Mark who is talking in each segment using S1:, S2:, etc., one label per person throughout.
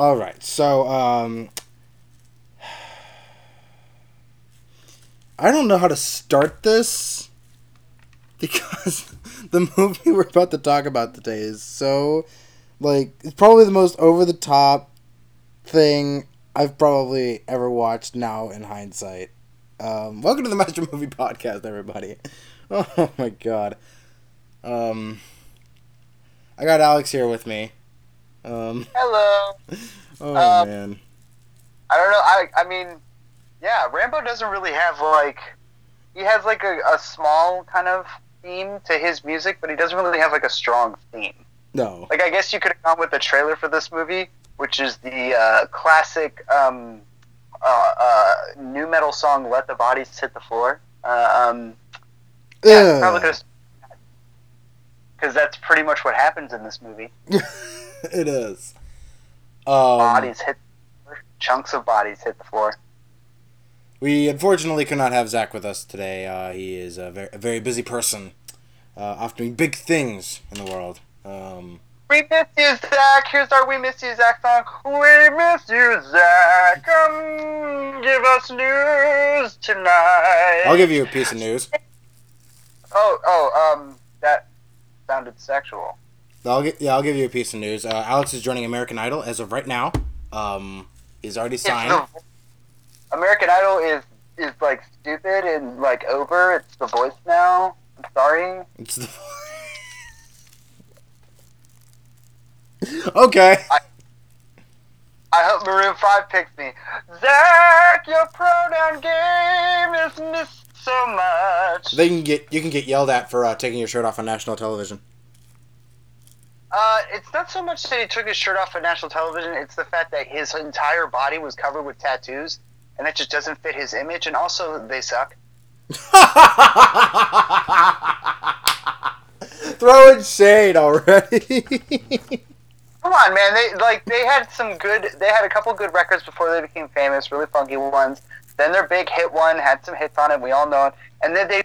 S1: All right, so um, I don't know how to start this because the movie we're about to talk about today is so like it's probably the most over the top thing I've probably ever watched now in hindsight. Um, welcome to the Master Movie Podcast, everybody. Oh my god. Um, I got Alex here with me. Um,
S2: Hello.
S1: oh
S2: Um,
S1: man.
S2: I don't know. I I mean, yeah, Rambo doesn't really have like he has like a, a small kind of theme to his music, but he doesn't really have like a strong theme.
S1: No.
S2: Like I guess you could have gone with the trailer for this movie, which is the uh, classic um, uh, uh, nu metal song "Let the Bodies Hit the Floor." Uh, um, yeah, probably because that's pretty much what happens in this movie.
S1: it is. Um,
S2: Bodies hit, chunks of bodies hit the floor.
S1: We unfortunately could not have Zach with us today. Uh, he is a very, a very busy person, uh, off doing big things in the world. Um,
S2: We miss you, Zach. Here's our "We Miss You, Zach" song. We miss you, Zach. Come give us news tonight.
S1: I'll give you a piece of news.
S2: Oh, oh, um, that sounded sexual.
S1: I'll gi- yeah, I'll give you a piece of news. Uh, Alex is joining American Idol as of right now. Um, he's already signed.
S2: the- American Idol is is like stupid and like over. It's the voice now. I'm sorry.
S1: It's the... okay.
S2: I hope Maroon Five picks me. Zach, your pronoun game is missed so much.
S1: They can get you can get yelled at for uh, taking your shirt off on national television.
S2: Uh, it's not so much that he took his shirt off on national television. It's the fact that his entire body was covered with tattoos, and that just doesn't fit his image. And also, they suck.
S1: Throwing shade already.
S2: Come on, man. They like they had some good. They had a couple good records before they became famous. Really funky ones. Then their big hit one had some hits on it. We all know it. And then they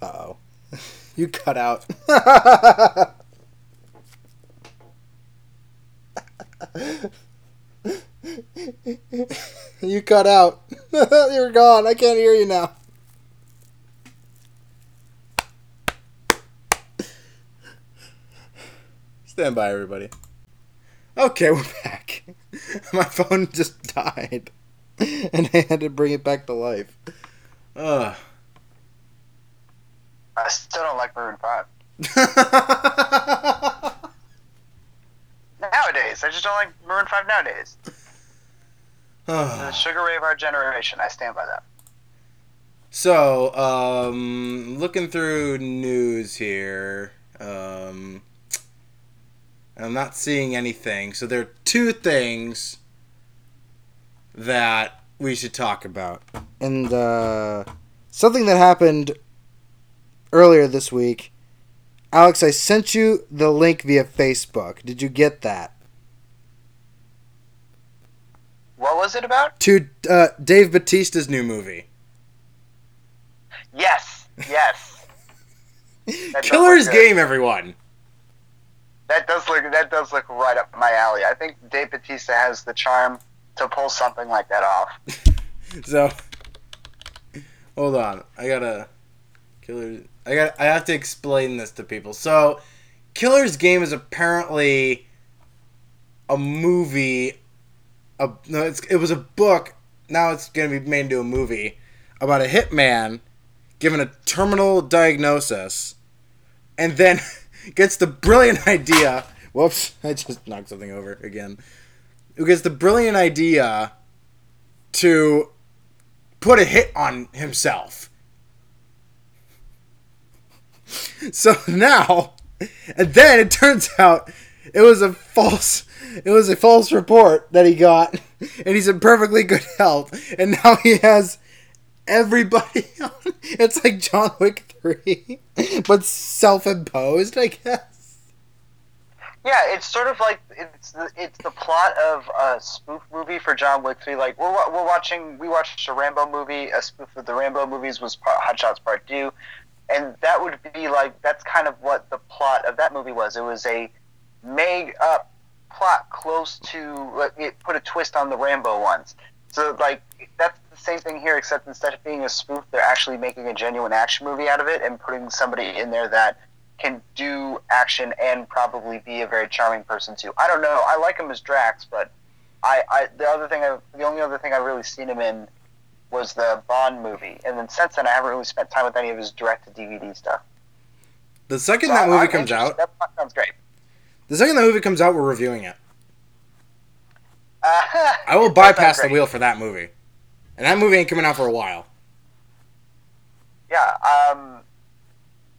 S1: Uh oh. You cut out. you cut out. You're gone. I can't hear you now. Stand by, everybody. Okay, we're back. My phone just died, and I had to bring it back to life. Ugh.
S2: I still don't like Maroon Five nowadays. I just don't like Maroon Five nowadays. The Sugar Ray of our generation. I stand by that.
S1: So, um, looking through news here, um, I'm not seeing anything. So there are two things that we should talk about, and uh, something that happened earlier this week. Alex, I sent you the link via Facebook. Did you get that?
S2: What was it about?
S1: To uh, Dave Bautista's new movie,
S2: Yes, yes.
S1: Killer's. Game, everyone.
S2: That does look that does look right up my alley. I think Dave Batista has the charm to pull something like that off.
S1: So, hold on. I gotta I got. I have to explain this to people. So, Killer's Game is apparently a movie. A no, it was a book. Now it's gonna be made into a movie about a hitman given a terminal diagnosis, and then gets the brilliant idea. Whoops! I just knocked something over again. Who gets the brilliant idea to put a hit on himself. So now, and then it turns out it was a false it was a false report that he got and he's in perfectly good health and now he has everybody on it's like John Wick 3 but self-imposed I guess.
S2: Yeah, it's sort of like it's the, it's the plot of a spoof movie for John Wick 3. Like we're we're watching we watched a Rambo movie. A spoof of the Rambo movies was Hot Shots Part Two, and that would be like that's kind of what the plot of that movie was. It was a made up plot close to like, it put a twist on the Rambo ones. So like that's the same thing here, except instead of being a spoof, they're actually making a genuine action movie out of it and putting somebody in there that can do action and probably be a very charming person too. I don't know. I like him as Drax, but I, I the other thing I, the only other thing I've really seen him in was the Bond movie, and then since then I haven't really spent time with any of his direct to DVD stuff.
S1: The second
S2: So
S1: that movie
S2: I'm
S1: comes out,
S2: that sounds great.
S1: the second that movie comes out, we're reviewing it.
S2: Uh,
S1: I will bypass the wheel for that movie, and that movie ain't coming out for a while.
S2: Yeah, um,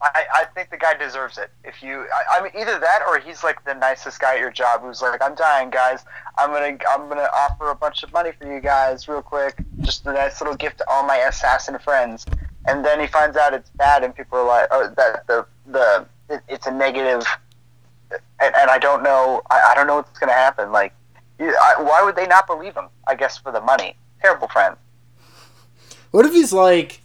S2: I, I think the guy deserves it. If you, I, I mean, either that or he's like the nicest guy at your job who's like, I'm dying, guys. I'm gonna, I'm gonna offer a bunch of money for you guys, real quick, just a nice little gift to all my assassin friends. And then he finds out it's bad, and people are like, oh, that the the it, it's a negative, and, and I don't know, I, I don't know what's gonna happen. Like, you, I, why would they not believe him? I guess for the money. Terrible friend.
S1: What if he's like,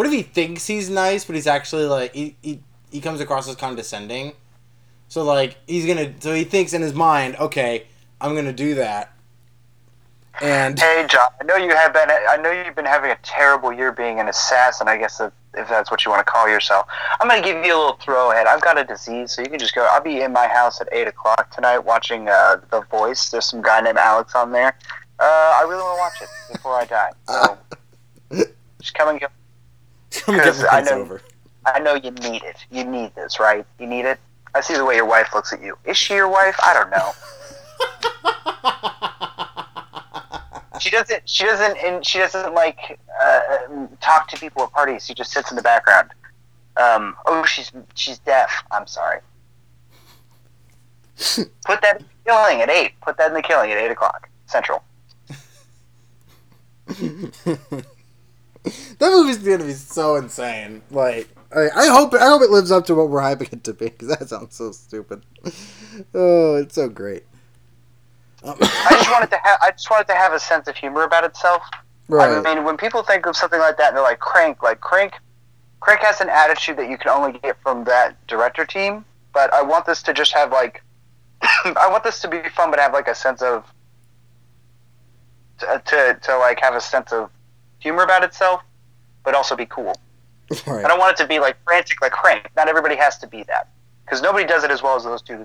S1: what if he thinks he's nice, but he's actually like he he, he comes across as condescending. So like he's gonna, so he thinks in his mind, okay, I'm gonna do that, and
S2: Hey, John. I know you have been. I know you've been having a terrible year being an assassin. I guess if if that's what you want to call yourself. I'm gonna give you a little throw ahead. I've got a disease, so you can just go. I'll be in my house at eight o'clock tonight watching uh, The Voice. There's some guy named Alex on there. Uh, I really want to watch it before I die. So just come and go. Because I know-
S1: over.
S2: I know you need it. You need this, right? You need it. I see the way your wife looks at you. Is she your wife? I don't know. She doesn't. She doesn't. And she doesn't like uh, talk to people at parties. She just sits in the background. Um, oh, she's she's deaf. I'm sorry. Put that in the killing at eight. Put that in the killing at eight o'clock central.
S1: that movie's gonna be so insane. Like, I, I hope I hope it lives up to what we're hyping it to be because that sounds so stupid. Oh, it's so great. Um,
S2: I just wanted to have. I just wanted to have a sense of humor about itself.
S1: right.
S2: I mean, when people think of something like that, and they're like Crank. Like Crank, Crank has an attitude that you can only get from that director team. But I want this to just have like, I want this to be fun, but have like a sense of to, to to like have a sense of humor about itself, but also be cool. I don't want it to be like frantic like Crank. Not everybody has to be that because nobody does it as well as those two.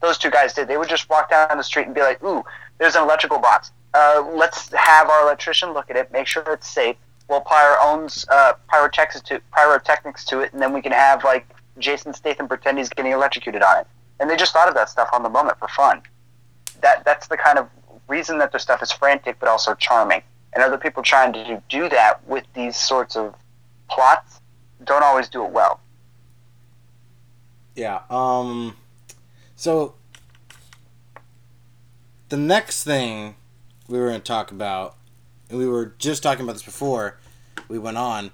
S2: Those two guys did. They would just walk down the street and be like, "Ooh, there's an electrical box. Uh, let's have our electrician look at it, make sure it's safe. We'll apply our own uh, pyrotechnics to pyrotechnics to it, and then we can have like Jason Statham pretend he's getting electrocuted on it." And they just thought of that stuff on the moment for fun. That that's the kind of reason that their stuff is frantic but also charming. And other people trying to do, that with these sorts of plots don't always do it well.
S1: Yeah. Um. So the next thing we were going to talk about, and we were just talking about this before we went on.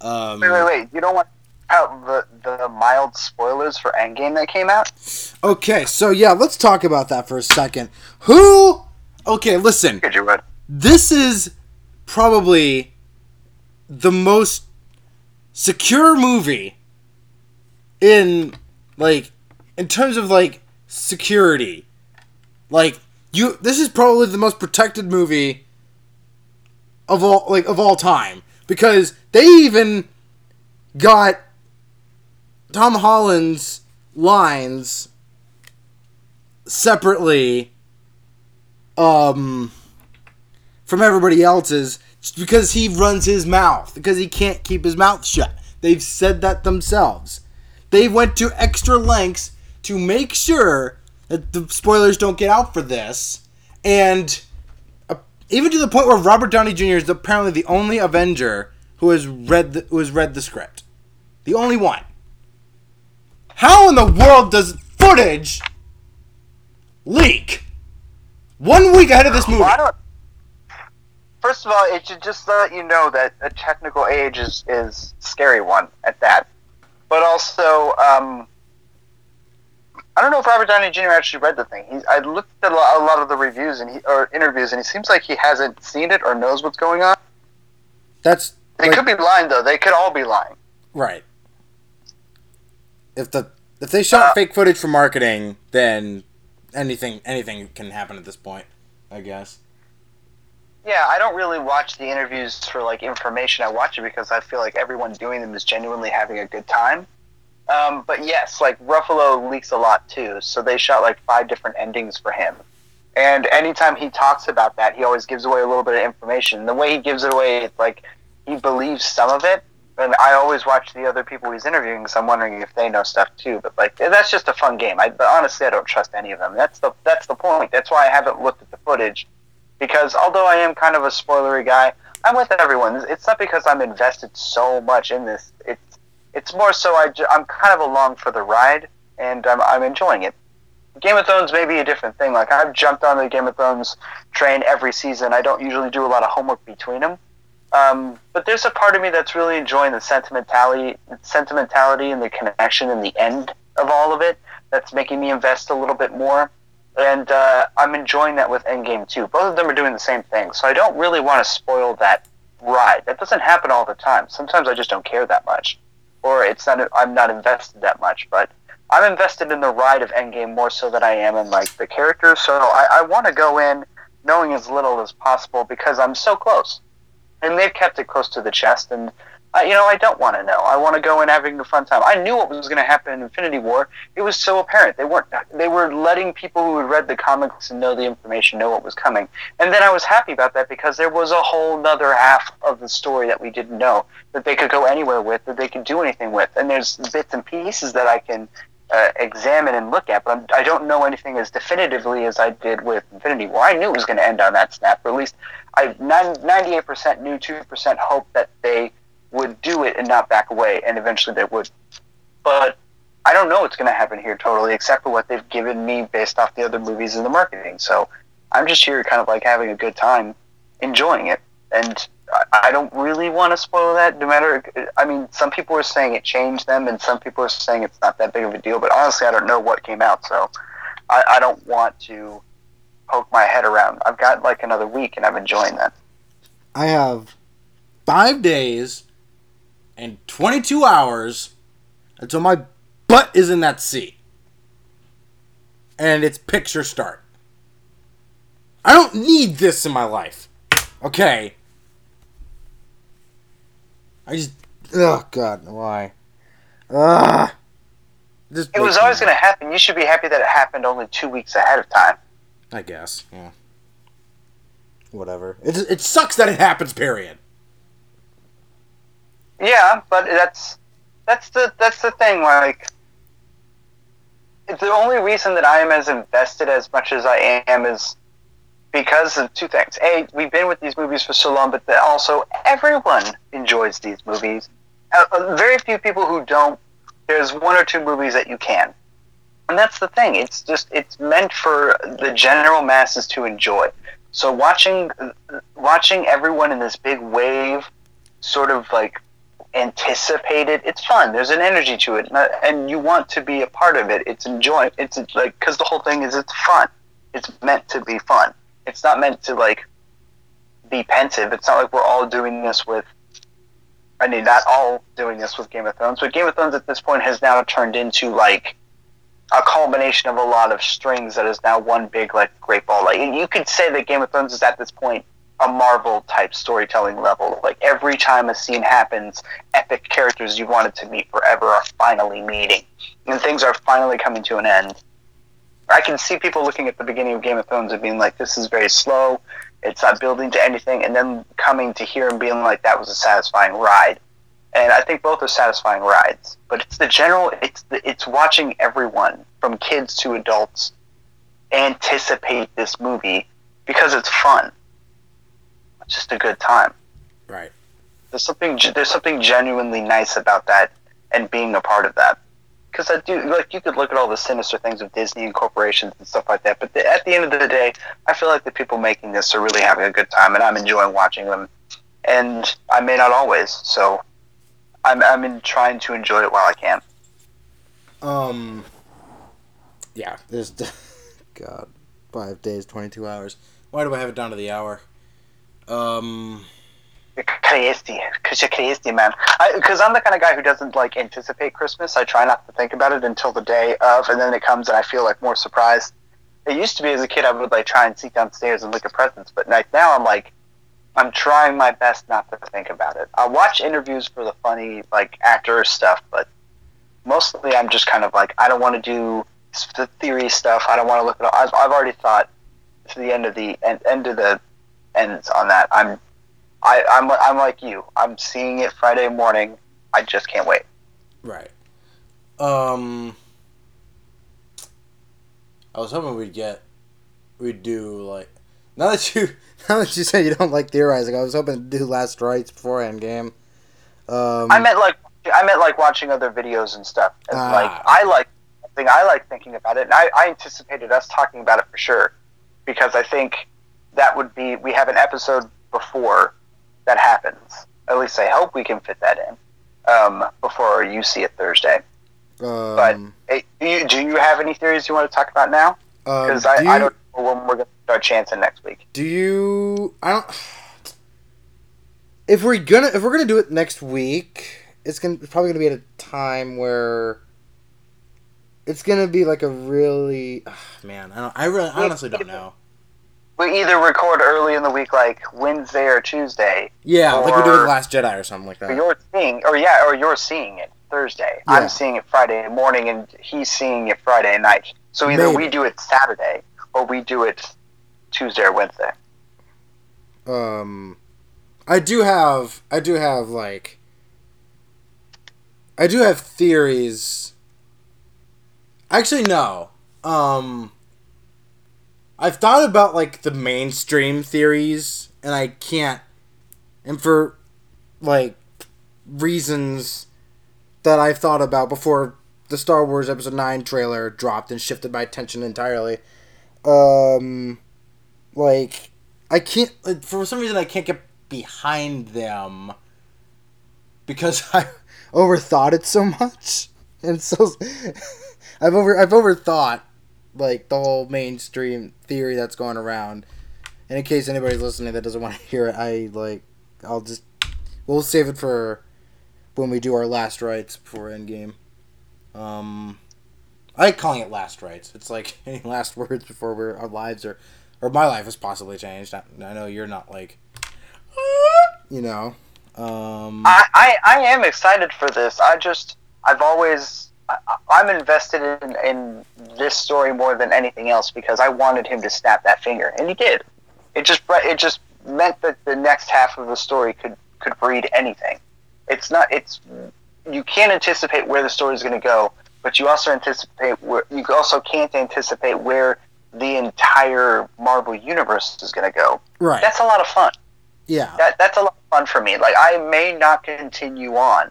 S1: Um,
S2: Wait, wait, wait! You don't want out the the mild spoilers for Endgame that came out?
S1: Okay, so yeah, let's talk about that for a second. Who? Okay, listen.
S2: Good, you.
S1: This is probably the most secure movie in like in terms of like security. Like you this is probably the most protected movie of all like of all time because they even got Tom Holland's lines separately um from everybody else's because he runs his mouth because he can't keep his mouth shut. They've said that themselves. They went to extra lengths to make sure that the spoilers don't get out for this and uh, even to the point where Robert Downey Jr. is apparently the only Avenger who has read the, who has read the script. The only one. How in the world does footage leak one week ahead of this movie?
S2: Well, I don't. First of all, it should just let you know that a technical age is is a scary one at that. But also, um, I don't know if Robert Downey Jr. actually read the thing. He, I looked at a lot, a lot of the reviews and he, or interviews, and he seems like he hasn't seen it or knows what's going on.
S1: That's
S2: They
S1: like-
S2: could be lying though. They could all be lying.
S1: right. If the if they shot
S2: Uh,
S1: fake footage for marketing, then anything anything can happen at this point. I guess.
S2: Yeah, I don't really watch the interviews for like information. I watch it because I feel like everyone doing them is genuinely having a good time. Um, but yes, like Ruffalo leaks a lot too. So they shot like five different endings for him. And anytime he talks about that, he always gives away a little bit of information. The way he gives it away, it's like he believes some of it. And I always watch the other people he's interviewing because I'm wondering if they know stuff too. But like that's just a fun game. I but honestly I don't trust any of them. That's the that's the point. That's why I haven't looked at the footage because although I am kind of a spoilery guy, I'm with everyone. It's not because I'm invested so much in this. It's it's more so I, am kind of along for the ride, and I'm, I'm enjoying it. Game of Thrones may be a different thing. Like I've jumped on the Game of Thrones train every season. I don't usually do a lot of homework between them, um, but there's a part of me that's really enjoying the sentimentality, sentimentality, and the connection and the end of all of it. That's making me invest a little bit more and uh, I'm enjoying that with Endgame too. Both of them are doing the same thing, so I don't really want to spoil that ride. That doesn't happen all the time. Sometimes I just don't care that much, or it's not. I'm not invested that much. But I'm invested in the ride of Endgame more so than I am in like the characters. So I, I want to go in knowing as little as possible because I'm so close, and they've kept it close to the chest and I, you know, I don't want to know. I want to go in having a fun time. I knew what was going to happen in Infinity War. It was so apparent. They weren't. They were letting people who had read the comics and know the information know what was coming. And then I was happy about that because there was a whole other half of the story that we didn't know that they could go anywhere with, that they could do anything with. And there's bits and pieces that I can uh, examine and look at, but I'm, I do not know anything as definitively as I did with Infinity War. I knew it was going to end on that snap, or at least I 98% knew, 2% hope that they would do it and not back away, and eventually they would. But I don't know what's going to happen here totally, except for what they've given me based off the other movies and the marketing. So I'm just here, kind of like having a good time, enjoying it, and I don't really want to spoil that. No matter, I mean, some people are saying it changed them, and some people are saying it's not that big of a deal. But honestly, I don't know what came out, so I, I don't want to poke my head around. I've got like another week, and I'm enjoying that.
S1: I have five days and 22 hours until my butt is in that seat. And it's picture start. I don't need this in my life. Okay. I just. Oh, God, why? Ugh.
S2: This it was always going to happen. You should be happy that it happened only two weeks ahead of time.
S1: I guess, yeah. Whatever. It, it sucks that it happens, period.
S2: Yeah, but that's that's the that's the thing. Like, the only reason that I am as invested as much as I am is because of two things. A, we've been with these movies for so long, but also everyone enjoys these movies. Uh, uh, very few people who don't. There's one or two movies that you can, and that's the thing. It's just it's meant for the general masses to enjoy. So watching watching everyone in this big wave, sort of like anticipated. It's fun. There's an energy to it, and you want to be a part of it. It's enjoy. It's like because the whole thing is it's fun. It's meant to be fun. It's not meant to like be pensive. It's not like we're all doing this with. I mean, not all doing this with Game of Thrones, but Game of Thrones at this point has now turned into like a culmination of a lot of strings that is now one big like great ball. Like you could say that Game of Thrones is at this point a Marvel type storytelling level. Like every time a scene happens, epic characters you wanted to meet forever are finally meeting, and things are finally coming to an end. I can see people looking at the beginning of Game of Thrones and being like, "This is very slow. It's not building to anything," and then coming to here and being like, "That was a satisfying ride." And I think both are satisfying rides, but it's the general. It's the, it's watching everyone from kids to adults anticipate this movie because it's fun just a good time.
S1: Right.
S2: There's something there's something genuinely nice about that and being a part of that. Because I do like you could look at all the sinister things of Disney and corporations and stuff like that, but the, at the end of the day, I feel like the people making this are really having a good time, and I'm enjoying watching them. And I may not always, so I'm I'm in trying to enjoy it while I can.
S1: Um. Yeah, there's God, five days, twenty two hours. Why do I have it down to the hour? Um,
S2: crazy, because you're crazy, man. Because I'm the kind of guy who doesn't like anticipate Christmas. I try not to think about it until the day of, and then it comes, and I feel like more surprised. it used to be as a kid I would like try and seek downstairs and look at presents, but like now I'm like I'm trying my best not to think about it. I watch interviews for the funny like actor stuff, but mostly I'm just kind of like I don't want to do the theory stuff. I don't want to look at. I've, I've already thought to the end of the end, end of the ends on that. I'm I, I'm I'm like you. I'm seeing it Friday morning. I just can't wait.
S1: Right. Um. I was hoping we'd get, we'd do like, now that you now that you said you don't like theorizing, I was hoping to do last rites before Endgame. Um,
S2: I meant like I meant like watching other videos and stuff. And
S1: Ah.
S2: like I like thing I like thinking about it, and I, I anticipated us talking about it for sure because I think that would be we have an episode before that happens. At least I hope we can fit that in um, before you see it Thursday.
S1: um,
S2: Hey, do you, do you have any theories you want to talk about now?
S1: um,
S2: Because
S1: do
S2: I,
S1: you,
S2: I don't know when we're going to start chancing next week.
S1: Do you? I don't. If we're gonna if we're gonna do it next week, it's gonna it's probably gonna be at a time where it's gonna be like a really ah, man. I don't. I really I honestly don't know.
S2: We either record early in the week, like Wednesday or Tuesday,
S1: Yeah, like we did with Last Jedi or something like that.
S2: you're seeing, or yeah, or you're seeing it Thursday.
S1: Yeah.
S2: I'm seeing it Friday morning, and he's seeing it Friday night. So either
S1: Maybe.
S2: we do it Saturday or we do it Tuesday or Wednesday.
S1: Um, I do have I do have like I do have theories. Actually, no. Um, I've thought about like the mainstream theories, and I can't. And for like reasons that I've thought about before the Star Wars Episode Nine trailer dropped and shifted my attention entirely. Um, like I can't like, for some reason I can't get behind them because I overthought it so much and so I've over I've overthought like the whole mainstream theory that's going around. And in case anybody's listening that doesn't want to hear it, I like I'll just we'll save it for when we do our last rites before Endgame. Um, I like calling it last rites. It's like any last words before we're, our lives are, or my life has possibly changed. I, I know you're not like, you know. Um,
S2: I, I, I am excited for this. I just I've always I, I'm invested in, in this story more than anything else because I wanted him to snap that finger, and he did. It just it just meant that the next half of the story could could breed anything. It's not it's you can't anticipate where the story is going to go, but you also anticipate where you also can't anticipate where the entire Marvel universe is going to go.
S1: right.
S2: That's a lot of fun
S1: yeah.
S2: that that's a lot of fun for me. Like I may not continue on,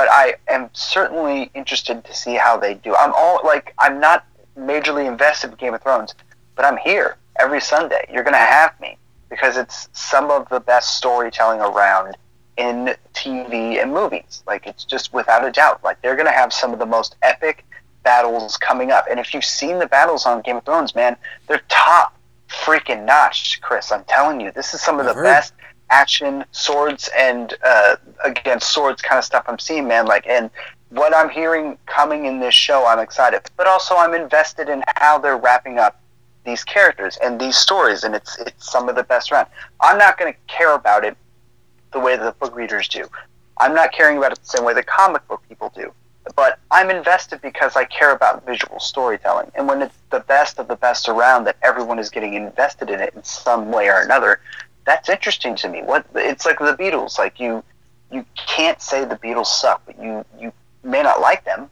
S2: but I am certainly interested to see how they do. I'm all like I'm not majorly invested in Game of Thrones, but I'm here every Sunday. You're gonna have me because it's some of the best storytelling around in TV and movies. Like it's just without a doubt. Like they're gonna have some of the most epic battles coming up. And if you've seen the battles on Game of Thrones, man, they're top freaking notch, Chris. I'm telling you, this is some of
S1: I've
S2: the
S1: heard.
S2: best action swords and uh, against swords kind of stuff I'm seeing, man. Like, and what I'm hearing coming in this show, I'm excited. But also, I'm invested in how they're wrapping up these characters and these stories, and it's it's some of the best around. I'm not going to care about it the way that the book readers do. I'm not caring about it the same way the comic book people do. But I'm invested because I care about visual storytelling. And when it's the best of the best around that everyone is getting invested in it in some way or another, that's interesting to me. What it's like the Beatles. Like you you can't say the Beatles suck, but you you may not like them.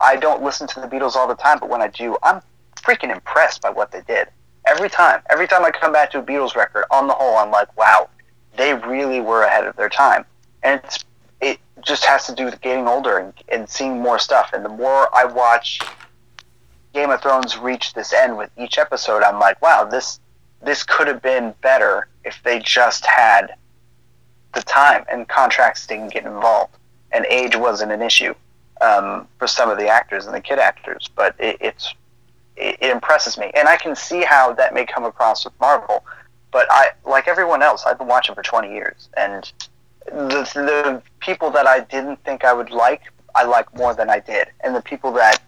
S2: I don't listen to the Beatles all the time, but when I do, I'm freaking impressed by what they did. Every time, every time I come back to a Beatles record, on the whole, I'm like, wow, they really were ahead of their time. And it's it just has to do with getting older and, and seeing more stuff. And the more I watch Game of Thrones reach this end with each episode, I'm like, wow, this this could have been better if they just had the time and contracts didn't get involved and age wasn't an issue um, for some of the actors and the kid actors. But it, it's it, it impresses me, and I can see how that may come across with Marvel. But I, like everyone else, I've been watching for 20 years, and the the people that I didn't think I would like, I like more than I did, and the people that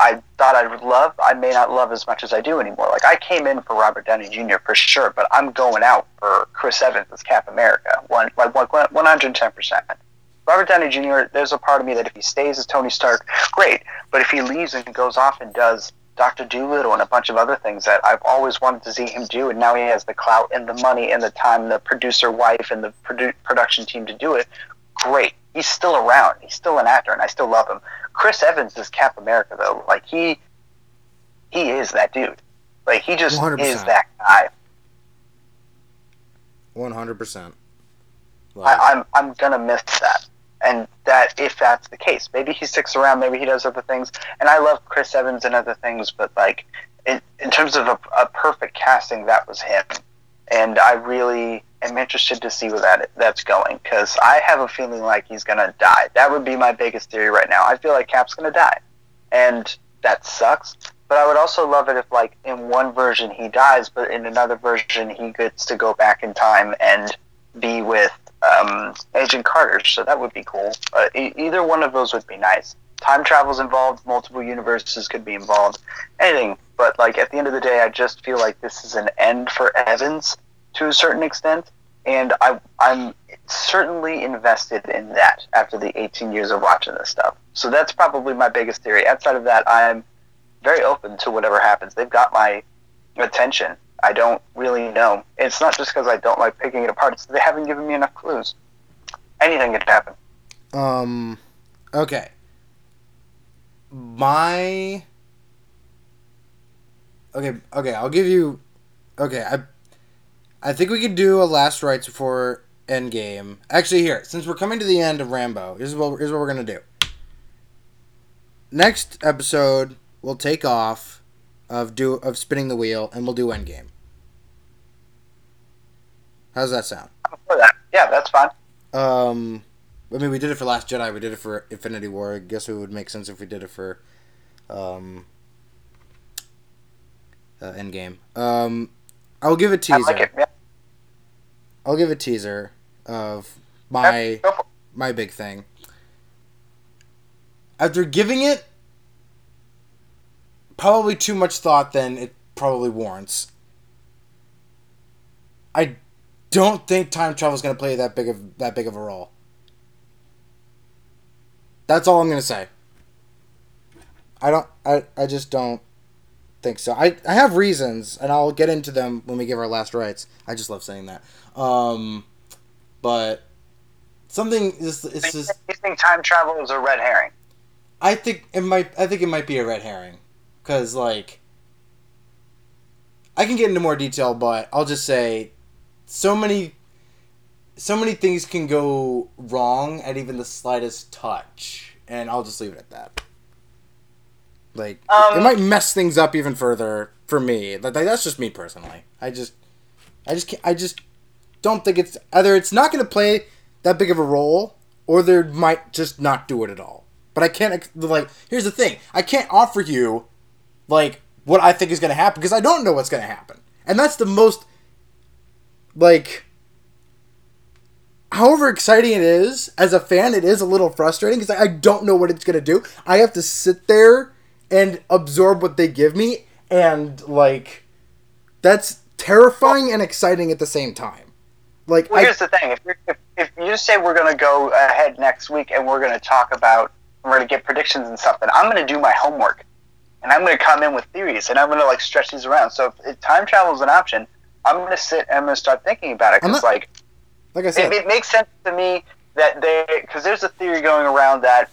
S2: I thought I would love, I may not love as much as I do anymore. Like I came in for Robert Downey Jr. for sure, but I'm going out for Chris Evans as Cap America, one like one hundred ten percent. Robert Downey Jr. There's a part of me that if he stays as Tony Stark, great, but if he leaves and goes off and does Doctor Dolittle and a bunch of other things that I've always wanted to see him do, and now he has the clout and the money and the time, the producer wife and the produ- production team to do it. Great, he's still around. He's still an actor, and I still love him. Chris Evans is Cap America, though. Like he, he is that dude. Like he just 100%. is that guy.
S1: One hundred percent.
S2: I'm I'm gonna miss that, and that if that's the case, maybe he sticks around, maybe he does other things. And I love Chris Evans and other things, but like in, in terms of a, a perfect casting, that was him. And I really am interested to see where that that's going because I have a feeling like he's gonna die. That would be my biggest theory right now. I feel like Cap's gonna die, and that sucks. But I would also love it if, like, in one version he dies, but in another version he gets to go back in time and be with um, Agent Carter. So that would be cool. Uh, e- either one of those would be nice. Time travel's involved. Multiple universes could be involved. Anything. But like at the end of the day, I just feel like this is an end for Evans to a certain extent, and I, I'm certainly invested in that after the 18 years of watching this stuff. So that's probably my biggest theory. Outside of that, I'm very open to whatever happens. They've got my attention. I don't really know. It's not just because I don't like picking it apart. It's they haven't given me enough clues. Anything could happen.
S1: Um. Okay. My. Okay. Okay. I'll give you. Okay. I I think we could do a last rites before Endgame. Actually, here, since we're coming to the end of Rambo, here's what here's what we're gonna do. Next episode, we'll take off of do of spinning the wheel, and we'll do end Endgame. How's that sound?
S2: Yeah, that's fine.
S1: Um, I mean, we did it for Last Jedi. We did it for Infinity War. I guess it would make sense if we did it for, um, uh, Endgame. Um, I'll give a teaser. Like it, yeah. I'll give a teaser of my my big thing. After giving it probably too much thought than it probably warrants. I don't think time travel is going to play that big of that big of a role. That's all I'm going to say. I don't I, I just don't think so. I, I have reasons, and I'll get into them when we give our last rites. I just love saying that. Um, but something is it's
S2: just. You think time travel is a red herring?
S1: I think it might. I think it might be a red herring, because like. I can get into more detail, but I'll just say, so many. So many things can go wrong at even the slightest touch, and I'll just leave it at that. Like um, it might mess things up even further for me. Like that's just me personally. I just, I just can't. I just don't think it's either it's not going to play that big of a role, or they might just not do it at all. But I can't like. Here's the thing: I can't offer you like what I think is going to happen because I don't know what's going to happen, and that's the most like. However exciting it is as a fan, it is a little frustrating because I don't know what it's going to do. I have to sit there and absorb what they give me and like that's terrifying and exciting at the same time. Like
S2: well, here's I, the thing. If, if, if you say we're going to go ahead next week and we're going to talk about we're going to get predictions and stuff and i'm going to do my homework. And i'm going to come in with theories and i'm going to like stretch these around. So if, if time travel is an option i'm going to sit and i'm going to start thinking about it because like
S1: like i said
S2: it, it makes sense to me that they because there's a theory going around that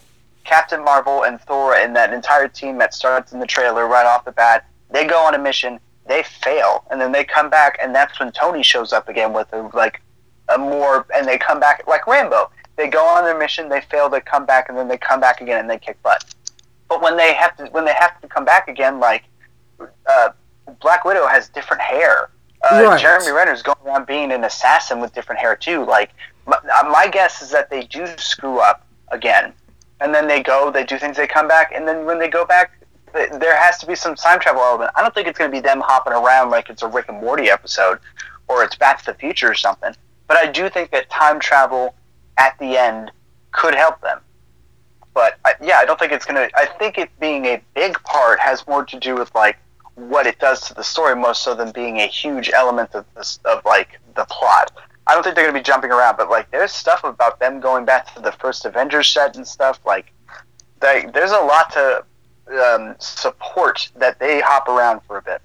S2: Captain Marvel and Thor and that entire team that starts in the trailer right off the bat, they go on a mission, they fail, and then they come back, and that's when Tony shows up again with a, like a more, and they come back like Rambo. They go on their mission, they fail, they come back, and then they come back again and they kick butt. But when they have to, when they have to come back again, like uh, Black Widow has different hair. Uh, right. Jeremy Renner's going around being an assassin with different hair too. Like my, my guess is that they do screw up again and then they go, they do things, they come back, and then when they go back, there has to be some time travel element. I don't think it's going to be them hopping around like it's a Rick and Morty episode, or it's Back to the Future or something. But I do think that time travel at the end could help them. But I, yeah, I don't think it's going to. I think it being a big part part has more to do with like what it does to the story, more so than being a huge element of this of like the plot. I don't think they're gonna be jumping around, but like there's stuff about them going back to the first Avengers set and stuff. Like, they, there's a lot to um, support that they hop around for a bit.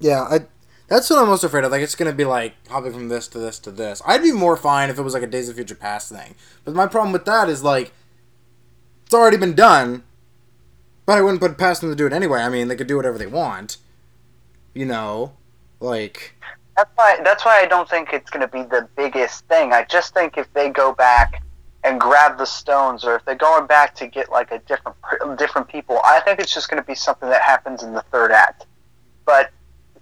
S1: Yeah, I. That's what I'm most afraid of. Like, it's gonna be like hopping from this to this to this. I'd be more fine if it was like a Days of Future Past thing. But my problem with that is like, it's already been done. But I wouldn't put past them to do it anyway. I mean, they could do whatever they want. You know, like.
S2: That's why. That's why I don't think it's going to be the biggest thing. I just think if they go back and grab the stones, or if they're going back to get like a different different people, I think it's just going to be something that happens in the third act. But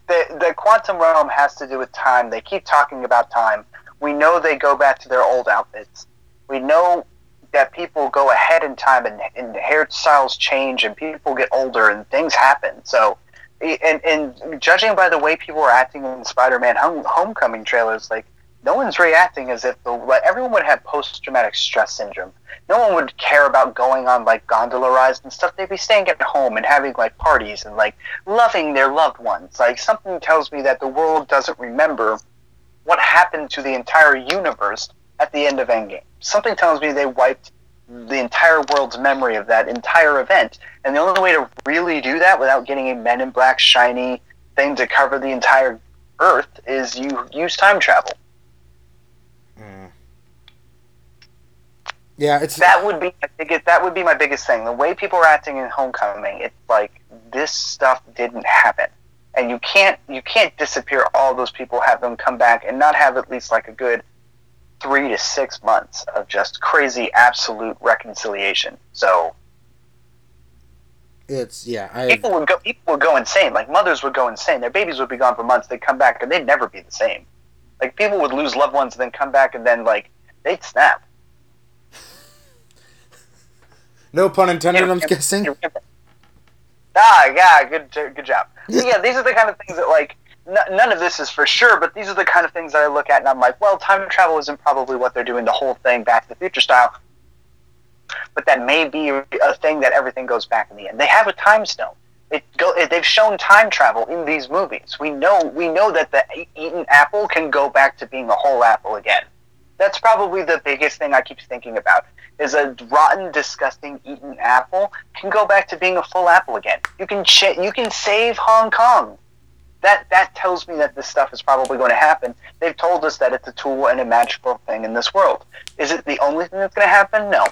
S2: the the quantum realm has to do with time. They keep talking about time. We know they go back to their old outfits. We know that people go ahead in time and, and hairstyles change and people get older and things happen. So, and, and judging by the way people are acting in Spider-Man home, Homecoming trailers, like no one's reacting as if the, like, everyone would have post-traumatic stress syndrome. No one would care about going on like gondola rides and stuff. They'd be staying at home and having like parties and like loving their loved ones. Like something tells me that the world doesn't remember what happened to the entire universe at the end of Endgame. Something tells me they wiped the entire world's memory of that entire event. And the only way to really do that without getting a Men in Black shiny thing to cover the entire Earth is you use time travel.
S1: Mm. Yeah, it's
S2: that would be my biggest, that would be my biggest thing. The way people are acting in Homecoming, it's like this stuff didn't happen, and you can't you can't disappear all those people, have them come back, and not have at least like a good three to six months of just crazy absolute reconciliation. So
S1: it's yeah. I,
S2: people would go. People would go insane. Like mothers would go insane. Their babies would be gone for months. They'd come back and they'd never be the same. Like people would lose loved ones and then come back and then like they'd snap.
S1: no pun intended. I'm guessing.
S2: Ah, yeah, good, good job. yeah, these are the kind of things that like n- none of this is for sure, but these are the kind of things that I look at and I'm like, well, time travel isn't probably what they're doing the whole thing Back to the Future style, but that may be a thing that everything goes back in the end. They have a time stone. It go, they've shown time travel in these movies. We know we know that the eaten apple can go back to being a whole apple again. That's probably the biggest thing I keep thinking about. Is a rotten, disgusting eaten apple can go back to being a full apple again. You can ch- you can save Hong Kong that that tells me that this stuff is probably going to happen. They've told us that it's a tool and a magical thing in this world. Is it the only thing that's going to happen? No.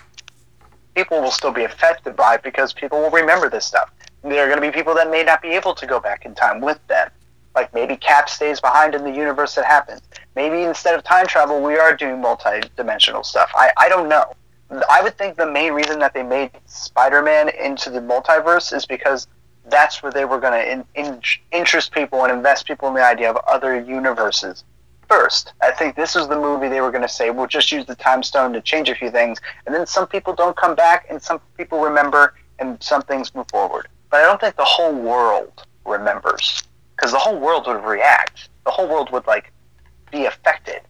S2: People will still be affected by it because people will remember this stuff. There are going to be people that may not be able to go back in time with them. Like maybe Cap stays behind in the universe that happens. Maybe instead of time travel, we are doing multi-dimensional stuff. I, I don't know. I would think the main reason that they made Spider-Man into the multiverse is because that's where they were going to in, in, interest people and invest people in the idea of other universes first. I think this was the movie they were going to say, we'll just use the time stone to change a few things, and then some people don't come back, and some people remember, and some things move forward. But I don't think the whole world remembers, because the whole world would react. The whole world would like be affected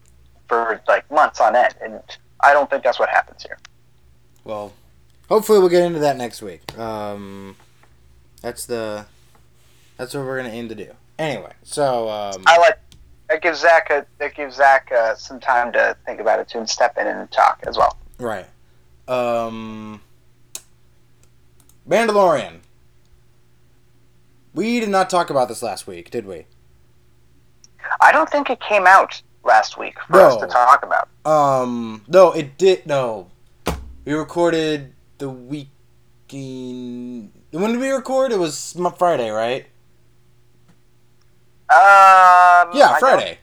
S2: for like months on end, and I don't think that's what happens here.
S1: Well, hopefully we'll get into that next week. Um, that's the that's what we're gonna aim to do. Anyway, so um,
S2: I like that gives Zach a that gives Zach uh, some time to think about it too and step in and talk as well.
S1: Right. Um, Mandalorian. We did not talk about this last week, did we?
S2: I don't think it came out last week for no. us to talk about.
S1: Um, no, it did. No, we recorded the weekend when did we record? It was Friday, right?
S2: Um,
S1: yeah, Friday.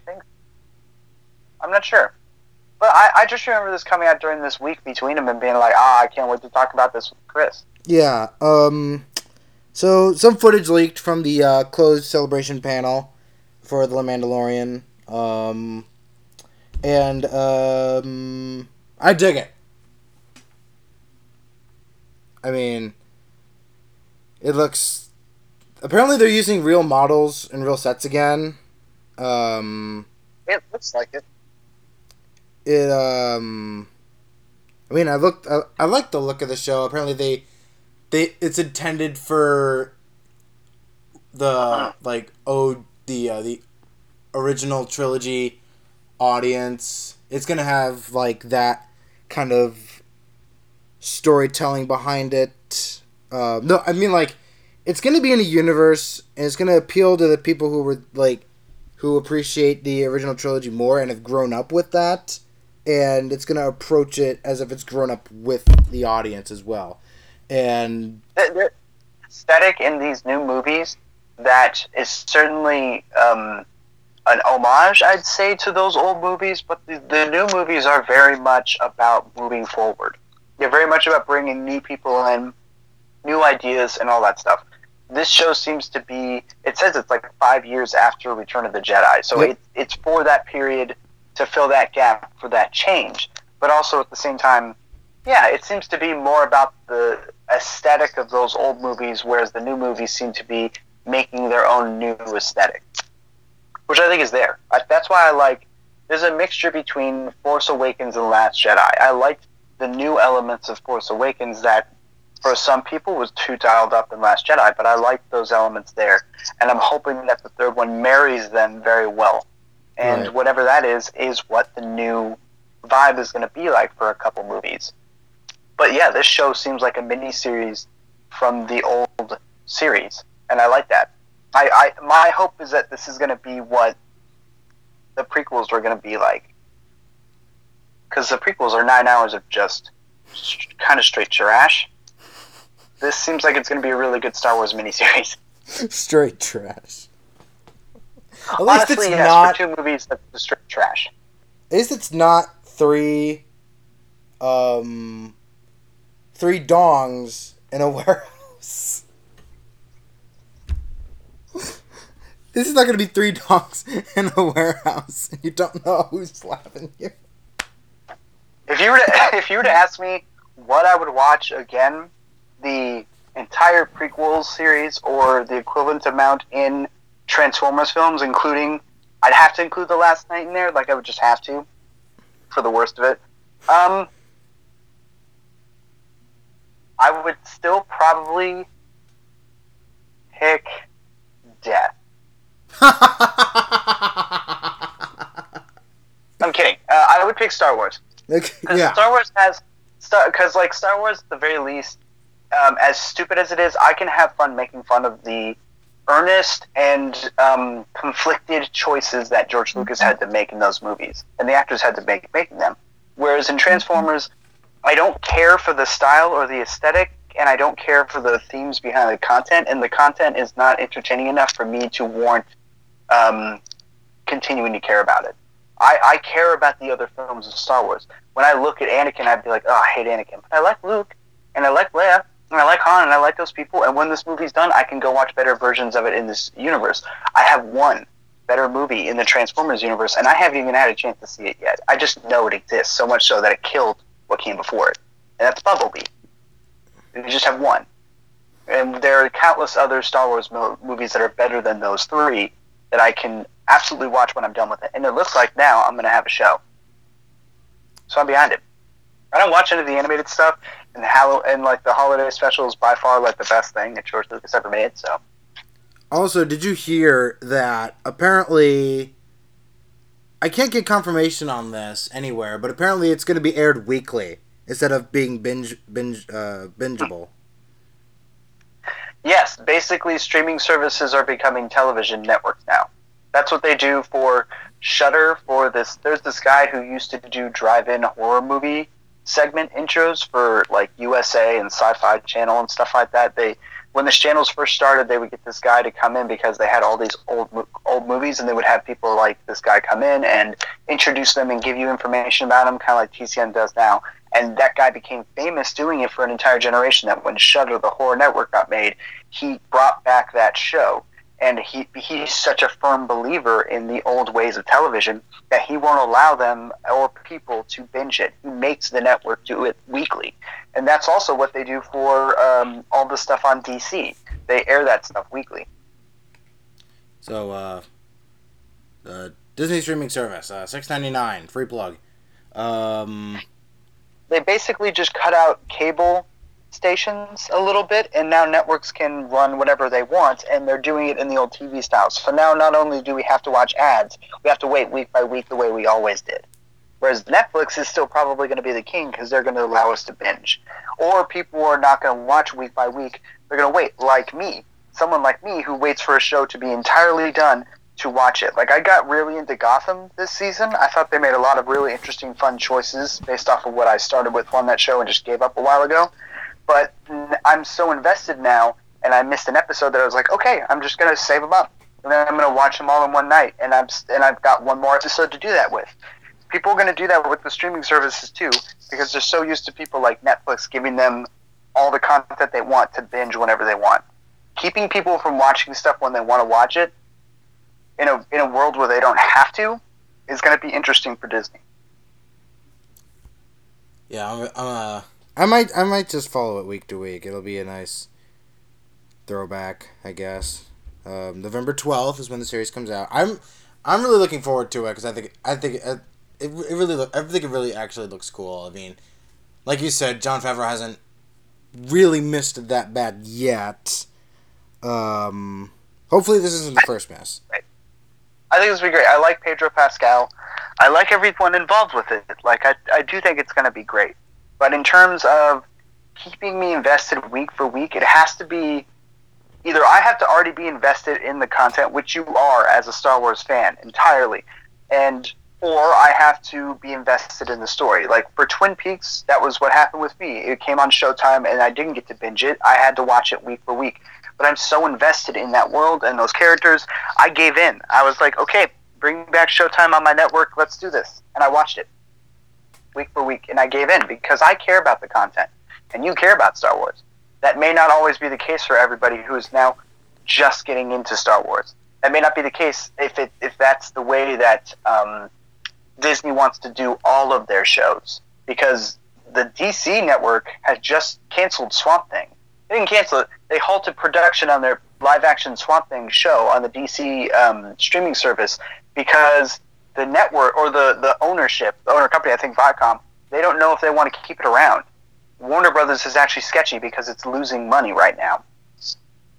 S2: I'm not sure. But I, I just remember this coming out during this week between them and being like, ah, I can't wait to talk about this with Chris.
S1: Yeah. Um. So some footage leaked from the uh, closed celebration panel for the Mandalorian. Um. And um, I dig it. I mean, it looks. Apparently, they're using real models and real sets again. Um,
S2: it looks like it.
S1: It um. I mean, I looked. I, I like the look of the show. Apparently, they they it's intended for the like oh the uh, the original trilogy audience. It's gonna have like that kind of storytelling behind it. Uh, no, I mean like it's gonna be in a universe and it's gonna appeal to the people who were like who appreciate the original trilogy more and have grown up with that and it's gonna approach it as if it's grown up with the audience as well and
S2: the, the aesthetic in these new movies that is certainly um, an homage, I'd say, to those old movies. But the, the new movies are very much about moving forward. They're very much about bringing new people in, new ideas, and all that stuff. This show seems to be. It says it's like five years after Return of the Jedi, so
S1: Yep.
S2: it, it's for that period to fill that gap for that change. But also at the same time, yeah, it seems to be more about the aesthetic of those old movies, whereas the new movies seem to be making their own new aesthetic, which I think is there. I, that's why I like. There's a mixture between Force Awakens and Last Jedi. I liked the new elements of Force Awakens that, for some people, was too dialed up in Last Jedi, but I like those elements there, and I'm hoping that the third one marries them very well. And
S1: Right.
S2: whatever that is, is what the new vibe is going to be like for a couple movies. But yeah, this show seems like a mini series from the old series, and I like that. I, I my hope is that this is going to be what the prequels were going to be like, because the prequels are nine hours of just kind of straight trash. This seems like it's going to be a really good Star Wars miniseries.
S1: straight trash at least
S2: Honestly,
S1: it's
S2: yes,
S1: not
S2: two movies that's straight trash.
S1: at least it's not three um three dongs in a warehouse this is not going to be three dongs in a warehouse you don't know who's slapping you
S2: If you were to if you were to ask me what I would watch again, the entire prequel series or the equivalent amount in Transformers films, including I'd have to include the Last Knight in there, like I would just have to, for the worst of it. Um, I would still probably pick Death. I'm kidding. Uh, I would pick Star Wars.
S1: okay,
S2: 'Cause
S1: yeah
S2: Star Wars has Star because like Star Wars, at the very least, um, as stupid as it is, I can have fun making fun of the earnest and um, conflicted choices that George Lucas had to make in those movies, and the actors had to make making them. Whereas in Transformers, I don't care for the style or the aesthetic, and I don't care for the themes behind the content, and the content is not entertaining enough for me to warrant um, continuing to care about it. I, I care about the other films of Star Wars. When I look at Anakin, I'd be like, oh, I hate Anakin. But I like Luke, and I like Leia, and I like Han, and I like those people. And when this movie's done, I can go watch better versions of it in this universe. I have one better movie in the Transformers universe, and I haven't even had a chance to see it yet. I just know it exists, so much so that it killed what came before it. And that's Bumblebee. You just have one. And there are countless other Star Wars mo- movies that are better than those three that I can absolutely watch when I'm done with it. And it looks like now I'm going to have a show. So I'm behind it. I don't watch any of the animated stuff, and Hall- and like the holiday special is by far like the best thing that George Lucas ever made. So
S1: Also, did you hear that apparently I can't get confirmation on this anywhere, but apparently it's going to be aired weekly instead of being binge binge uh, bingeable.
S2: yes, basically streaming services are becoming television networks now. That's what they do for Shudder. For this, there's this guy who used to do drive-in horror movie segment intros for like USA and Sci-Fi Channel and stuff like that. They when the channels first started, they would get this guy to come in because they had all these old old movies, and they would have people like this guy come in and introduce them and give you information about them, kind of like TCM does now. And that guy became famous doing it for an entire generation. That when Shudder, the horror network, got made, he brought back that show. And he he's such a firm believer in the old ways of television that he won't allow them or people to binge it. He makes the network do it weekly, and that's also what they do for um, all the stuff on DC. They air that stuff weekly.
S1: So, uh, uh, Disney streaming service, uh, six ninety nine, free plug. Um,
S2: They basically just cut out cable stations a little bit, and now networks can run whatever they want, and they're doing it in the old TV style. So now, not only do we have to watch ads, we have to wait week by week the way we always did. Whereas Netflix is still probably going to be the king because they're going to allow us to binge. Or people are not going to watch week by week. They're going to wait, like me, someone like me who waits for a show to be entirely done to watch it. Like I got really into Gotham this season. I thought they made a lot of really interesting, fun choices based off of what I started with on that show and just gave up a while ago. But I'm so invested now, and I missed an episode that I was like, okay, I'm just gonna save them up, and then I'm gonna watch them all in one night, and I'm and I've got one more episode to do that with. People are gonna do that with the streaming services too, because they're so used to people like Netflix giving them all the content they want to binge whenever they want. Keeping people from watching stuff when they want to watch it in a in a world where they don't have to is going to be interesting for Disney.
S1: Yeah, I'm, I'm uh, I might I might just follow it week to week. It'll be a nice throwback, I guess. Um, November twelfth is when the series comes out. I'm I'm really looking forward to it because I think I think it, it, really look, I think it really actually looks cool. I mean, like you said, Jon Favreau hasn't really missed it that bad yet. Um, hopefully, this isn't the first
S2: mess. I think this will be great. I like Pedro Pascal. I like everyone involved with it. Like I, I do think it's going to be great. But in terms of keeping me invested week for week, it has to be either I have to already be invested in the content, which you are as a Star Wars fan entirely, and or I have to be invested in the story. Like for Twin Peaks, that was what happened with me. It came on Showtime, and I didn't get to binge it. I had to watch it week for week but I'm so invested in that world and those characters. I gave in. I was like, okay, bring back Showtime on my network. Let's do this. And I watched it week for week, and I gave in because I care about the content, and you care about Star Wars. That may not always be the case for everybody who is now just getting into Star Wars. That may not be the case if it if that's the way that um, Disney wants to do all of their shows, because the DC network has just canceled Swamp Thing they didn't cancel it. They halted production on their live action Swamp Thing show on the DC um, streaming service because the network or the, the ownership, the owner company, I think Viacom, they don't know if they want to keep it around. Warner Brothers is actually sketchy because it's losing money right now.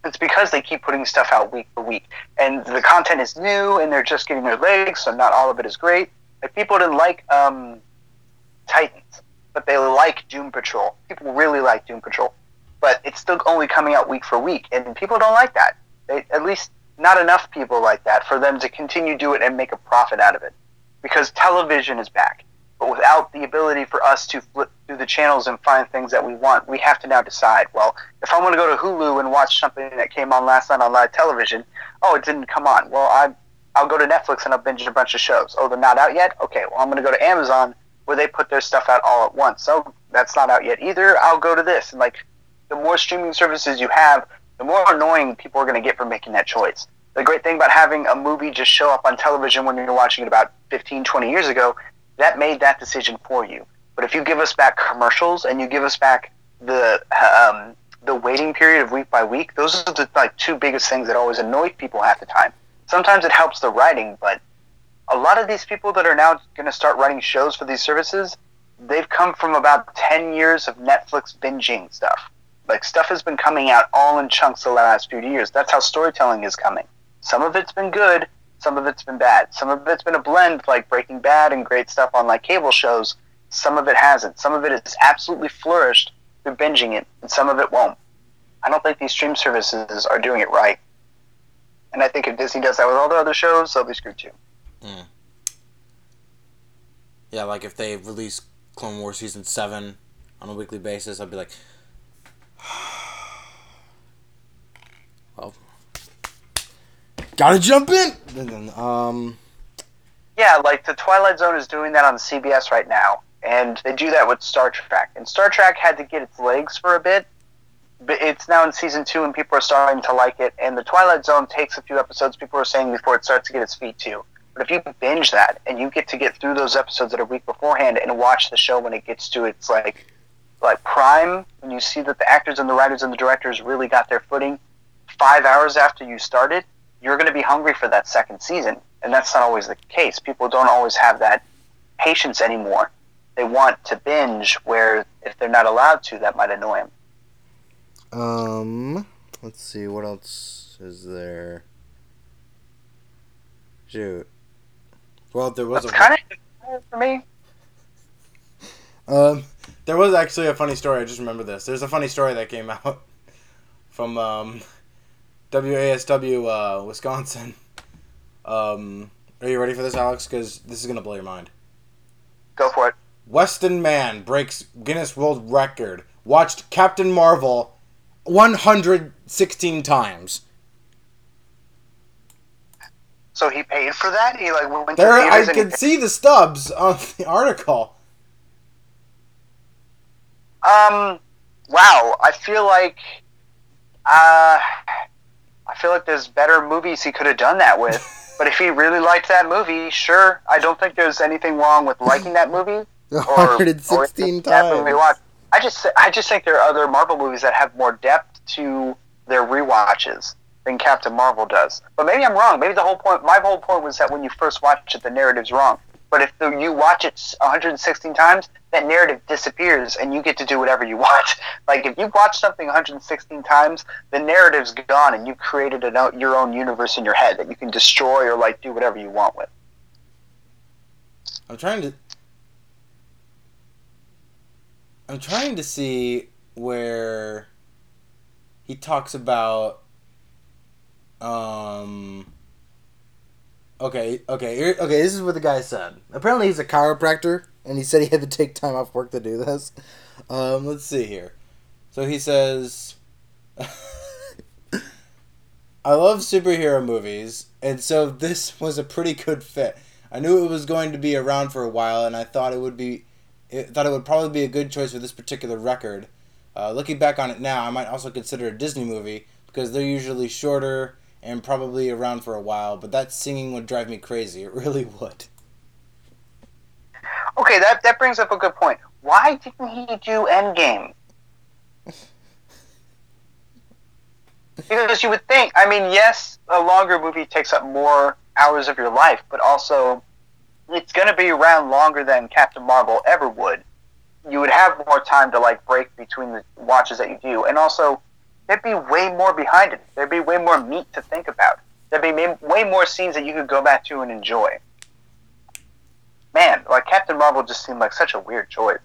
S2: It's because they keep putting stuff out week for week, and the content is new, and they're just getting their legs, so not all of it is great. Like people didn't like um, Titans, but they like Doom Patrol. People really like Doom Patrol but it's still only coming out week for week, and people don't like that. They, at least not enough people like that for them to continue do it and make a profit out of it. Because television is back, but without the ability for us to flip through the channels and find things that we want, we have to now decide. Well, if I want to go to Hulu and watch something that came on last night on live television, oh, it didn't come on. Well, I I'll go to Netflix and I'll binge a bunch of shows. Oh, they're not out yet. Okay, well, I'm going to go to Amazon where they put their stuff out all at once. So that's not out yet either. I'll go to this and like the more streaming services you have, the more annoying people are going to get for making that choice. The great thing about having a movie just show up on television when you're watching it about 15, 20 years ago, that made that decision for you. But if you give us back commercials and you give us back the um, the waiting period of week by week, those are the like two biggest things that always annoy people half the time. Sometimes it helps the writing, but a lot of these people that are now going to start writing shows for these services, they've come from about 10 years of Netflix binging stuff. Like stuff has been coming out all in chunks the last few years. That's how storytelling is coming. Some of it's been good, some of it's been bad. Some of it's been a blend, like Breaking Bad and great stuff on like cable shows. Some of it hasn't. Some of it has absolutely flourished through binging it, and some of it won't. I don't think these stream services are doing it right. And I think if Disney does that with all the other shows, they'll be screwed too. Mm.
S1: Yeah, like if they release Clone Wars season seven on a weekly basis, I'd be like, well, gotta jump in. Um.
S2: Yeah, like the Twilight Zone is doing that on CBS right now, and they do that with Star Trek. And Star Trek had to get its legs for a bit, but it's now in season two, and people are starting to like it. And the Twilight Zone takes a few episodes. People are saying before it starts to get its feet too. But if you binge that and you get to get through those episodes at a week beforehand and watch the show when it gets to its like like prime when you see that the actors and the writers and the directors really got their footing five hours after you started you're going to be hungry for that second season and that's not always the case people don't always have that patience anymore they want to binge where if they're not allowed to that might annoy them
S1: Um, let's see what else is there. Shoot. Well, there was
S2: That's
S1: a
S2: kind of for me.
S1: um, there was actually a funny story. I just remember this. There's a funny story that came out from um, WASW uh, Wisconsin. Um, are you ready for this, Alex? Because this is gonna blow your mind.
S2: Go for it.
S1: Weston man breaks Guinness World Record. Watched Captain Marvel 116 times.
S2: So he paid for that. He like went
S1: There, I can see the stubs on the article.
S2: Um, wow. I feel like, uh, I feel like there's better movies he could have done that with. but if he really liked that movie, sure. I don't think there's anything wrong with liking that movie. Or,
S1: 116
S2: or that movie
S1: times.
S2: I just, I just think there are other Marvel movies that have more depth to their rewatches than Captain Marvel does. But maybe I'm wrong. Maybe the whole point, my whole point was that when you first watch it, the narrative's wrong. But if you watch it 116 times, that narrative disappears and you get to do whatever you want. Like if you watch something 116 times, the narrative's gone and you've created an, your own universe in your head that you can destroy or like do whatever you want with.
S1: I'm trying to. I'm trying to see where he talks about. Um. Okay, okay, okay. This is what the guy said. Apparently, he's a chiropractor, and he said he had to take time off work to do this. Um, let's see here. So he says, "I love superhero movies, and so this was a pretty good fit. I knew it was going to be around for a while, and I thought it would be, it, thought it would probably be a good choice for this particular record. Uh, looking back on it now, I might also consider a Disney movie because they're usually shorter and probably around for a while. But that singing would drive me crazy. It really would.
S2: Okay, that, that brings up a good point. Why didn't he do Endgame? Because you would think, I mean, yes, a longer movie takes up more hours of your life, but also it's going to be around longer than Captain Marvel ever would. You would have more time to like break between the watches that you do, and also there'd be way more behind it. There'd be way more meat to think about. There'd be way more scenes that you could go back to and enjoy. Man, like Captain Marvel just seemed like such a weird choice.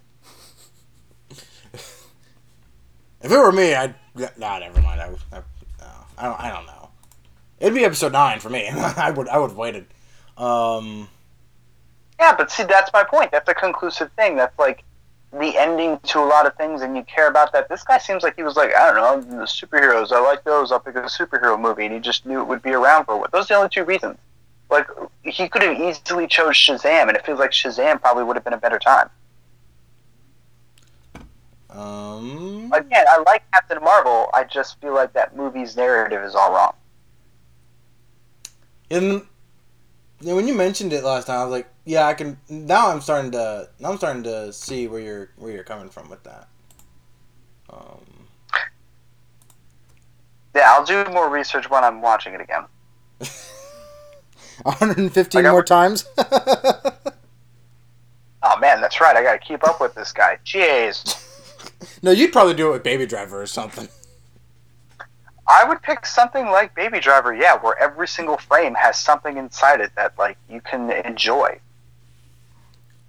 S1: If it were me, I'd. Nah, never mind. I, I, no, I don't. I don't know. It'd be episode nine for me. I would. I would have waited. Um.
S2: Yeah, but see, that's my point. That's a conclusive thing. That's like the ending to a lot of things, and you care about that. This guy seems like he was like, I don't know, the superheroes. I like those. I'll pick a superhero movie, and he just knew it would be around for a while. Those are the only two reasons. Like he could have easily chose Shazam, and it feels like Shazam probably would have been a better time.
S1: Um.
S2: Again, I like Captain Marvel. I just feel like that movie's narrative is all wrong.
S1: And yeah, when you mentioned it last time, I was like, yeah, I can. Now I'm starting to. Now I'm starting to see where you're where you're coming from with that. Um.
S2: Yeah, I'll do more research when I'm watching it again.
S1: 115
S2: Like, I
S1: more times.
S2: Oh man, that's right. I got to keep up with this guy. Jeez.
S1: no, you'd probably do it with Baby Driver or something.
S2: I would pick something like Baby Driver, yeah, where every single frame has something inside it that like you can enjoy.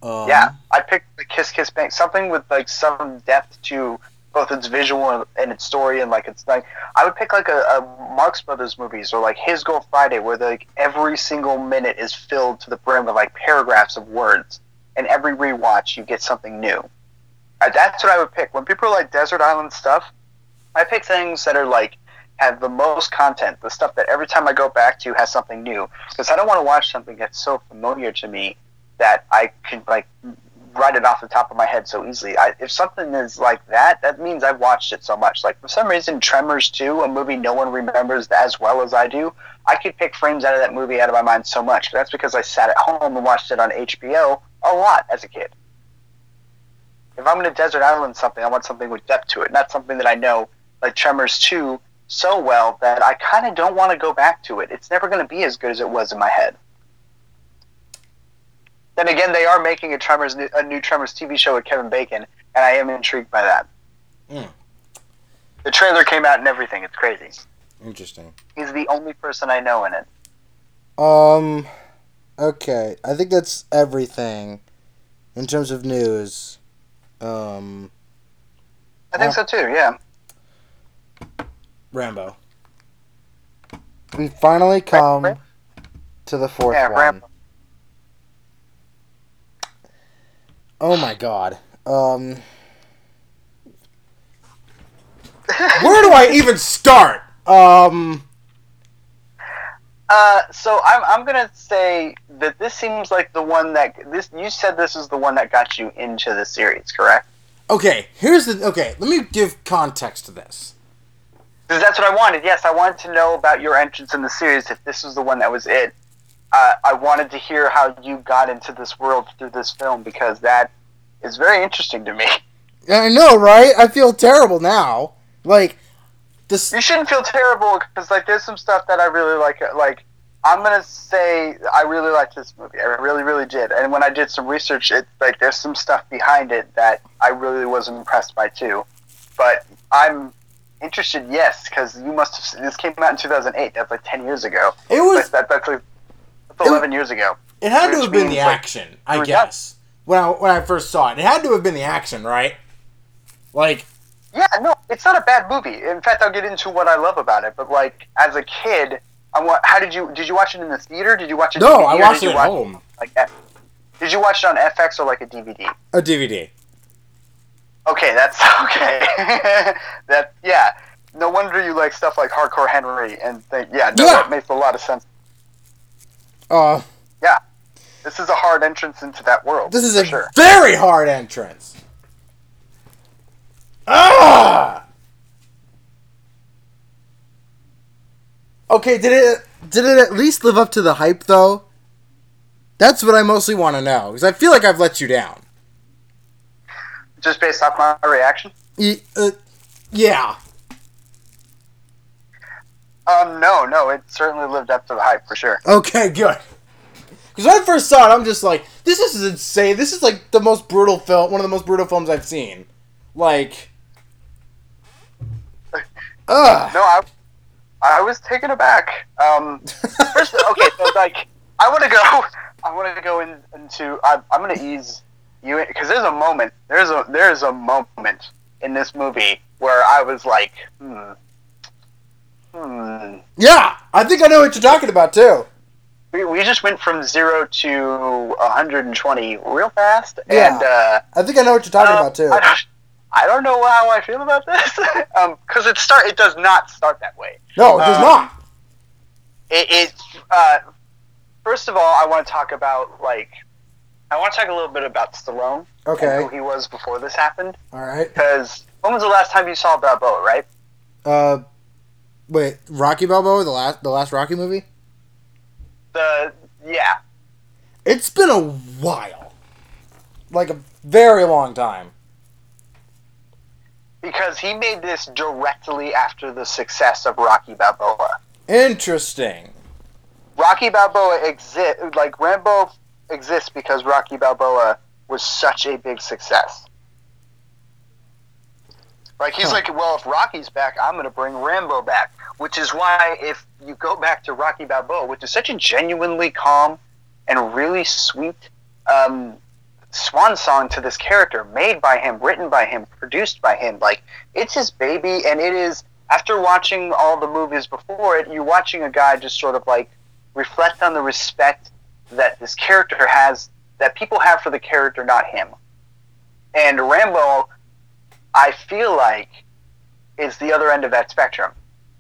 S1: Um,
S2: yeah, I'd pick the Kiss Kiss Bang, something with like some depth to both its visual and, its story, and like it's like I would pick like a, a Marx Brothers movies or like His Girl Friday, where like every single minute is filled to the brim with like paragraphs of words, and every rewatch you get something new. Uh, that's what I would pick. When people are like Desert Island stuff, I pick things that are like have the most content, the stuff that every time I go back to has something new. Because I don't want to watch something that's so familiar to me that I can like write it off the top of my head so easily. I, if something is like that, that means I've watched it so much. Like for some reason, Tremors 2, a movie no one remembers as well as I do, I could pick frames out of that movie out of my mind so much. That's because I sat at home and watched it on HBO a lot as a kid. If I'm going to desert island something, I want something with depth to it, not something that I know, like Tremors 2, so well that I kind of don't want to go back to it. It's never going to be as good as it was in my head. Then again, they are making a Tremors, a new Tremors TV show with Kevin Bacon, and I am intrigued by that. The trailer came out and everything. It's crazy.
S1: Interesting.
S2: He's the only person I know in it.
S1: Um. Okay, I think that's everything in terms of news. Um.
S2: I think
S1: Yeah.
S2: so too. Yeah.
S1: Rambo. We finally come
S2: Ram-
S1: to the fourth
S2: Yeah,
S1: one.
S2: Rambo.
S1: Oh my god. Um. Where do I even start? Um.
S2: Uh, so I'm I'm gonna say that this seems like the one that this you said this is the one that got you into the series, correct?
S1: Okay, here's the. Okay, let me give context to this.
S2: Because that's what I wanted. Yes, I wanted to know about your entrance in the series. If this was the one that was it, uh, I wanted to hear how you got into this world through this film because that is very interesting to me.
S1: I know, right? I feel terrible now. Like, this.
S2: You shouldn't feel terrible because like there's some stuff that I really like. Like I'm gonna say I really liked this movie. I really, really did. And when I did some research, it like there's some stuff behind it that I really was impressed by too. But I'm interested, yes, because you must have. This came out in 2008. That's like 10 years ago.
S1: It was.
S2: That, that's like that's
S1: It-
S2: 11 years ago.
S1: It had to have been the
S2: like,
S1: action, I guess. When I when I first saw it, it had to have been the action, right? Like,
S2: Yeah, no, it's not a bad movie. In fact, I'll get into what I love about it. But like as a kid, I want. How did you did you watch it in the theater? Did you watch it?
S1: no, I watched it at
S2: watch
S1: home,
S2: Like, F- did you watch it on FX or like a DVD?
S1: a DVD.
S2: Okay, that's okay. that yeah. No wonder you like stuff like Hardcore Henry and think yeah, no,
S1: Yeah.
S2: that makes a lot of sense.
S1: Uh, yeah,
S2: This is a hard entrance into that world.
S1: this is a
S2: sure.
S1: very hard entrance. Ah. Okay, did it did it at least live up to the hype though? That's what I mostly want to know because I feel like I've let you down.
S2: Just based off my reaction.
S1: Uh, yeah.
S2: Um, no, no, it certainly lived up to the hype for sure.
S1: Okay, good. Because when I first saw it, I'm just like, this is insane. This is like the most brutal film, one of the most brutal films I've seen. Like, ugh.
S2: No, I, I was taken aback. Um, first, okay, so like, I want to go. I want to go in, into. I, I'm going to ease you because there's a moment. There's a there's a moment in this movie where I was like, hmm, hmm.
S1: Yeah, I think I know what you're talking about too.
S2: We, we just went from zero to 120 real fast,
S1: Yeah.
S2: and uh,
S1: I think I know what you're talking
S2: uh,
S1: about too.
S2: I don't, I don't know how I feel about this, um, because it start. It does not start that way.
S1: No, it does
S2: um,
S1: not.
S2: it, it uh, first of all, I want to talk about like I want to talk a little bit about Stallone and
S1: Okay,
S2: who he was before this happened.
S1: all right.
S2: Because when was the last time you saw Balboa? Right?
S1: Uh, wait, Rocky Balboa, the last, the last Rocky movie.
S2: The yeah,
S1: It's been a while, like a very long time.
S2: because he made this directly after the success of Rocky Balboa.
S1: Interesting.
S2: Rocky Balboa exist like Rambo exists because Rocky Balboa was such a big success. Like he's
S1: Huh.
S2: like, well, if Rocky's back, I'm gonna bring Rambo back. Which is why if you go back to Rocky Balboa, which is such a genuinely calm and really sweet um, swan song to this character, made by him, written by him, produced by him, like it's his baby, and it is. After watching all the movies before it, you're watching a guy just sort of like reflect on the respect that this character has, that people have for the character, not him. And Rambo, I feel like, is the other end of that spectrum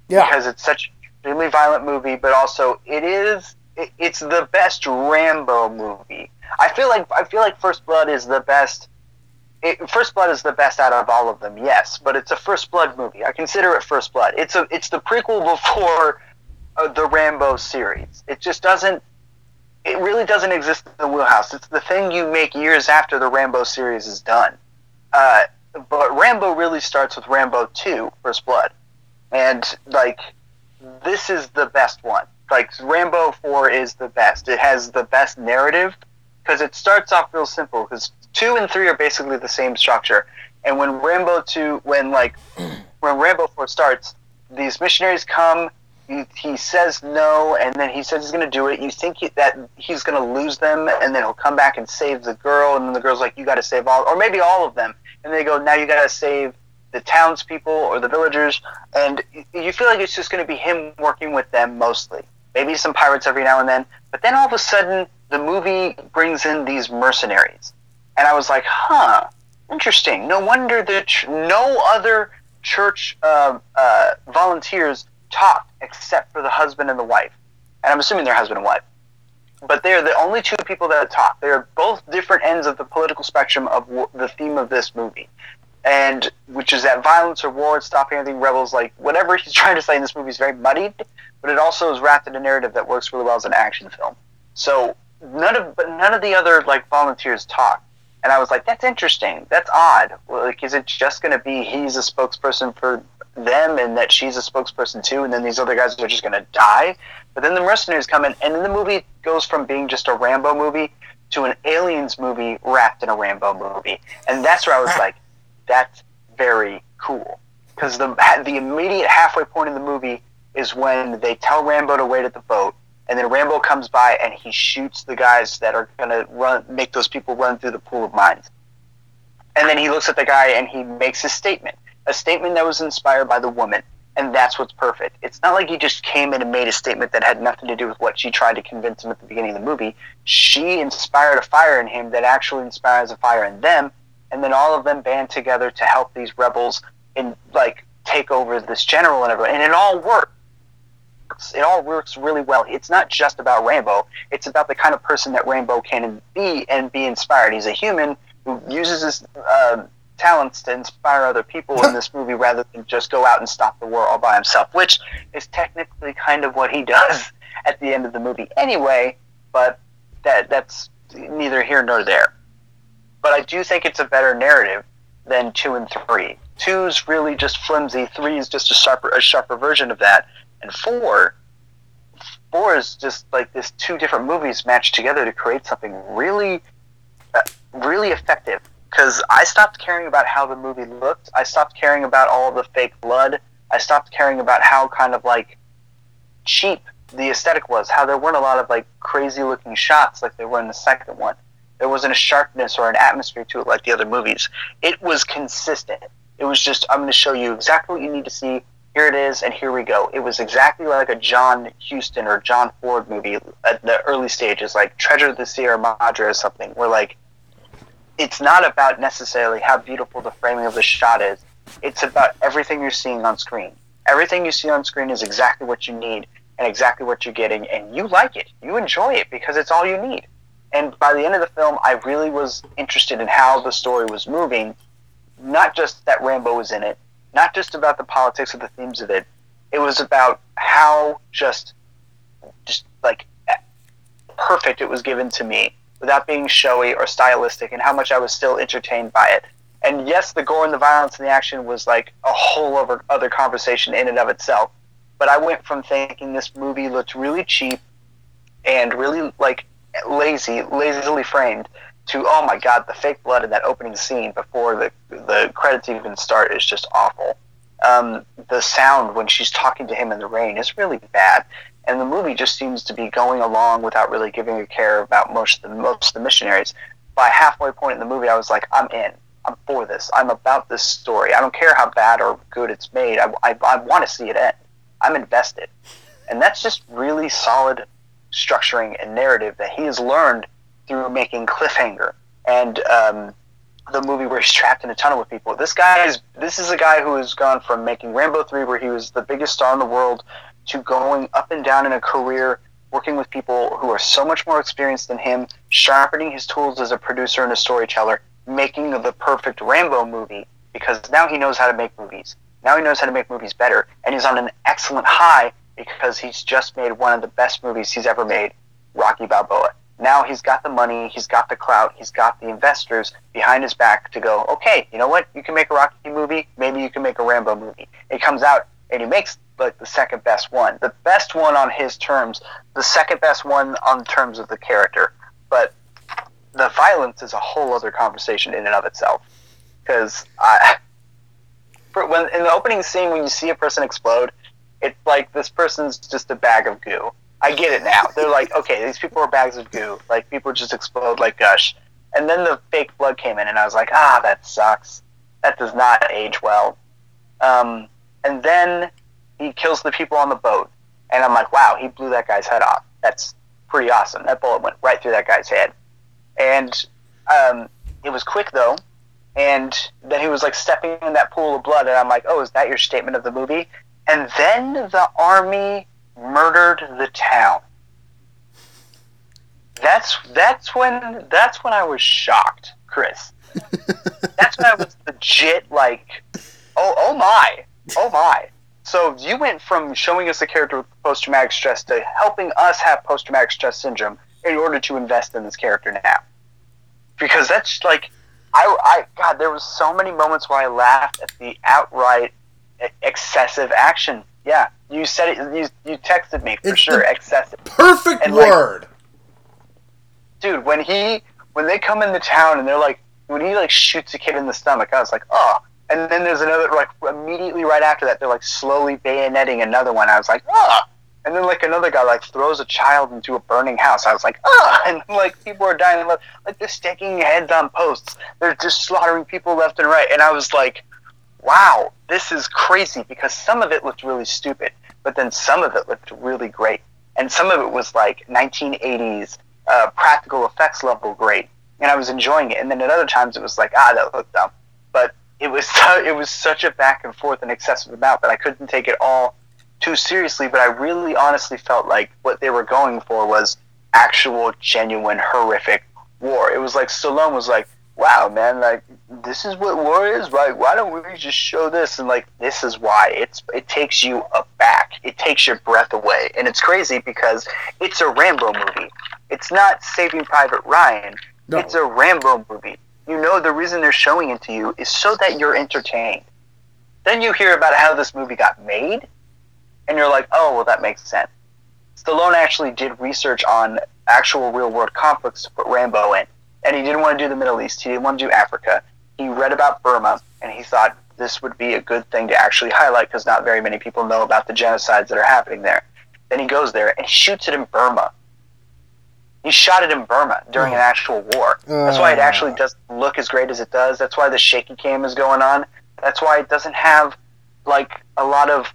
S1: Yeah.
S2: because it's such an extremely violent movie, but also it is it, it's the best Rambo movie. I feel like I feel like First Blood is the best. It, First Blood is the best out of all of them, yes, but it's a First Blood movie. I consider it First Blood. It's a it's the prequel before uh, the Rambo series. It just doesn't. It really doesn't exist in the wheelhouse. It's the thing you make years after the Rambo series is done. Uh, but Rambo really starts with Rambo 2, First Blood. And, like, this is the best one. Like, Rambo 4 is the best. It has the best narrative because it starts off real simple because 2 and 3 are basically the same structure. And when Rambo 2, when, like, when Rambo Four starts, these missionaries come. He, he says no, and then he says he's going to do it. You think he, that he's going to lose them, and then he'll come back and save the girl, and then the girl's like, "You got to save all, or maybe all of them." And they go, "Now you got to save the townspeople or the villagers," and you feel like it's just going to be him working with them mostly. Maybe some pirates every now and then, but then all of a sudden, the movie brings in these mercenaries, and I was like, "Huh, interesting. No wonder that no other church uh, uh, volunteers talked except for the husband and the wife. And I'm assuming they're husband and wife. But they're the only two people that talk. They're both different ends of the political spectrum of w- the theme of this movie. And which is that violence or war, stop anything, rebels, like whatever he's trying to say in this movie is very muddied, but it also is wrapped in a narrative that works really well as an action film. So none of but none of the other like volunteers talk and I was like, that's interesting. That's odd. Like, is it just going to be he's a spokesperson for them and that she's a spokesperson too, and then these other guys are just going to die? But then the mercenaries come in, and then the movie goes from being just a Rambo movie to an aliens movie wrapped in a Rambo movie, and that's where I was like, that's very cool. Because the the immediate halfway point in the movie is when they tell Rambo to wait at the boat and then Rambo comes by and he shoots the guys that are gonna run, make those people run through the pool of mines. And then he looks at the guy and he makes a statement, a statement that was inspired by the woman, and that's what's perfect. It's not like he just came in and made a statement that had nothing to do with what she tried to convince him at the beginning of the movie. She inspired a fire in him that actually inspires a fire in them, and then all of them band together to help these rebels and like take over this general and everyone. and it all works. It all works really well. It's not just about Rambo. It's about the kind of person that Rambo can be and be inspired. He's a human who uses his uh, talents to inspire other people in this movie rather than just go out and stop the war all by himself, which is technically kind of what he does at the end of the movie anyway. But that that's neither here nor there. But I do think it's a better narrative than two and three. Two's really just flimsy. Three is just a sharper a sharper version of that and four four is just like this two different movies matched together to create something really uh, really effective because i stopped caring about how the movie looked. I stopped caring about all the fake blood. I stopped caring about how kind of like cheap the aesthetic was how there weren't a lot of like crazy looking shots like there were in the second one. There wasn't a sharpness or an atmosphere to it like the other movies. It was consistent. It was just i'm going to show you exactly what you need to see. Here it is, and here we go. It was exactly like a John Huston or John Ford movie at the early stages, like Treasure of the Sierra Madre or something, where like it's not about necessarily how beautiful the framing of the shot is. It's about everything you're seeing on screen. Everything you see on screen is exactly what you need and exactly what you're getting, and you like it. You enjoy it because it's all you need. And by the end of the film, I really was interested in how the story was moving, not just that Rambo was in it, not just about the politics or the themes of it. It was about how just, just like perfect it was given to me without being showy or stylistic, and how much I was still entertained by it. And yes, the gore and the violence and the action was like a whole other other conversation in and of itself. But I went from thinking this movie looked really cheap and really like lazy, lazily framed, to oh my god, the fake blood in that opening scene before the the credits even start is just awful. Um, the sound when she's talking to him in the rain is really bad, and the movie just seems to be going along without really giving a care about most of the most of the missionaries. By halfway point in the movie, I was like, I'm in. I'm for this. I'm about this story. I don't care how bad or good it's made. I, I, I want to see it end. I'm invested. And that's just really solid structuring and narrative that he has learned through making Cliffhanger and um, the movie where he's trapped in a tunnel with people. This guy is this is a guy who has gone from making Rambo three, where he was the biggest star in the world, to going up and down in a career working with people who are so much more experienced than him, sharpening his tools as a producer and a storyteller, making the perfect Rambo movie because now he knows how to make movies. Now he knows how to make movies better, and he's on an excellent high because he's just made one of the best movies he's ever made, Rocky Balboa. Now he's got the money, he's got the clout, he's got the investors behind his back to go, okay, you know what? You can make a Rocky movie, maybe you can make a Rambo movie. It comes out and he makes like the second best one. The best one on his terms, the second best one on terms of the character. But the violence is a whole other conversation in and of itself. Because I per- when in the opening scene when you see a person explode, it's like this person's just a bag of goo. I get it now. They're like, okay, these people are bags of goo. Like people just explode like gush. And then the fake blood came in, and I was like, ah, that sucks. That does not age well. Um, and then he kills the people on the boat, and I'm like, wow, he blew that guy's head off. That's pretty awesome. That bullet went right through that guy's head, and um, it was quick though. And then he was like stepping in that pool of blood, and I'm like, oh, is that your statement of the movie? And then the army murdered the town. That's that's when that's when I was shocked, Chris. that's when I was legit like, oh oh my, oh my. So you went from showing us a character with post traumatic stress to helping us have post traumatic stress syndrome in order to invest in this character now. Because that's like, I, I God, there was so many moments where I laughed at the outright excessive action. Yeah, you said it. You, you texted me for
S1: It's
S2: sure. Excessive
S1: Perfect
S2: And, like,
S1: word.
S2: dude when he when they come into town and they're like when he like shoots a kid in the stomach i was like oh and then there's another like immediately right after that they're like slowly bayoneting another one i was like ah! and then like another guy like throws a child into a burning house i was like ah! and like people are dying left like they're sticking heads on posts they're just slaughtering people left and right and i was like wow this is crazy because some of it looked really stupid but then some of it looked really great and some of it was like 1980s uh, practical effects level great, and I was enjoying it. And then at other times it was like, ah, that looked dumb. But it was so, it was such a back and forth and excessive amount that I couldn't take it all too seriously. But I really honestly felt like what they were going for was actual, genuine, horrific war. It was like Stallone was like, wow, man, like this is what war is. Like, why don't we just show this? And like, this is why it's it takes you aback. It takes your breath away, and it's crazy because it's a Rambo movie. It's not Saving Private Ryan.
S1: No.
S2: It's a Rambo movie. You know the reason they're showing it to you is so that you're entertained. Then you hear about how this movie got made, and you're like, oh, well, that makes sense. Stallone actually did research on actual real world conflicts to put Rambo in, and he didn't want to do the Middle East. He didn't want to do Africa. He read about Burma, and he thought this would be a good thing to actually highlight because not very many people know about the genocides that are happening there. Then he goes there and shoots it in Burma. He shot it in Burma during an actual war. That's why it actually doesn't look as great as it does. That's why the shaky cam is going on. That's why it doesn't have like a lot of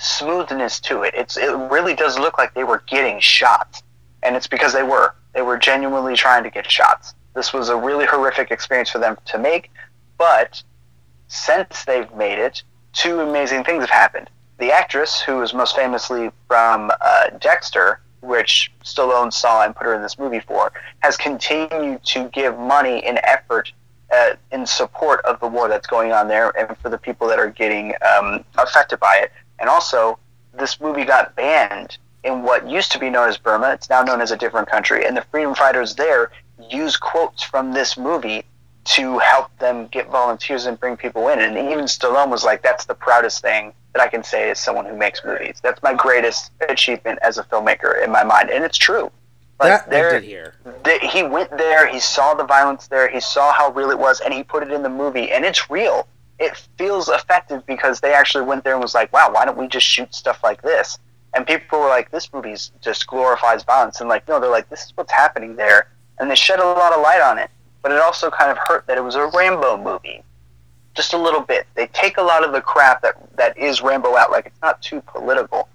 S2: smoothness to it. It's it really does look like they were getting shots, and it's because they were. They were genuinely trying to get shots. This was a really horrific experience for them to make, but since they've made it, two amazing things have happened. The actress, who is most famously from uh, Dexter, which Stallone saw and put her in this movie for, has continued to give money and effort uh, in support of the war that's going on there and for the people that are getting um, affected by it. And also, this movie got banned in what used to be known as Burma. It's now known as a different country. And the freedom fighters there use quotes from this movie to help them get volunteers and bring people in. And even Stallone was like, that's the proudest thing that I can say as someone who makes movies. That's my greatest achievement as a filmmaker in my mind. And it's true. Like,
S1: that I
S2: there-
S1: did hear.
S2: th- he went there, he saw the violence there, he saw how real it was, and he put it in the movie, and it's real. It feels effective because they actually went there and was like, wow, why don't we just shoot stuff like this? And people were like, this movie just glorifies violence. And like, no, they're like, this is what's happening there. And they shed a lot of light on it. But it also kind of hurt that it was a Rambo movie. Just a little bit. They take a lot of the crap that, that is Rambo out. Like, it's not too political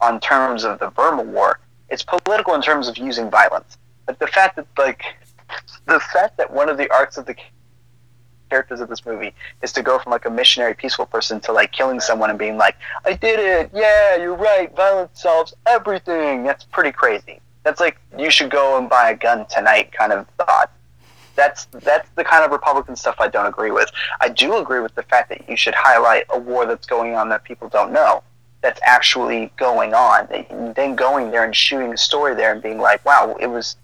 S2: on terms of the Burma War. It's political in terms of using violence. But the fact that, like, the fact that one of the arcs of the characters of this movie is to go from like a missionary peaceful person to like killing someone and being like i did it yeah you're right violence solves everything that's pretty crazy that's like you should go and buy a gun tonight kind of thought that's that's the kind of republican stuff i don't agree with i do agree with the fact that you should highlight a war that's going on that people don't know that's actually going on then going there and shooting a story there and being like wow it was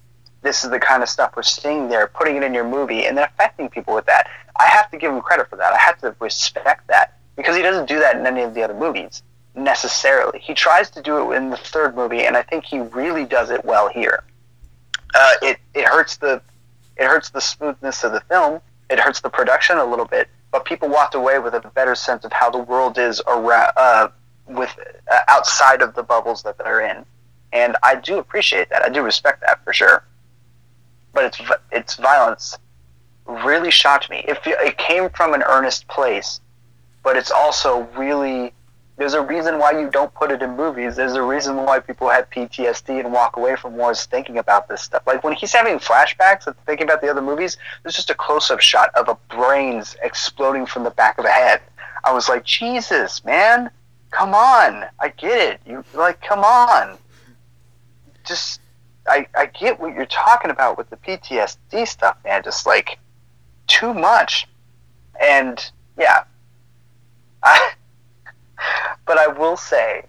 S2: this is the kind of stuff we're seeing there, putting it in your movie, and then affecting people with that. I have to give him credit for that. I have to respect that because he doesn't do that in any of the other movies necessarily. He tries to do it in the third movie, and I think he really does it well here. Uh, it it hurts the it hurts the smoothness of the film. It hurts the production a little bit, but people walked away with a better sense of how the world is around, uh, with uh, outside of the bubbles that they're in, and I do appreciate that. I do respect that for sure. But its its violence really shocked me. It it came from an earnest place, but it's also really there's a reason why you don't put it in movies. There's a reason why people have PTSD and walk away from wars thinking about this stuff. Like when he's having flashbacks and thinking about the other movies, there's just a close up shot of a brains exploding from the back of a head. I was like, Jesus, man, come on. I get it. You like, come on. Just, I, I get what you're talking about with the PTSD stuff, man. Just like, too much. And yeah, I but I will say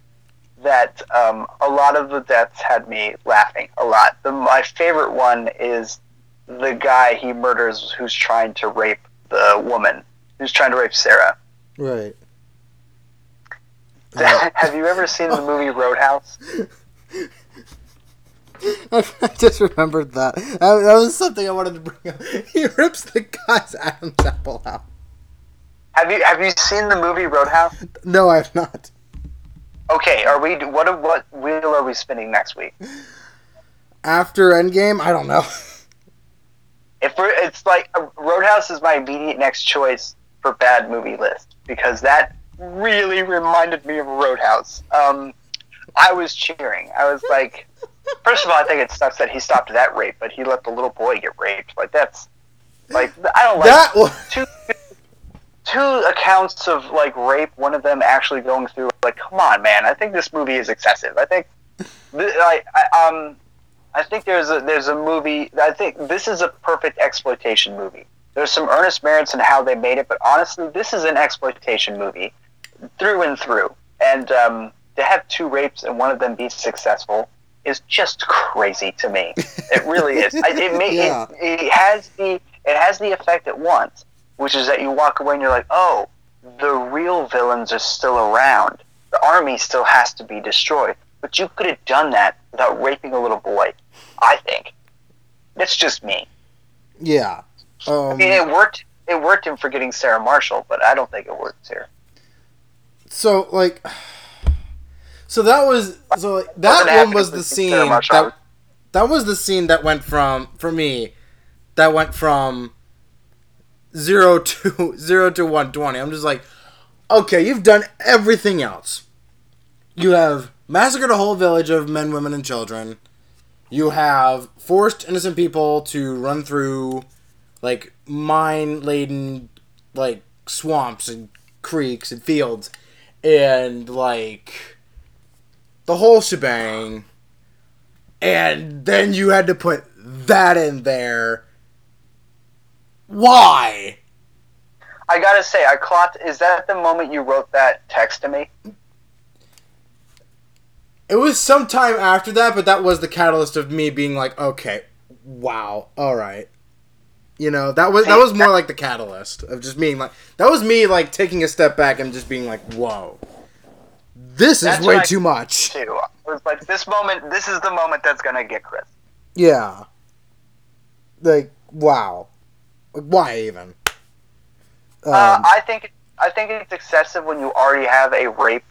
S2: that um, a lot of the deaths had me laughing a lot. The, my favorite one is the guy he murders who's trying to rape the woman, who's trying to rape Sarah.
S1: Right.
S2: Have you ever seen the movie Roadhouse?
S1: I just remembered that. that. That was something I wanted to bring up. He rips the guy's Adam's apple out.
S2: Have you have you seen the movie Roadhouse?
S1: No, I have not.
S2: Okay, are we? What what wheel are we spinning next week?
S1: After Endgame, I don't know.
S2: If we're, it's like uh, Roadhouse is my immediate next choice for bad movie list because that really reminded me of Roadhouse. Um, I was cheering. I was like, first of all, I think it sucks that he stopped that rape, but he let the little boy get raped. Like that's like I don't like
S1: that. Was-
S2: two two accounts of like rape. One of them actually going through. Like, come on, man! I think this movie is excessive. I think, I, I um, I think there's a there's a movie. I think this is a perfect exploitation movie. There's some earnest merits in how they made it, but honestly, this is an exploitation movie through and through. And um, to have two rapes and one of them be successful is just crazy to me. It really is. It, it, may,
S1: Yeah.
S2: it, it has the it has the effect at once, which is that you walk away and you're like, oh, the real villains are still around. The army still has to be destroyed. But you could have done that without raping a little boy. I think. That's just me.
S1: yeah.
S2: I
S1: Um,
S2: mean, it worked. It worked in forgetting Sarah Marshall, but I don't think it works here.
S1: so like, so that was so like, that one was the scene that that was the scene that went from for me that went from zero to zero to one twenty. I'm just like, okay, you've done everything else. You have massacred a whole village of men, women, and children. You have forced innocent people to run through like mine laden like swamps and creeks and fields and like the whole shebang and then you had to put that in there why
S2: I gotta say, I clocked. Is that the moment you wrote that text to me?
S1: it was some time after that but that was the catalyst of me being like okay wow all right you know that was that was more like the catalyst of just being like that was me like taking a step back and just being like whoa this is
S2: That's
S1: way too much
S2: Too. I was like, this moment. This is the moment that's gonna get Chris.
S1: yeah like wow like, why even um,
S2: Uh, I think I think it's excessive when you already have a rape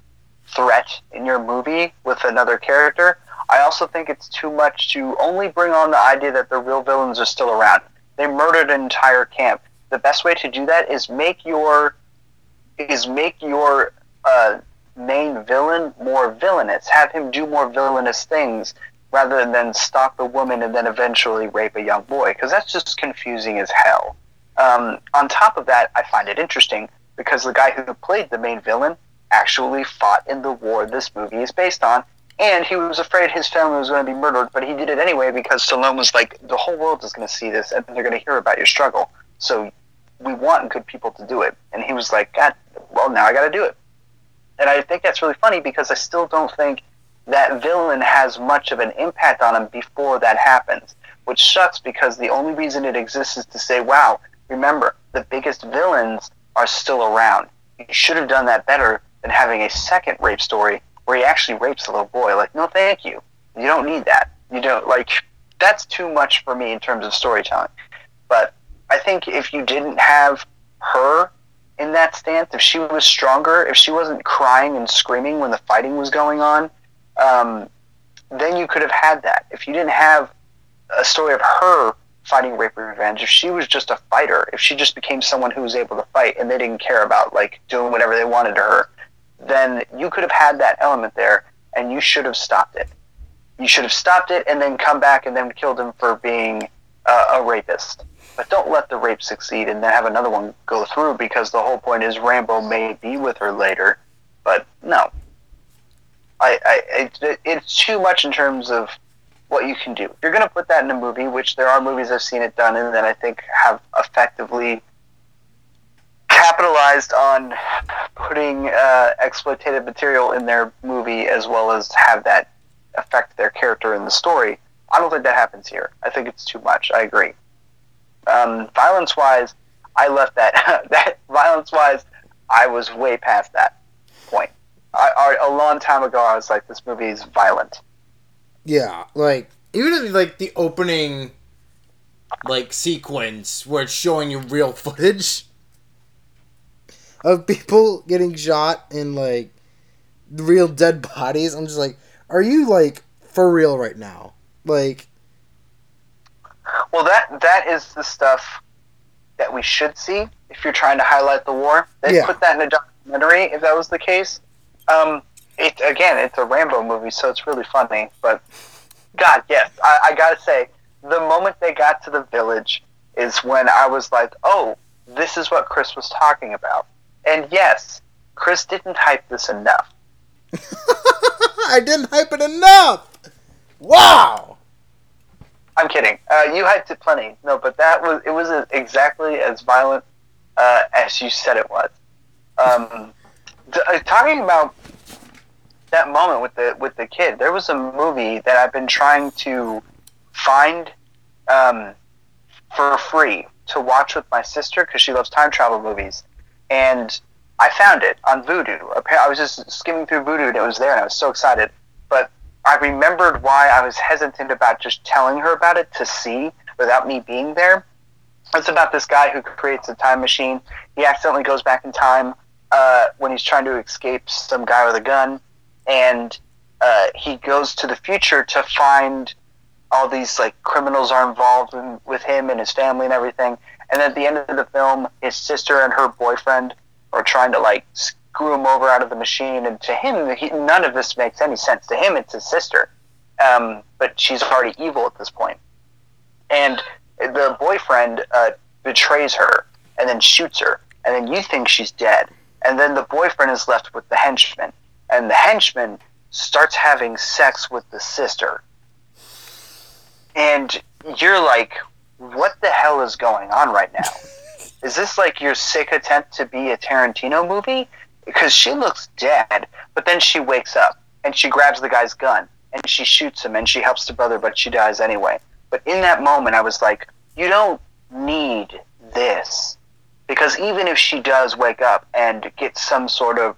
S2: threat in your movie with another character. I also think it's too much to only bring on the idea that the real villains are still around. They murdered an entire camp. The best way to do that is make your is make your uh, main villain more villainous. Have him do more villainous things rather than stalk the woman and then eventually rape a young boy, because that's just confusing as hell. Um, on top of that, I find it interesting because the guy who played the main villain actually fought in the war this movie is based on, and he was afraid his family was going to be murdered, but he did it anyway because Stallone was like, the whole world is going to see this and they're going to hear about your struggle. So we want good people to do it. And he was like, God, well, now I got to do it. And I think that's really funny because I still don't think that villain has much of an impact on him before that happens, which sucks because the only reason it exists is to say, wow, remember, the biggest villains are still around. You should have done that better than having a second rape story where he actually rapes a little boy. Like, no, thank you. You don't need that. You don't, like, that's too much for me in terms of storytelling. But I think if you didn't have her in that stance, if she was stronger, if she wasn't crying and screaming when the fighting was going on, um, then you could have had that. If you didn't have a story of her fighting rape and revenge, if she was just a fighter, if she just became someone who was able to fight and they didn't care about like doing whatever they wanted to her, then you could have had that element there and you should have stopped it. You should have stopped it and then come back and then killed him for being uh, a rapist. But don't let the rape succeed and then have another one go through because the whole point is Rambo may be with her later. But no, I, I it, it's too much in terms of what you can do. You're going to put that in a movie, which there are movies I've seen it done in that I think have effectively capitalized on putting uh, exploitative material in their movie as well as have that affect their character in the story. I don't think that happens here. I think it's too much. I agree. Um, violence wise, I left that that violence wise, I was way past that point. I, I, a long time ago, I was like, this movie is violent.
S1: Yeah, like even like the opening, like sequence where it's showing you real footage of people getting shot in like real dead bodies. I'm just like, are you like for real right now? Like,
S2: well, that that is the stuff that we should see if you're trying to highlight the war. They yeah. put that in a documentary if that was the case. Um, it again, it's a Rambo movie, so it's really funny. But God, yes, I, I gotta say, the moment they got to the village is when I was like, oh, this is what Chris was talking about. And yes, Chris didn't hype this enough.
S1: I didn't hype it enough. Wow.
S2: I'm kidding. Uh, you hyped it plenty. No, but that was it was exactly as violent uh, as you said it was. Um, talking about that moment with the with the kid, there was a movie that I've been trying to find um, for free to watch with my sister because she loves time travel movies, and I found it on Vudu. I was just skimming through Vudu and it was there, and I was so excited. But I remembered why I was hesitant about just telling her about it to see without me being there. It's about this guy who creates a time machine. He accidentally goes back in time uh, when he's trying to escape some guy with a gun, and uh, he goes to the future to find all these like criminals are involved in, with him and his family and everything. And at the end of the film, his sister and her boyfriend are trying to like screw him over out of the machine. And to him, he, none of this makes any sense. To him, it's his sister, um, but she's already evil at this point. And the boyfriend uh, betrays her and then shoots her, and then you think she's dead. And then the boyfriend is left with the henchman, and the henchman starts having sex with the sister. And you're like, what the hell is going on right now? is this like your sick attempt to be a Tarantino movie? Because she looks dead, but then she wakes up and she grabs the guy's gun and she shoots him and she helps the brother, but she dies anyway. But in that moment, I was like, you don't need this. Because even if she does wake up and get some sort of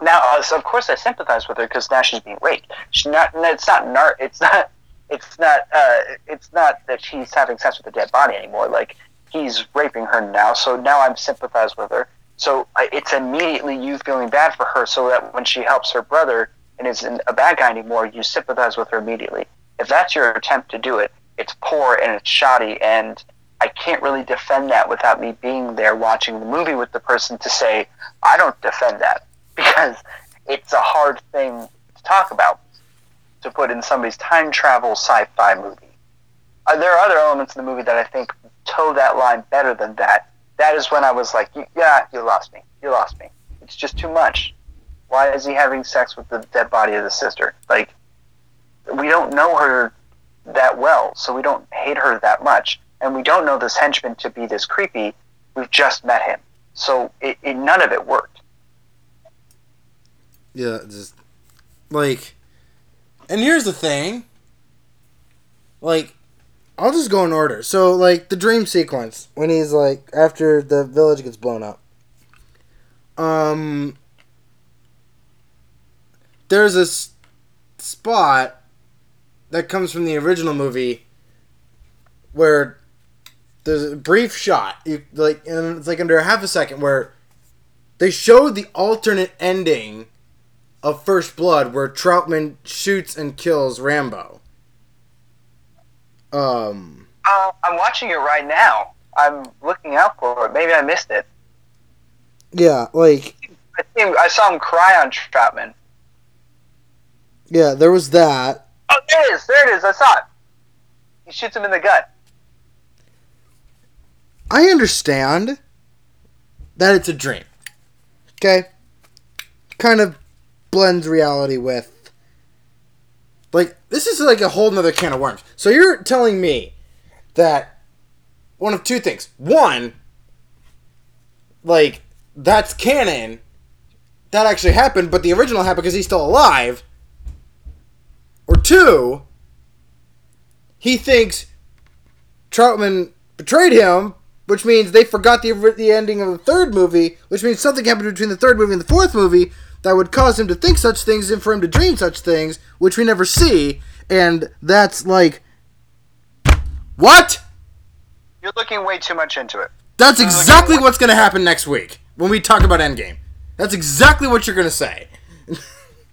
S2: now, uh, of course, I sympathize with her because now she's being raped. She's not. It's not. It's not it's not uh, it's not that she's having sex with a dead body anymore. Like he's raping her now, so now I'm sympathize with her. So it's immediately you feeling bad for her, so that when she helps her brother and isn't a bad guy anymore, you sympathize with her immediately. If that's your attempt to do it, it's poor and it's shoddy, and I can't really defend that without me being there watching the movie with the person to say I don't defend that because it's a hard thing to talk about to put in somebody's time travel sci-fi movie. Uh, there are other elements in the movie that I think toe that line better than that. That is when I was like, yeah, you lost me. You lost me. It's just too much. Why is he having sex with the dead body of the sister? Like, we don't know her that well, so we don't hate her that much. And we don't know this henchman to be this creepy. We've just met him. So it, it none of it worked.
S1: Yeah, just like and here's the thing. Like, I'll just go in order. So, like, the dream sequence when he's like after the village gets blown up. Um, there's a s- spot that comes from the original movie where there's a brief shot, you like, and it's like under half a second where they showed the alternate ending of First Blood where Troutman shoots and kills Rambo. Um,
S2: Uh, I'm watching it right now. I'm looking out for it. Maybe I missed it.
S1: yeah, like
S2: I, think, I saw him cry on Troutman.
S1: yeah, there was that.
S2: Oh, there it is. There it is. I saw it. He shoots him in the gut.
S1: I understand that it's a dream. Okay? Kind of blends reality with. Like, this is like a whole nother can of worms. So you're telling me that one of two things. One, like, that's canon. That actually happened, but the original happened because he's still alive. Or two, he thinks Troutman betrayed him, which means they forgot the the ending of the third movie, which means something happened between the third movie and the fourth movie that would cause him to think such things and for him to dream such things, which we never see, and that's like what?
S2: You're looking way too much into it.
S1: That's exactly what's going to happen next week when we talk about Endgame. That's exactly what you're going to say.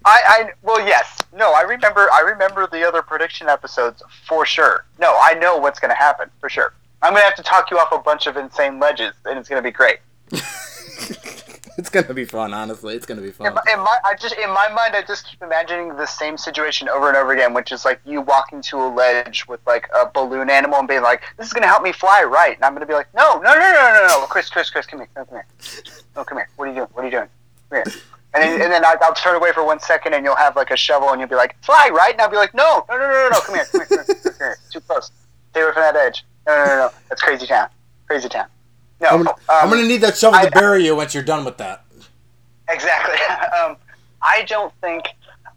S2: I, I well yes no I remember I remember the other prediction episodes for sure no I know what's gonna happen for sure I'm gonna have to talk you off a bunch of insane ledges and it's gonna be great.
S1: It's going to be fun, honestly. It's going to be
S2: in
S1: fun.
S2: my, in my I just in my mind I just keep imagining the same situation over and over again which is like you walking to a ledge with like a balloon animal and being like this is gonna help me fly right. And I'm gonna be like no no no no no no Chris Chris Chris come here come here. No come here. What are you doing? What are you doing? Come here. And then, and then I, I'll turn away for one second, and you'll have like a shovel, and you'll be like, "Fly right," and I'll be like, "No, no, no, no, no, no, come here, come here, come here, come here, come here. too close, stay away from that edge." No, no, no, no, that's crazy town, crazy town. No,
S1: I'm,
S2: um,
S1: I'm going to need that shovel
S2: I-
S1: to bury you once you're done with that.
S2: exactly. um, I don't think,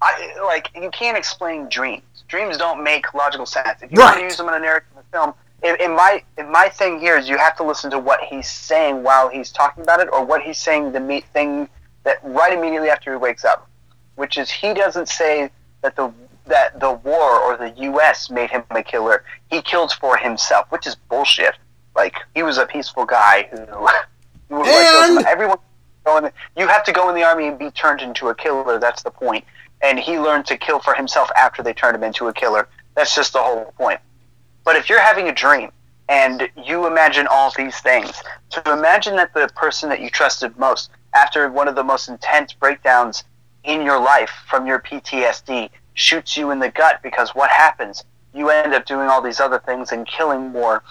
S2: I like, you can't explain dreams. Dreams don't make logical sense. If you want to use them in a narrative in a film, in, in my in my thing here is you have to listen to what he's saying while he's talking about it, or what he's saying the meat thing that right immediately after he wakes up, which is he doesn't say that the that the war or the U.S. made him a killer. He killed for himself, which is bullshit. Like he was a peaceful guy who, who
S1: And-
S2: goes- everyone the, you have to go in the army and be turned into a killer. That's the point. And he learned to kill for himself after they turned him into a killer. That's just the whole point. But if you're having a dream and you imagine all these things, to imagine that the person that you trusted most, after one of the most intense breakdowns in your life from your PTSD, shoots you in the gut because what happens? You end up doing all these other things and killing more.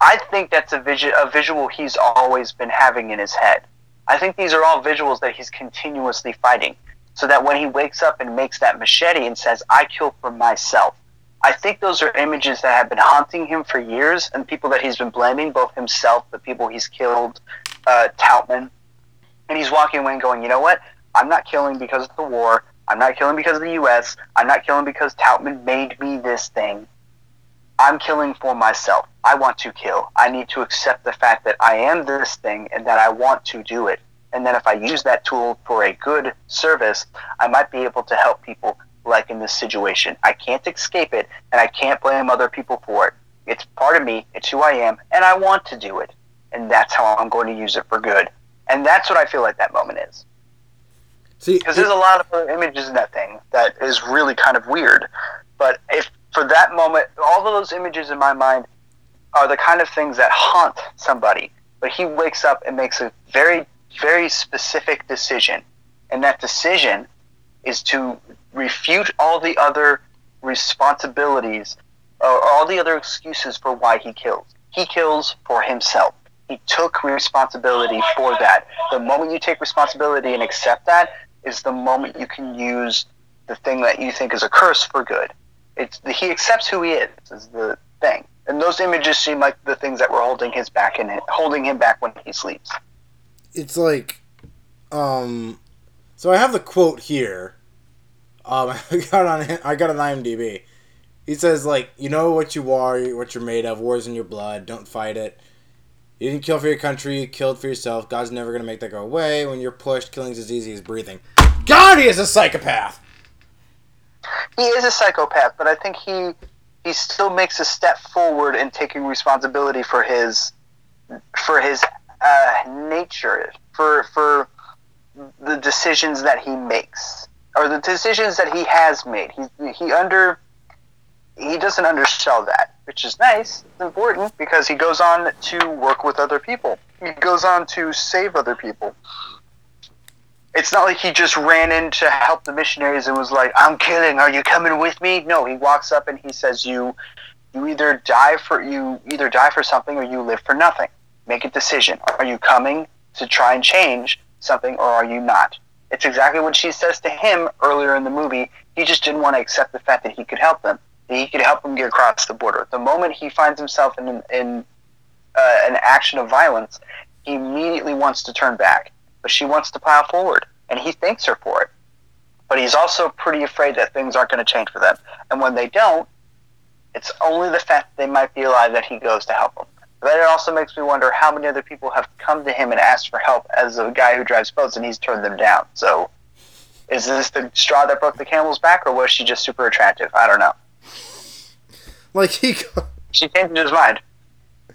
S2: I think that's a, vision, a visual he's always been having in his head. I think these are all visuals that he's continuously fighting. So that when he wakes up and makes that machete and says, I kill for myself, I think those are images that have been haunting him for years and people that he's been blaming, both himself, the people he's killed, uh. And he's walking away and going, you know what? I'm not killing because of the war. I'm not killing because of the U.S. I'm not killing because Troutman made me this thing. I'm killing for myself. I want to kill. I need to accept the fact that I am this thing and that I want to do it. And then if I use that tool for a good service, I might be able to help people like in this situation. I can't escape it and I can't blame other people for it. It's part of me, it's who I am, and I want to do it. And that's how I'm going to use it for good. And that's what I feel like that moment is.
S1: See,
S2: Because there's a lot of other images in that thing that is really kind of weird. But if for that moment, all of those images in my mind are the kind of things that haunt somebody. But he wakes up and makes a very, very specific decision. And that decision is to refute all the other responsibilities or all the other excuses for why he kills. He kills for himself. He took responsibility for that. The moment you take responsibility and accept that is the moment you can use the thing that you think is a curse for good. It's he accepts who he is is the thing, and those images seem like the things that were holding his back and holding him back when he sleeps.
S1: it's like um so i have the quote here um i got on i got on imdb he says like you know what you are what you're made of war's in your blood don't fight it you didn't kill for your country you killed for yourself. God's never gonna make that go away. When you're pushed killing's as easy as breathing. God he is a psychopath!
S2: He is a psychopath, but I think he he still makes a step forward in taking responsibility for his for his uh, nature, for for the decisions that he makes or the decisions that he has made. He he under he doesn't undersell that, which is nice. It's important because he goes on to work with other people. He goes on to save other people. It's not like he just ran in to help the missionaries and was like, "I'm killing. Are you coming with me?" No, he walks up and he says, "You, you either die for you either die for something or you live for nothing. Make a decision. Are you coming to try and change something or are you not?" It's exactly what she says to him earlier in the movie. He just didn't want to accept the fact that he could help them. That he could help him get across the border. The moment he finds himself in in uh, an action of violence, he immediately wants to turn back. But she wants to plow forward, and he thanks her for it. But he's also pretty afraid that things aren't going to change for them. And when they don't, it's only the fact that they might be alive that he goes to help them. But it also makes me wonder how many other people have come to him and asked for help as a guy who drives boats, and he's turned them down. So, is this the straw that broke the camel's back, or was she just super attractive? I don't know.
S1: Like he.
S2: She changed his mind.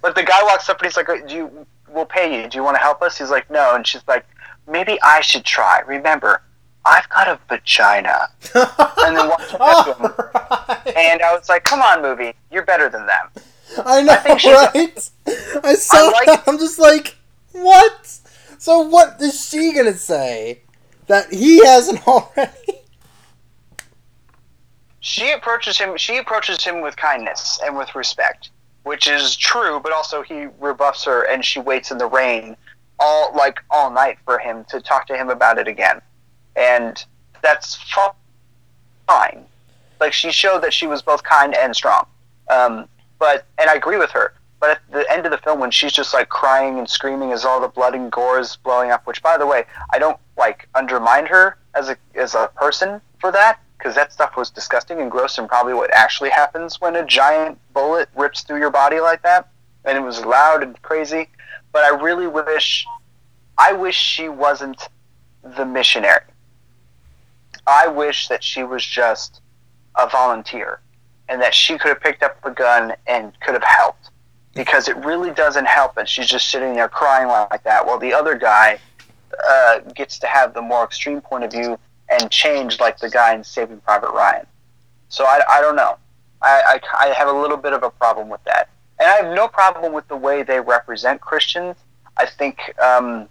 S2: But the guy walks up and he's like, uh, "Do you? We'll pay you. Do you want to help us?" He's like, "No," and she's like, "Maybe I should try. Remember, I've got a vagina." and then walks up to him.
S1: Alright.
S2: And I was like, "Come on, movie, you're better than them."
S1: I know,
S2: think
S1: right? I saw
S2: I like-
S1: I'm just like, what? So what is she gonna say that he hasn't already?
S2: She approaches him she approaches him with kindness and with respect which is true but also he rebuffs her and she waits in the rain all like all night for him to talk to him about it again. And that's fine. Like she showed that she was both kind and strong. Um, but and i agree with her but at the end of the film when she's just like crying and screaming as all the blood and gore is blowing up which by the way i don't like undermine her as a as a person for that because that stuff was disgusting and gross and probably what actually happens when a giant bullet rips through your body like that. And it was loud and crazy. But i really wish i wish she wasn't the missionary. I wish that she was just a volunteer and that she could have picked up a gun and could have helped. Because it really doesn't help that she's just sitting there crying like that while the other guy uh, gets to have the more extreme point of view and change like the guy in Saving Private Ryan. So I, I don't know. I, I, I have a little bit of a problem with that. And I have no problem with the way they represent Christians. I think um,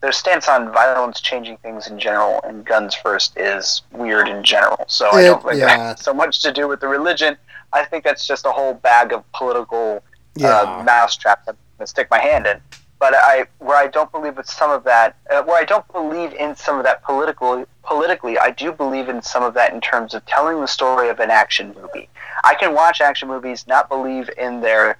S2: their stance on violence changing things in general and guns first is weird in general. So I don't think
S1: yeah.
S2: that so much to do with the religion. I think that's just a whole bag of political
S1: Yeah.
S2: uh, mousetrap that I'm gonna stick my hand in. But I, where I don't believe with some of that, uh, where I don't believe in some of that politically, politically, I do believe in some of that in terms of telling the story of an action movie. I can watch action movies, not believe in their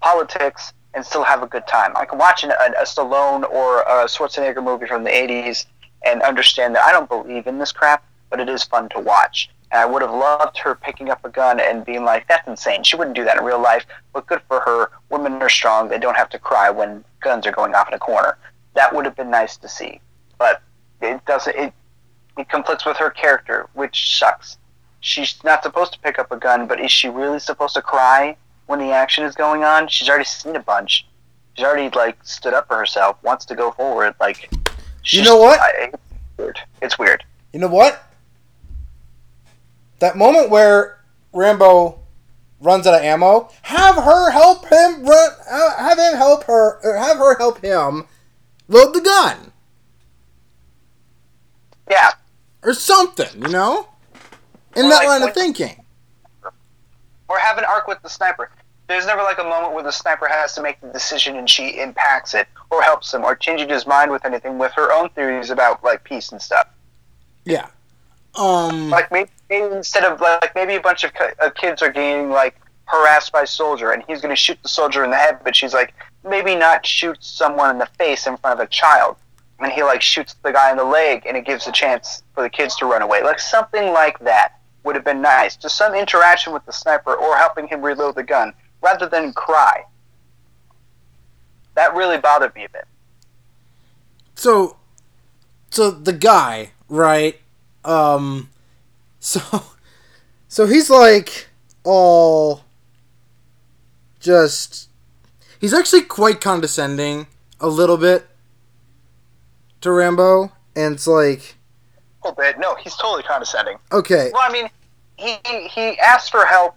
S2: politics, and still have a good time. I can watch an, a, a Stallone or a Schwarzenegger movie from the '80s and understand that I don't believe in this crap, but it is fun to watch. And I would have loved her picking up a gun and being like, "That's insane." She wouldn't do that in real life, but good for her. Women are strong; they don't have to cry when guns are going off in a corner. That would have been nice to see, but it doesn't. It it conflicts with her character, which sucks. She's not supposed to pick up a gun, but is she really supposed to cry when the action is going on? She's already seen a bunch. She's already like stood up for herself, wants to go forward. Like, you
S1: know what?
S2: I, it's weird. It's weird.
S1: You know what? That moment where Rambo runs out of ammo, have her help him run. Uh, have him help her. Or have her help him load the gun
S2: Yeah,
S1: or something. You know, in
S2: Or
S1: that
S2: like
S1: line of thinking.
S2: or have an arc with the sniper. There's never like a moment where the sniper has to make the decision and she impacts it, or helps him, or changes his mind with anything with her own theories about like peace and stuff.
S1: Yeah. Um.
S2: Like maybe, instead of like maybe a bunch of uh, kids are getting like harassed by a soldier and he's going to shoot the soldier in the head, but she's like maybe not shoot someone in the face in front of a child, and he like shoots the guy in the leg and it gives a chance for the kids to run away. Like something like that would have been nice. Just some interaction with the sniper or helping him reload the gun rather than cry. That really bothered me a bit.
S1: so so the guy right um so so he's like all just he's actually quite condescending a little bit to rambo and it's like,
S2: A little bit. No, he's totally condescending.
S1: okay,
S2: Well, I mean, he he, he asks for help,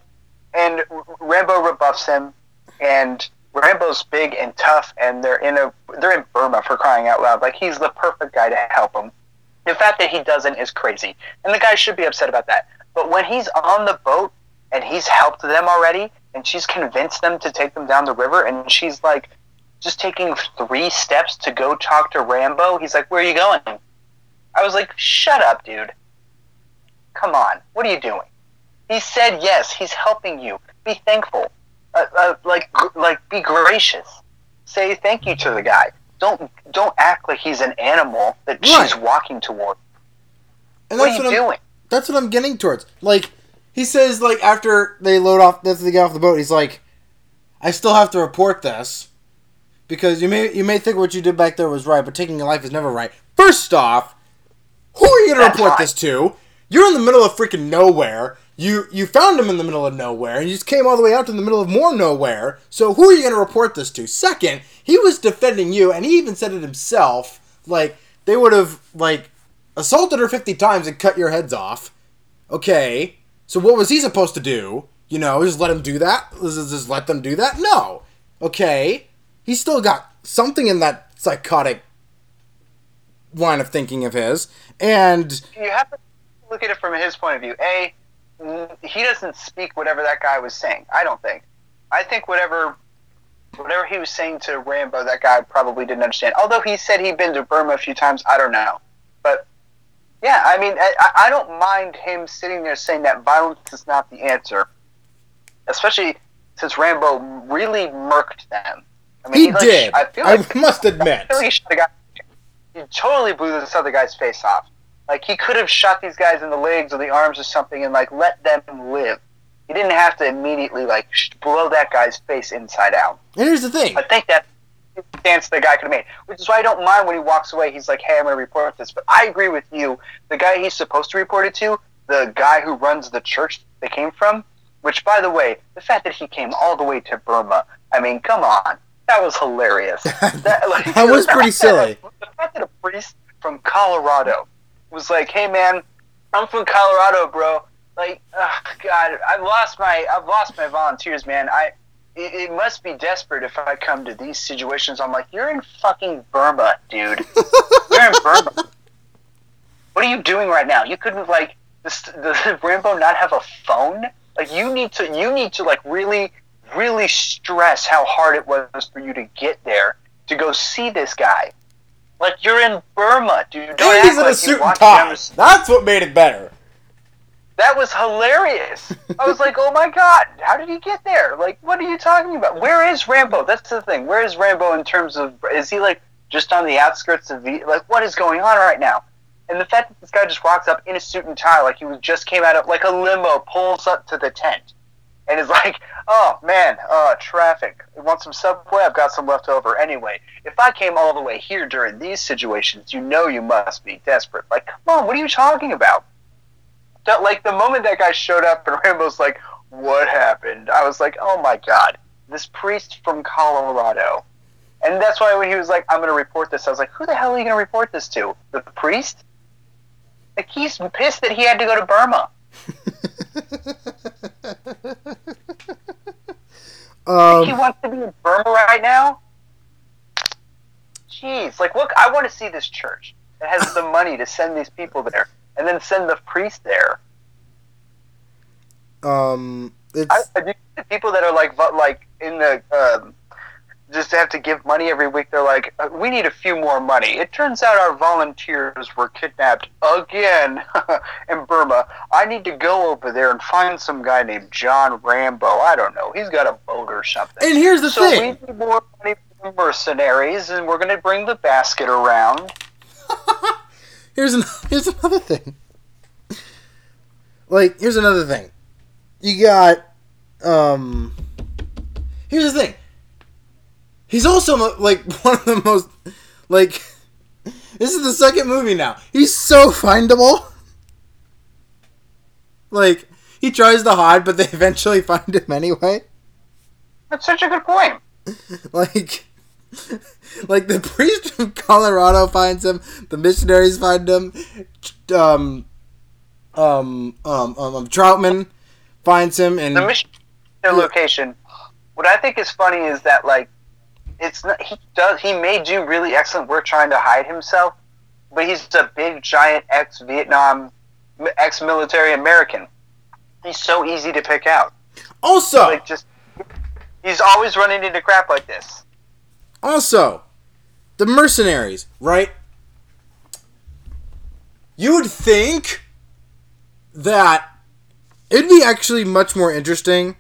S2: and Rambo rebuffs him, and Rambo's big and tough, and they're in a they're in Burma for crying out loud. Like he's the perfect guy to help him. The fact that he doesn't is crazy, and the guy should be upset about that. But when he's on the boat and he's helped them already, and she's convinced them to take them down the river, and she's like just taking three steps to go talk to Rambo. He's like, "Where are you going?" I was like, "Shut up, dude." Come on, what are you doing? He said yes. He's helping you. Be thankful. Uh, uh, like, like, be gracious. Say thank you to the guy. Don't don't act like he's an animal that she's walking toward.
S1: and
S2: What
S1: that's
S2: are
S1: what,
S2: you
S1: I'm,
S2: doing?
S1: that's what I'm getting towards. Like, he says, like after they load off, after they get off the boat, he's like, I still have to report this because you may you may think what you did back there was right, but taking a life is never right. First off, who are you gonna
S2: That's
S1: report
S2: right.
S1: this to? You're in the middle of freaking nowhere. You you found him in the middle of nowhere, and you just came all the way out to the middle of more nowhere. So who are you gonna report this to? Second, he was defending you, and he even said it himself. Like they would have like assaulted her fifty times and cut your heads off. Okay, so what was he supposed to do? You know, just let him do that? Just just let them do that? No. Okay, he still got something in that psychotic line of thinking of his, and
S2: You have to look at it from his point of view. A, he doesn't speak whatever that guy was saying. I don't think. I think whatever whatever he was saying to Rambo, that guy probably didn't understand. Although he said he'd been to Burma a few times, I don't know. But yeah, I mean, I, I- I don't mind him sitting there saying that violence is not the answer, especially since Rambo really murked them. I
S1: he
S2: like,
S1: did.
S2: I feel
S1: I
S2: like
S1: must
S2: I
S1: admit.
S2: feel like he guy. He totally blew this other guy's face off. Like he could have shot these guys in the legs or the arms or something, and like let them live. He didn't have to immediately like blow that guy's face inside out.
S1: And here's the thing.
S2: I think that stance the guy could have made, which is why I don't mind when he walks away. He's like, "Hey, I'm going to report this," but I agree with you. The guy he's supposed to report it to, the guy who runs the church they came from, which, by the way, the fact that he came all the way to Burma, I mean, come on, that was hilarious. That, like,
S1: That was pretty silly.
S2: The fact that a priest from Colorado was like, "Hey, man, I'm from Colorado, bro. Like, ugh, God, I've lost my, I've lost my volunteers, man. I, it, it must be desperate if I come to these situations. I'm like, you're in fucking Burma, dude. You're in Burma. What are you doing right now? You couldn't like, this, the Rambo not have a phone? Like, you need to, you need to like really, really stress how hard it was for you to get there to go see this guy. Like, you're in Burma, dude. Don't
S1: he's in a
S2: like you
S1: suit and tie. That's what made it better.
S2: that was hilarious. I was like, oh my god, how did he get there? Like, what are you talking about? Where is Rambo? That's the thing. Where is Rambo in terms of, is he like just on the outskirts of the, like, what is going on right now? And the fact that this guy just walks up in a suit and tie, like he was just came out of, like a limo, pulls up to the tent, and is like, oh man, uh, traffic. Want some Subway? I've got some left over. Anyway, if I came all the way here during these situations, you know you must be desperate. Like, come on, what are you talking about? That- like the moment that guy showed up and Rambo's like, "What happened?" I was like, "Oh my god, this priest from Colorado." And that's why when he was like, "I'm going to report this," I was like, "Who the hell are you going to report this to? The priest?" Like he's pissed that he had to go to Burma. He
S1: um,
S2: wants to be in Burma right now. Jeez, like look, I want to see this church that has the money to send these people there, and then send the priest there.
S1: um, it's
S2: I, the people that are like like in the um, just have to give money every week. They're like, uh, we need a few more money. It turns out our volunteers were kidnapped again in Burma. I need to go over there and find some guy named John Rambo. I don't know. He's got a boat or something.
S1: and here's the
S2: so
S1: thing.
S2: we need more money for mercenaries, and we're going to bring the basket around.
S1: here's an, here's another thing. Like, here's another thing. You got, um, here's the thing. He's also like one of the most, like, this is the second movie now. He's so findable. Like, he tries to hide, but they eventually find him anyway.
S2: That's such a good point.
S1: Like, like the priest from Colorado finds him, the missionaries find him, um, um, um, um, um Troutman finds him, and
S2: the mission their location. What I think is funny is that like it's not, he does he may do really excellent work trying to hide himself, but he's a big giant ex Vietnam ex military American. He's so easy to pick out.
S1: Also,
S2: like just he's always running into crap like this.
S1: Also, the mercenaries, right? You would think that it'd be actually much more interesting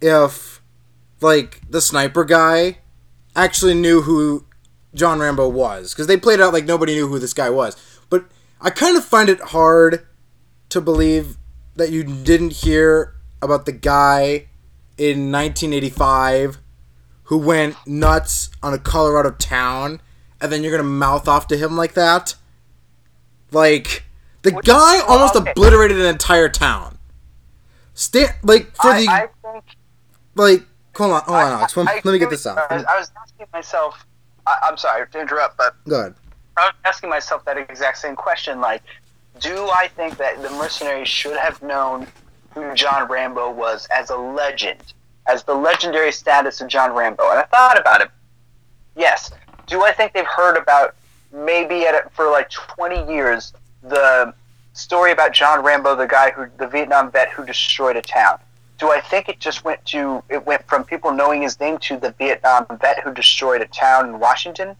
S1: if, like, the sniper guy actually knew who John Rambo was. Because they played out like nobody knew who this guy was. But I kind of find it hard to believe that you didn't hear about the guy in 1985 who went nuts on a Colorado town, and then you're gonna mouth off to him like that? Like, the Which, guy almost okay. obliterated an entire town. Stand like for I, the I think, like. Hold on, hold on, Alex. I, let me get this out.
S2: I was, I was asking myself. I, am sorry to interrupt, but
S1: go ahead.
S2: I was asking myself that exact same question. Like, do I think that the mercenaries should have known who John Rambo was as a legend? as the legendary status of John Rambo. And I thought about it. Yes. Do I think they've heard about maybe at for like 20 years the story about John Rambo, the guy who the Vietnam vet who destroyed a town? Do I think it just went to it went from people knowing his name to the Vietnam vet who destroyed a town in Washington?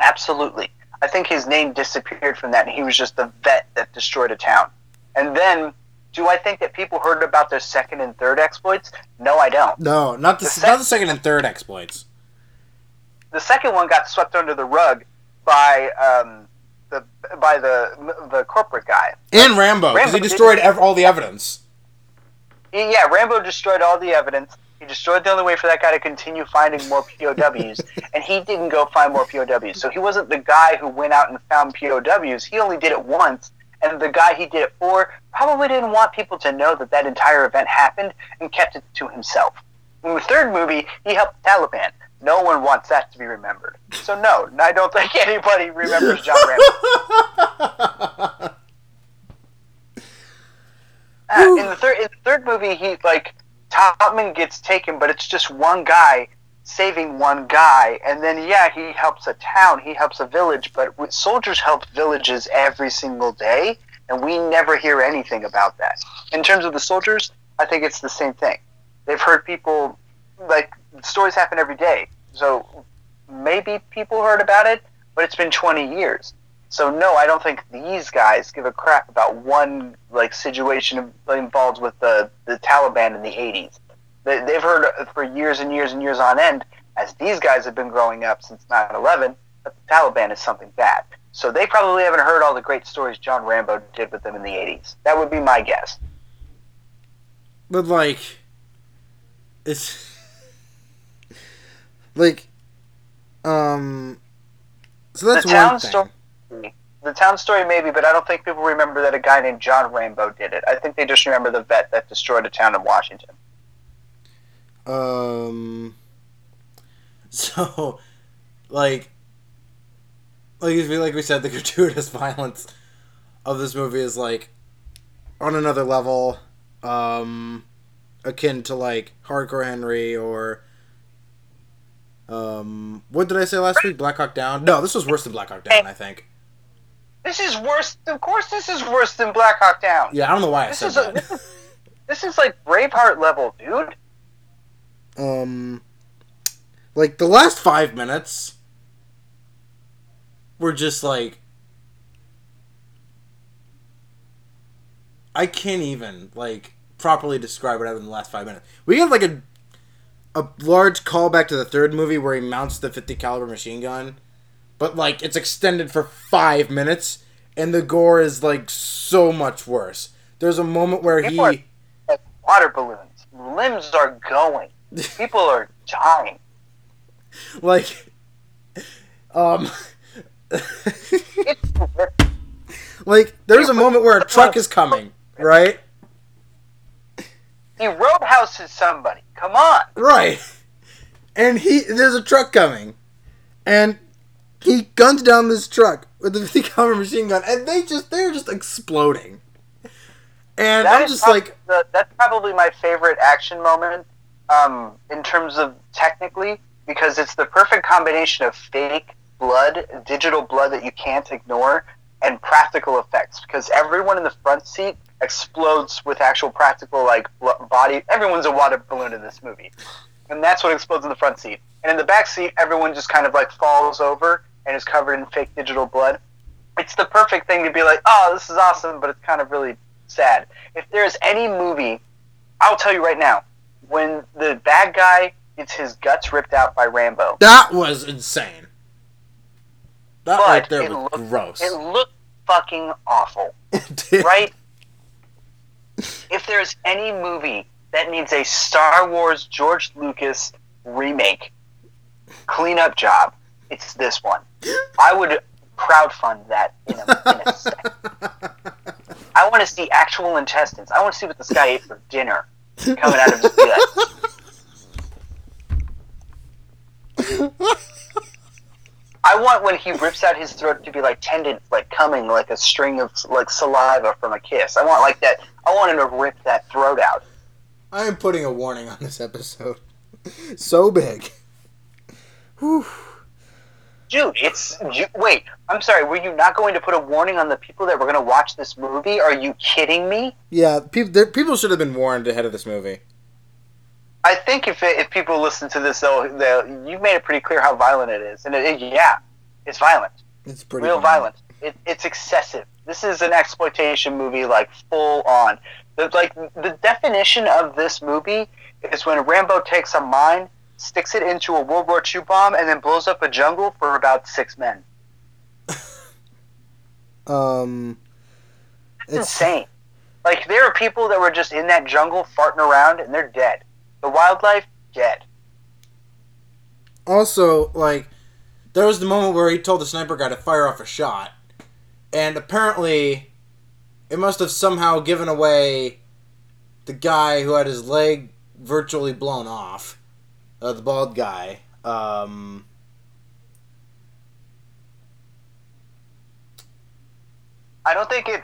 S2: Absolutely. I think his name disappeared from that and he was just the vet that destroyed a town. And then do I think that people heard about their second and third exploits? No, I don't.
S1: No, not the, the sec- not the second and third exploits.
S2: The second one got swept under the rug by um, the by the the corporate guy
S1: and Rambo because he destroyed ev- all the evidence.
S2: Yeah, Rambo destroyed all the evidence. He destroyed the only way for that guy to continue finding more POWs, and he didn't go find more POWs. So he wasn't the guy who went out and found POWs. He only did it once, and the guy he did it for probably didn't want people to know that that entire event happened and kept it to himself. In the third movie, he helped the Taliban. No one wants that to be remembered. So no, I don't think anybody remembers John Rambo. uh, in the third in the third movie, he like Troutman gets taken, but it's just one guy saving one guy, and then yeah, he helps a town, he helps a village, but soldiers help villages every single day, and we never hear anything about that. In terms of the soldiers, I think it's the same thing. They've heard people like stories happen every day, so maybe people heard about it, but it's been 20 years. So no, I don't think these guys give a crap about one like situation involved with the the Taliban in the 80s. They've heard for years and years and years on end, as these guys have been growing up since 9 11, that the Taliban is something bad. So they probably haven't heard all the great stories John Rambo did with them in the 80s. That would be my guess.
S1: But, like, it's. like, um. So that's the one thing. Story,
S2: the town story, maybe, but I don't think people remember that a guy named John Rambo did it. I think they just remember the vet that destroyed a town in Washington.
S1: Um. So, like, like we like we said, the gratuitous violence of this movie is like on another level, um, akin to like Hardcore Henry or um, what did I say last week? Black Hawk Down. No, this was worse than Black Hawk Down. I think.
S2: This is worse. Of course, this is worse than Black Hawk Down.
S1: Yeah, I don't know why
S2: this
S1: I
S2: said
S1: is that.
S2: A, this, is, this is like Braveheart level, dude
S1: um like the last five minutes were just like I can't even like properly describe what happened in the last five minutes. We have like a a large callback to the third movie where he mounts the 50 caliber machine gun, but like it's extended for five minutes, and the gore is like so much worse. There's a moment where People he
S2: water balloons, limbs are going. People are dying.
S1: Like, um, like there's a moment where a truck is coming, right?
S2: He roadhouses somebody. Come on.
S1: Right. And he there's a truck coming, and he guns down this truck with the 50 caliber machine gun, and they just they're just exploding. And
S2: That
S1: I'm just like,
S2: the, that's probably my favorite action moment um, in terms of technically because it's the perfect combination of fake blood, digital blood that you can't ignore, and practical effects. Because everyone in the front seat explodes with actual practical like body. Everyone's a water balloon in this movie, and that's what explodes in the front seat. And in the back seat, everyone just kind of like falls over and is covered in fake digital blood. It's the perfect thing to be like, oh, this is awesome, but it's kind of really sad. If there's any movie, I'll tell you right now, when the bad guy gets his guts ripped out by Rambo,
S1: that was insane. That
S2: But
S1: right there was
S2: looked-
S1: gross.
S2: it looked fucking awful,
S1: It did.
S2: right? if there's any movie that needs a Star Wars George Lucas remake cleanup job, it's this one. I would crowdfund that in a, in a second. I want to see actual intestines. I want to see what this guy ate for dinner coming out of his gut. I want when he rips out his throat to be like tendons, like coming like a string of like saliva from a kiss. I want like that. I want him to rip that throat out.
S1: I am putting a warning on this episode. so big. Whew.
S2: Dude, it's you, wait. I'm sorry. Were you not going to put a warning on the people that were going to watch this movie? Are you kidding me?
S1: Yeah, people people should have been warned ahead of this movie.
S2: I think if it, if people listen to this, they'll, they'll you've made it pretty clear how violent it is, and it, it- yeah, it's violent,
S1: It's pretty
S2: real violent. It, it's excessive. This is an exploitation movie, like full on. The, like the definition of this movie is when Rambo takes a mine, sticks it into a World War II bomb, and then blows up a jungle for about six men.
S1: Um,
S2: It's insane. Like there are people that were just in that jungle farting around, and they're dead. The wildlife dead.
S1: also like there was the moment where he told the sniper guy to fire off a shot, and apparently, it must have somehow given away the guy who had his leg virtually blown off, uh, the bald guy. Um,
S2: I don't think it.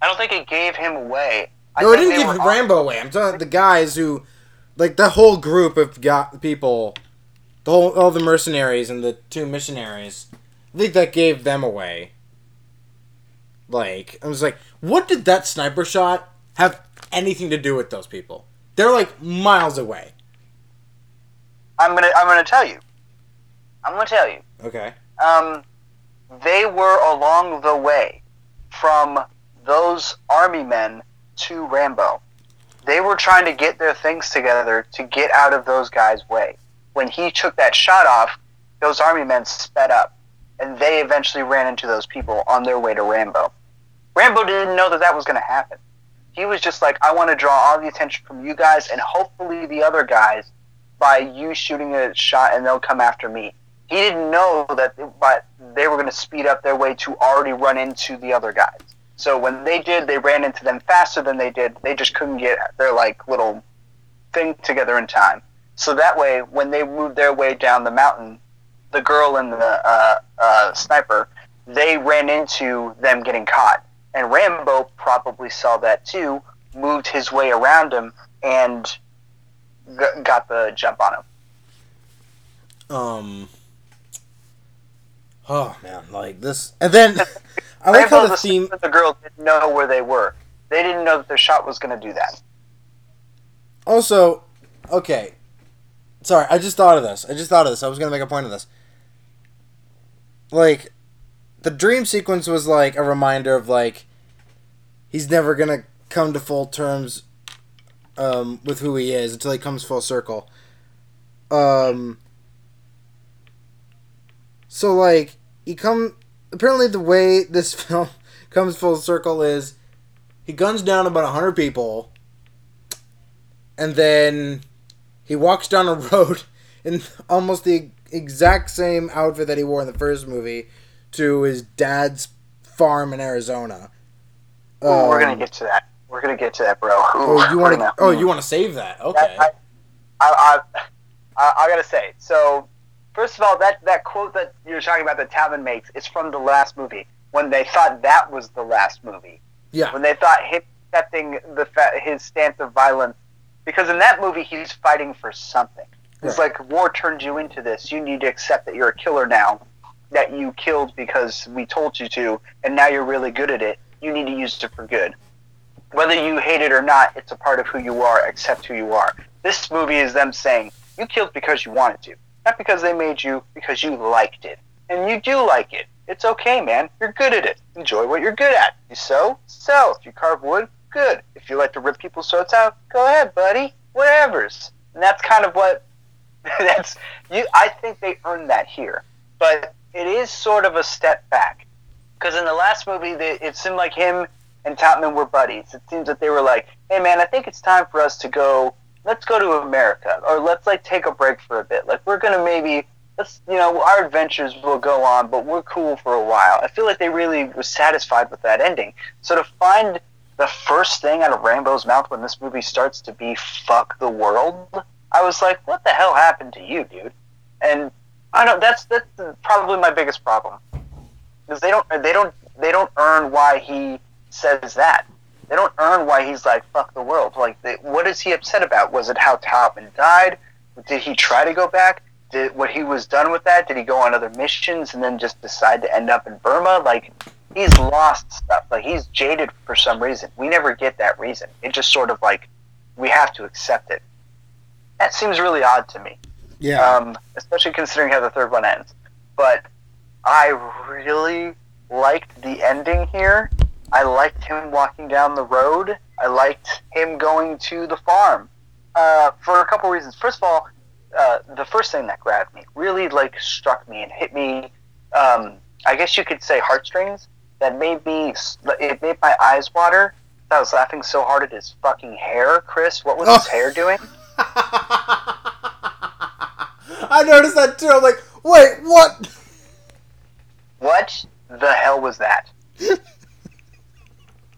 S2: I don't think it gave him away. I
S1: no, it didn't give Rambo away. I'm talking the guys who, like the whole group of got people, the whole all the mercenaries and the two missionaries. I think that gave them away. Like I was like, what did that sniper shot have anything to do with those people? They're like miles away.
S2: I'm gonna. I'm gonna tell you. I'm gonna tell you.
S1: Okay.
S2: Um, they were along the way from those army men to Rambo. They were trying to get their things together to get out of those guys' way. When he took that shot off, those army men sped up, and they eventually ran into those people on their way to Rambo. Rambo didn't know that that was going to happen. He was just like, I want to draw all the attention from you guys and hopefully the other guys by you shooting a shot and they'll come after me. He didn't know that but they were going to speed up their way to already run into the other guys. So when they did, they ran into them faster than they did. They just couldn't get their like little thing together in time. So that way, when they moved their way down the mountain, the girl and the uh, uh, sniper, they ran into them getting caught. And Rambo probably saw that too, moved his way around him, and g- got the jump on him.
S1: Um. Oh man, like this, and then I like how the theme.
S2: The girl didn't know where they were. They didn't know that their shot was going to do that.
S1: Also, okay. Sorry, I just thought of this. I just thought of this. I was gonna make a point of this. Like, the dream sequence was like a reminder of like he's never gonna come to full terms um, with who he is until he comes full circle. Um. So like he come apparently the way this film comes full circle is he guns down about a hundred people and then he walks down a road in almost the exact same outfit that he wore in the first movie to his dad's farm in Arizona.
S2: Ooh, we're
S1: Um,
S2: going to get to that. We're going to get to that, bro. Ooh,
S1: Oh, you want to? Oh, you want to save that? Okay.
S2: I, I, I, I, gotta say, so First of all, that, that quote that you're talking about that Trautman makes is from the last movie when they thought that was the last movie.
S1: Yeah.
S2: When they thought him accepting the fa- his stance of violence, because in that movie he's fighting for something. It's
S1: Right.
S2: like war turned you into this. You need to accept that you're a killer now. That you killed because we told you to, and now you're really good at it. You need to use it for good. Whether you hate it or not, it's a part of who you are. Accept who you are. This movie is them saying you killed because you wanted to, not because they made you, because you liked it, and you do like it. It's okay, man. You're good at it. Enjoy what you're good at. You sew, sew. If you carve wood, good. If you like to rip people's throats out, go ahead, buddy. Whatever's. And that's kind of what that's you. I think they earned that here, but it is sort of a step back because in the last movie, it seemed like him and Trautman were buddies. It seems that they were like, "Hey, man, I think it's time for us to go. Let's go to America, or let's like take a break for a bit. Like we're gonna maybe." Let's, you know, our adventures will go on, but we're cool for a while. I feel like they really were satisfied with that ending. So to find the first thing out of Rambo's mouth when this movie starts to be "fuck the world," I was like, "What the hell happened to you, dude?" And I don't. That's that's probably my biggest problem because they don't they don't they don't earn why he says that. They don't earn why he's like "fuck the world." Like, they, what is he upset about? Was it how Trautman died? Did he try to go back? Did what he was done with that? Did he go on other missions and then just decide to end up in Burma? Like, he's lost stuff. Like, he's jaded for some reason. We never get that reason. It just sort of like we have to accept it. That seems really odd to me
S1: Yeah.
S2: um, especially considering how the third one ends. But I really liked the ending here. I liked him walking down the road. I liked him going to the farm uh, for a couple reasons. First of all, uh, the first thing that grabbed me really like struck me and hit me. Um, I guess you could say heartstrings. That made me. It made my eyes water. I was laughing so hard at his fucking hair, Chris. What was his hair doing?
S1: I noticed that too. I'm like, wait, what?
S2: What the hell was that?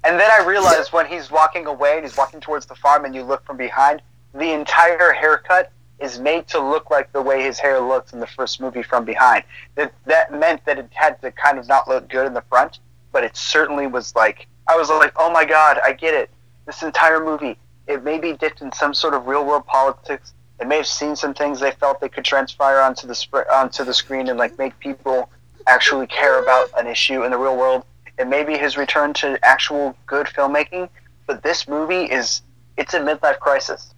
S2: and then I realized when he's walking away and he's walking towards the farm and you look from behind, the entire haircut is made to look like the way his hair looks in the first movie from behind. That that meant that it had to kind of not look good in the front, but it certainly was like I was like, "Oh my god, I get it." This entire movie, it may be dipped in some sort of real-world politics. It may have seen some things they felt they could transpire onto the sp- onto the screen and like make people actually care about an issue in the real world. It may be his return to actual good filmmaking, but this movie is it's a midlife crisis.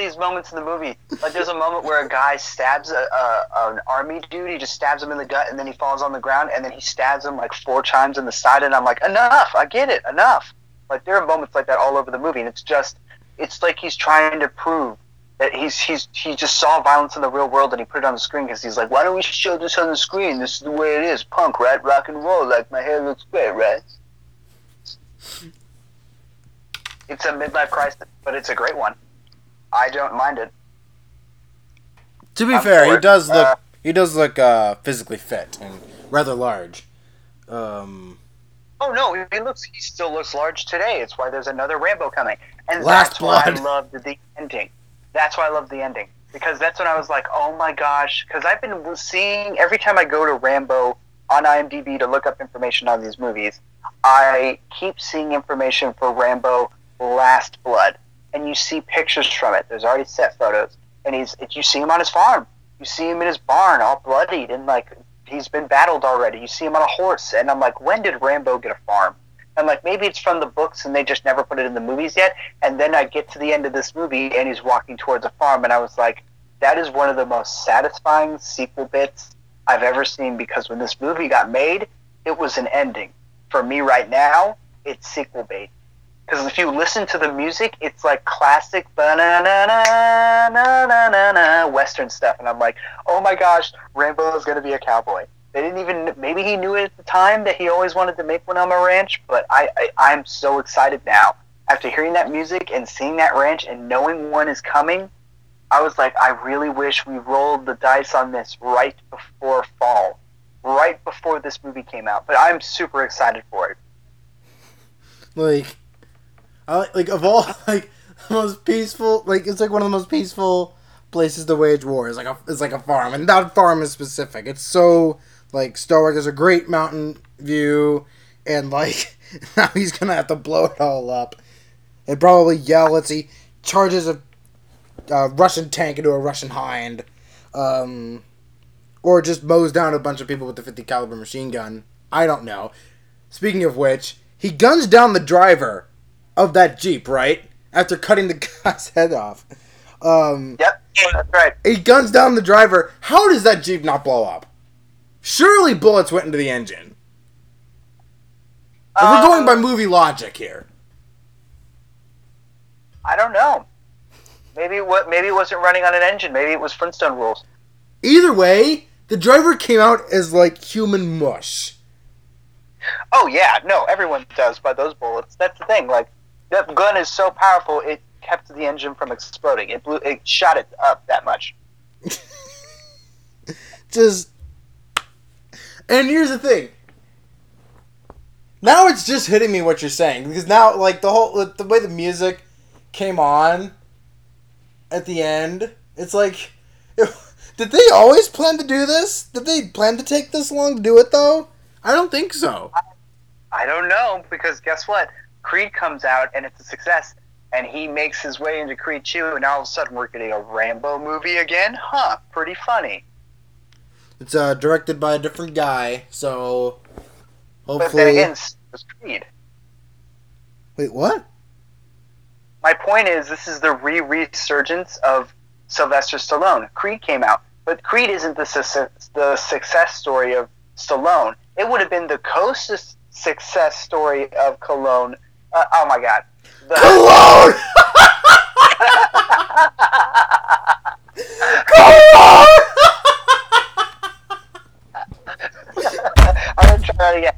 S2: these moments in the movie. Like there's a moment where a guy stabs a, a, an army dude. He just stabs him in the gut, and then he falls on the ground, and then he stabs him like four times in the side. And I'm like, enough! I get it, enough. Like there are moments like that all over the movie, and it's just, it's like he's trying to prove that he's he's he just saw violence in the real world and he put it on the screen because he's like, why don't we show this on the screen? This is the way it is, punk, right? Rock and roll. Like my hair looks great, right? It's a midlife crisis, but it's a great one. I don't mind it.
S1: to be
S2: I'm
S1: fair, he does look
S2: Uh,
S1: he does look uh, physically fit and rather large. Um,
S2: Oh no, he looks he still looks large today. It's why there's another Rambo coming. And
S1: Last
S2: that's why I
S1: Blood.
S2: loved the ending. That's why I loved the ending. Because that's when I was like, oh my gosh. Because I've been seeing, every time I go to Rambo on IMDb to look up information on these movies, I keep seeing information for Rambo Last Blood. And you see pictures from it. There's already set photos. And he's you see him on his farm. You see him in his barn all bloodied and like he's been battled already. You see him on a horse, and I'm like, when did Rambo get a farm? I'm like, maybe it's from the books and they just never put it in the movies yet. And then I get to the end of this movie and he's walking towards a farm, and I was like, that is one of the most satisfying sequel bits I've ever seen because when this movie got made, it was an ending. For me right now, it's sequel bait. Because if you listen to the music, it's like classic western stuff, and I'm like, oh my gosh, Rambo is gonna be a cowboy. They didn't even maybe he knew it at the time that he always wanted to make one on a ranch, but I, I I'm so excited now after hearing that music and seeing that ranch and knowing one is coming. I was like, I really wish we rolled the dice on this right before fall, right before this movie came out. But I'm super excited for it.
S1: Like, I like of all like the most peaceful. Like it's like one of the most peaceful places to wage war. It's like a it's like a farm, and that farm is specific. It's so like stoic. There's a great mountain view, and like now he's gonna have to blow it all up, and probably yell as he charges a uh, Russian tank into a Russian hind, um, or just mows down a bunch of people with the 50 caliber machine gun. I don't know. Speaking of which, he guns down the driver of that jeep, right? After cutting the guy's head off. Um,
S2: Yep, that's right.
S1: he guns down the driver. How does that jeep not blow up? Surely bullets went into the engine. If we're going by
S2: Um,
S1: movie logic here.
S2: I don't know. Maybe what? Maybe it wasn't running on an engine. Maybe it was Flintstone rules.
S1: Either way, the driver came out as like human mush.
S2: Oh yeah, no, everyone does by those bullets. That's the thing. Like that gun is so powerful, it kept the engine from exploding. It blew, it shot it up that much.
S1: just and here's the thing now it's just hitting me what you're saying because now like the whole the way the music came on at the end it's like did they always plan to do this did they plan to take this long to do it though i don't think so
S2: I don't know because guess what? Creed comes out and it's a success, and he makes his way into Creed 2, and all of a sudden we're getting a Rambo movie again? Huh? Pretty funny.
S1: it's uh directed by a different guy so
S2: But
S1: hopefully
S2: then again, so was Creed.
S1: wait what
S2: My point is, this is the re-resurgence of Sylvester Stallone. Creed came out, but Creed isn't the success, the success story of Stallone. It would have been the co-success story of Cologne. Uh, oh my God. The-
S1: Cologne! Cologne!
S2: I'm gonna try that again.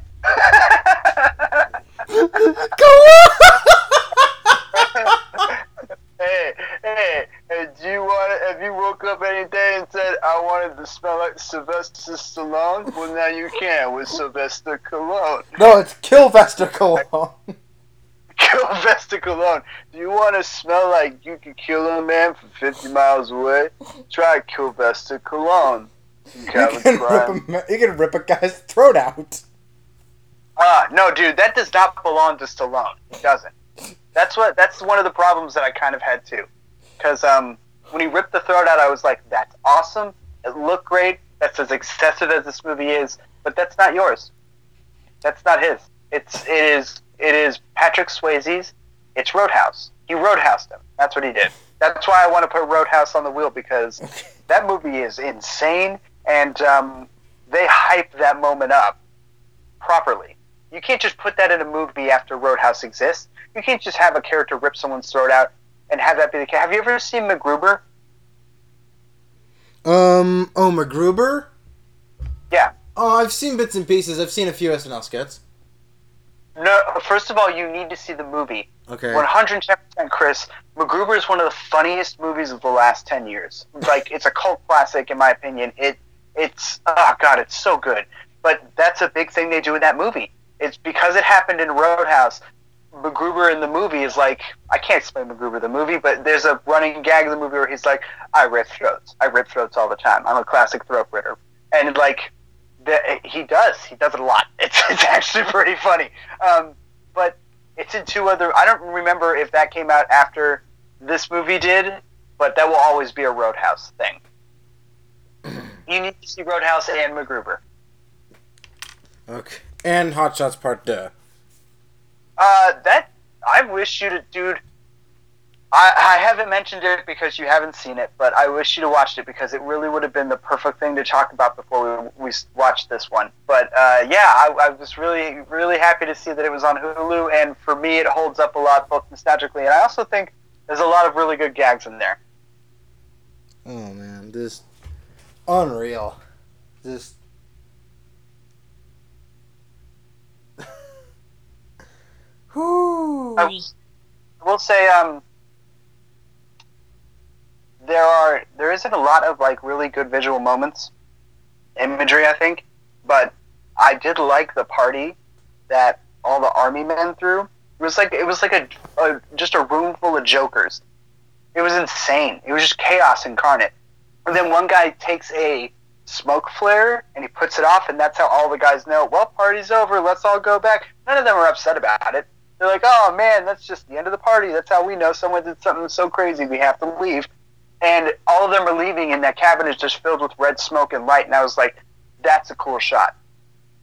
S2: hey, hey, hey, do you want if you woke up any day and said, I wanted to smell like Sylvester Stallone, well, now you can with Sylvester Cologne.
S1: no, it's Killvester Cologne.
S2: Sylvester Cologne. Do you want to smell like you could kill a man from 50 miles away? Try Sylvester Cologne.
S1: You can, rip a, you can rip a guy's throat out.
S2: Ah, no, dude, that does not belong to Stallone. It doesn't. That's what. That's one of the problems that I kind of had too, because um, when he ripped the throat out, I was like, "That's awesome. It looked great. That's as excessive as this movie is, but that's not yours. That's not his. It's it is it is Patrick Swayze's. It's Roadhouse. He Roadhoused him. That's what he did. That's why I want to put Roadhouse on the wheel because that movie is insane, and um, they hype that moment up properly. You can't just put that in a movie after Roadhouse exists. You can't just have a character rip someone's throat out and have that be the case. Have you ever seen MacGruber?
S1: Um, oh, MacGruber?
S2: Yeah.
S1: Oh, I've seen bits and pieces. I've seen a few SNL skits.
S2: No. First of all, you need to see the movie.
S1: Okay.
S2: One hundred ten percent, Chris. MacGruber is one of the funniest movies of the last ten years. Like it's a cult classic, in my opinion. It it's oh god, it's so good. But that's a big thing they do in that movie. It's because it happened in Roadhouse. MacGruber in the movie is like I can't explain MacGruber the movie, but there's a running gag in the movie where he's like, "I rip throats. I rip throats all the time. I'm a classic throat ritter," and like the, he does. He does it a lot. It's it's actually pretty funny. Um, but it's in two other. I don't remember if that came out after this movie did, but that will always be a Roadhouse thing. You need to see Roadhouse and MacGruber.
S1: Okay. And Hot Shots Part 2.
S2: Uh, that I wish you to, dude. I, I haven't mentioned it because you haven't seen it, but I wish you'd have watched it because it really would have been the perfect thing to talk about before we, we watched this one. But uh, yeah, I, I was really really happy to see that it was on Hulu, and for me, it holds up a lot both nostalgically, and I also think there's a lot of really good gags in there.
S1: Oh, man. This. Unreal.
S2: I will, I will say, um, there are there isn't a lot of like really good visual moments, imagery, I think, but I did like the party that all the army men threw. It was like it was like a, a just a room full of jokers. It was insane. It was just chaos incarnate. And then one guy takes a smoke flare and he puts it off, and that's how all the guys know. Well, party's over. Let's all go back. None of them are upset about it. They're like, "Oh man, that's just the end of the party. That's how we know someone did something so crazy we have to leave." And all of them are leaving, and that cabin is just filled with red smoke and light. And I was like, "That's a cool shot."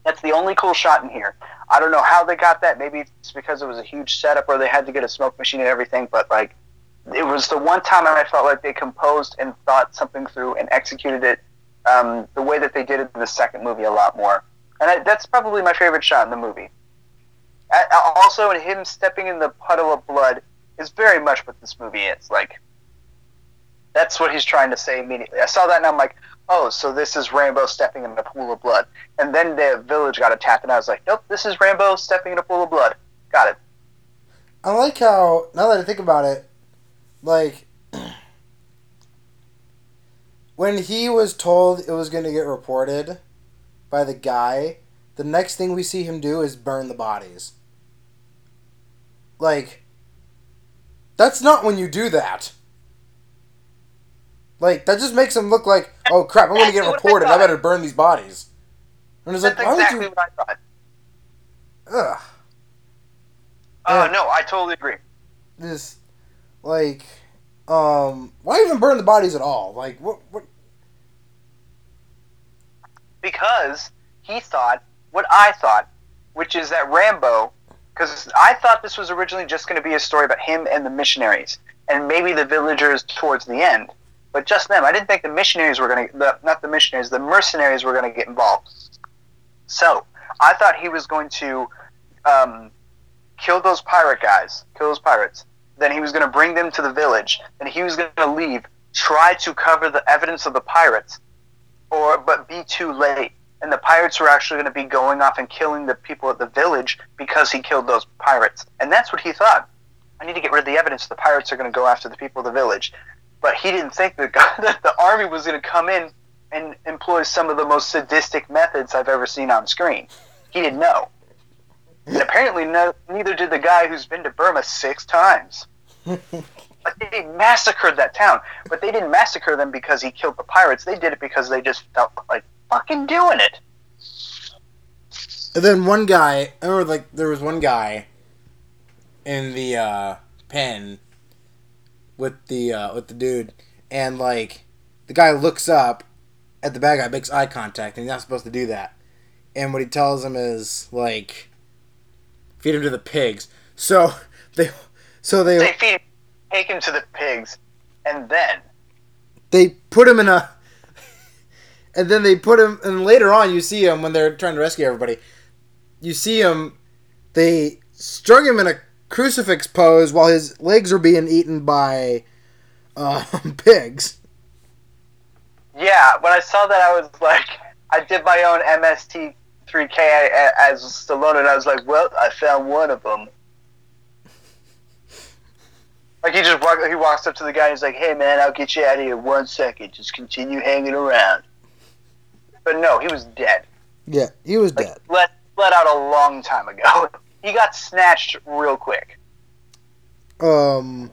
S2: That's the only cool shot in here. I don't know how they got that. Maybe it's because it was a huge setup or they had to get a smoke machine and everything. But like, it was the one time I felt like they composed and thought something through and executed it um, the way that they did it in the second movie a lot more. And I, that's probably my favorite shot in the movie. I, also, him stepping in the puddle of blood is very much what this movie is. Like, that's what he's trying to say immediately. I saw that and I'm like, oh, so this is Rambo stepping in a pool of blood. And then the village got attacked, and I was like, nope, this is Rambo stepping in a pool of blood. Got it.
S1: I like how, now that I think about it, like, when he was told it was going to get reported by the guy, the next thing we see him do is burn the bodies. Like, that's not when you do that. Like that just makes him look like, oh crap, I'm gonna get reported. I, I better burn these bodies.
S2: And it's like, why exactly you? What I thought. Ugh. Oh uh, no, I totally agree.
S1: This, like, um, why even burn the bodies at all? Like, what? What?
S2: Because he thought what I thought, which is that Rambo, because I thought this was originally just going to be a story about him and the missionaries, and maybe the villagers towards the end but just them. I didn't think the missionaries were going to, not the missionaries, the mercenaries were going to get involved. So I thought he was going to um, kill those pirate guys, kill those pirates. Then he was going to bring them to the village. Then he was going to leave, try to cover the evidence of the pirates, or but be too late. And the pirates were actually going to be going off and killing the people at the village because he killed those pirates. And that's what he thought. I need to get rid of the evidence. The pirates are going to go after the people of the village but he didn't think that, that the army was going to come in and employ some of the most sadistic methods I've ever seen on screen. He didn't know. And apparently, no, neither did the guy who's been to Burma six times. But they massacred that town. But they didn't massacre them because he killed the pirates. They did it because they just felt like fucking doing it.
S1: And then one guy, I remember like there was one guy in the uh, pen with the uh, with the dude, and like the guy looks up at the bad guy, makes eye contact, and he's not supposed to do that. And what he tells him is like, feed him to the pigs. So they, so they,
S2: they feed, take him to the pigs, and then
S1: they put him in a, and then they put him, and later on you see him when they're trying to rescue everybody. You see him, they strung him in a crucifix pose while his legs are being eaten by uh, pigs.
S2: Yeah, when I saw that, I was like, I did my own MST 3K as Stallone, and I was like, well, I found one of them. Like he just walk, he walks up to the guy and he's like, "Hey man, I'll get you out of here one second. Just continue hanging around." But no, he was dead.
S1: Yeah, he was
S2: like,
S1: dead.
S2: Let let out a long time ago. he got snatched real quick.
S1: Um,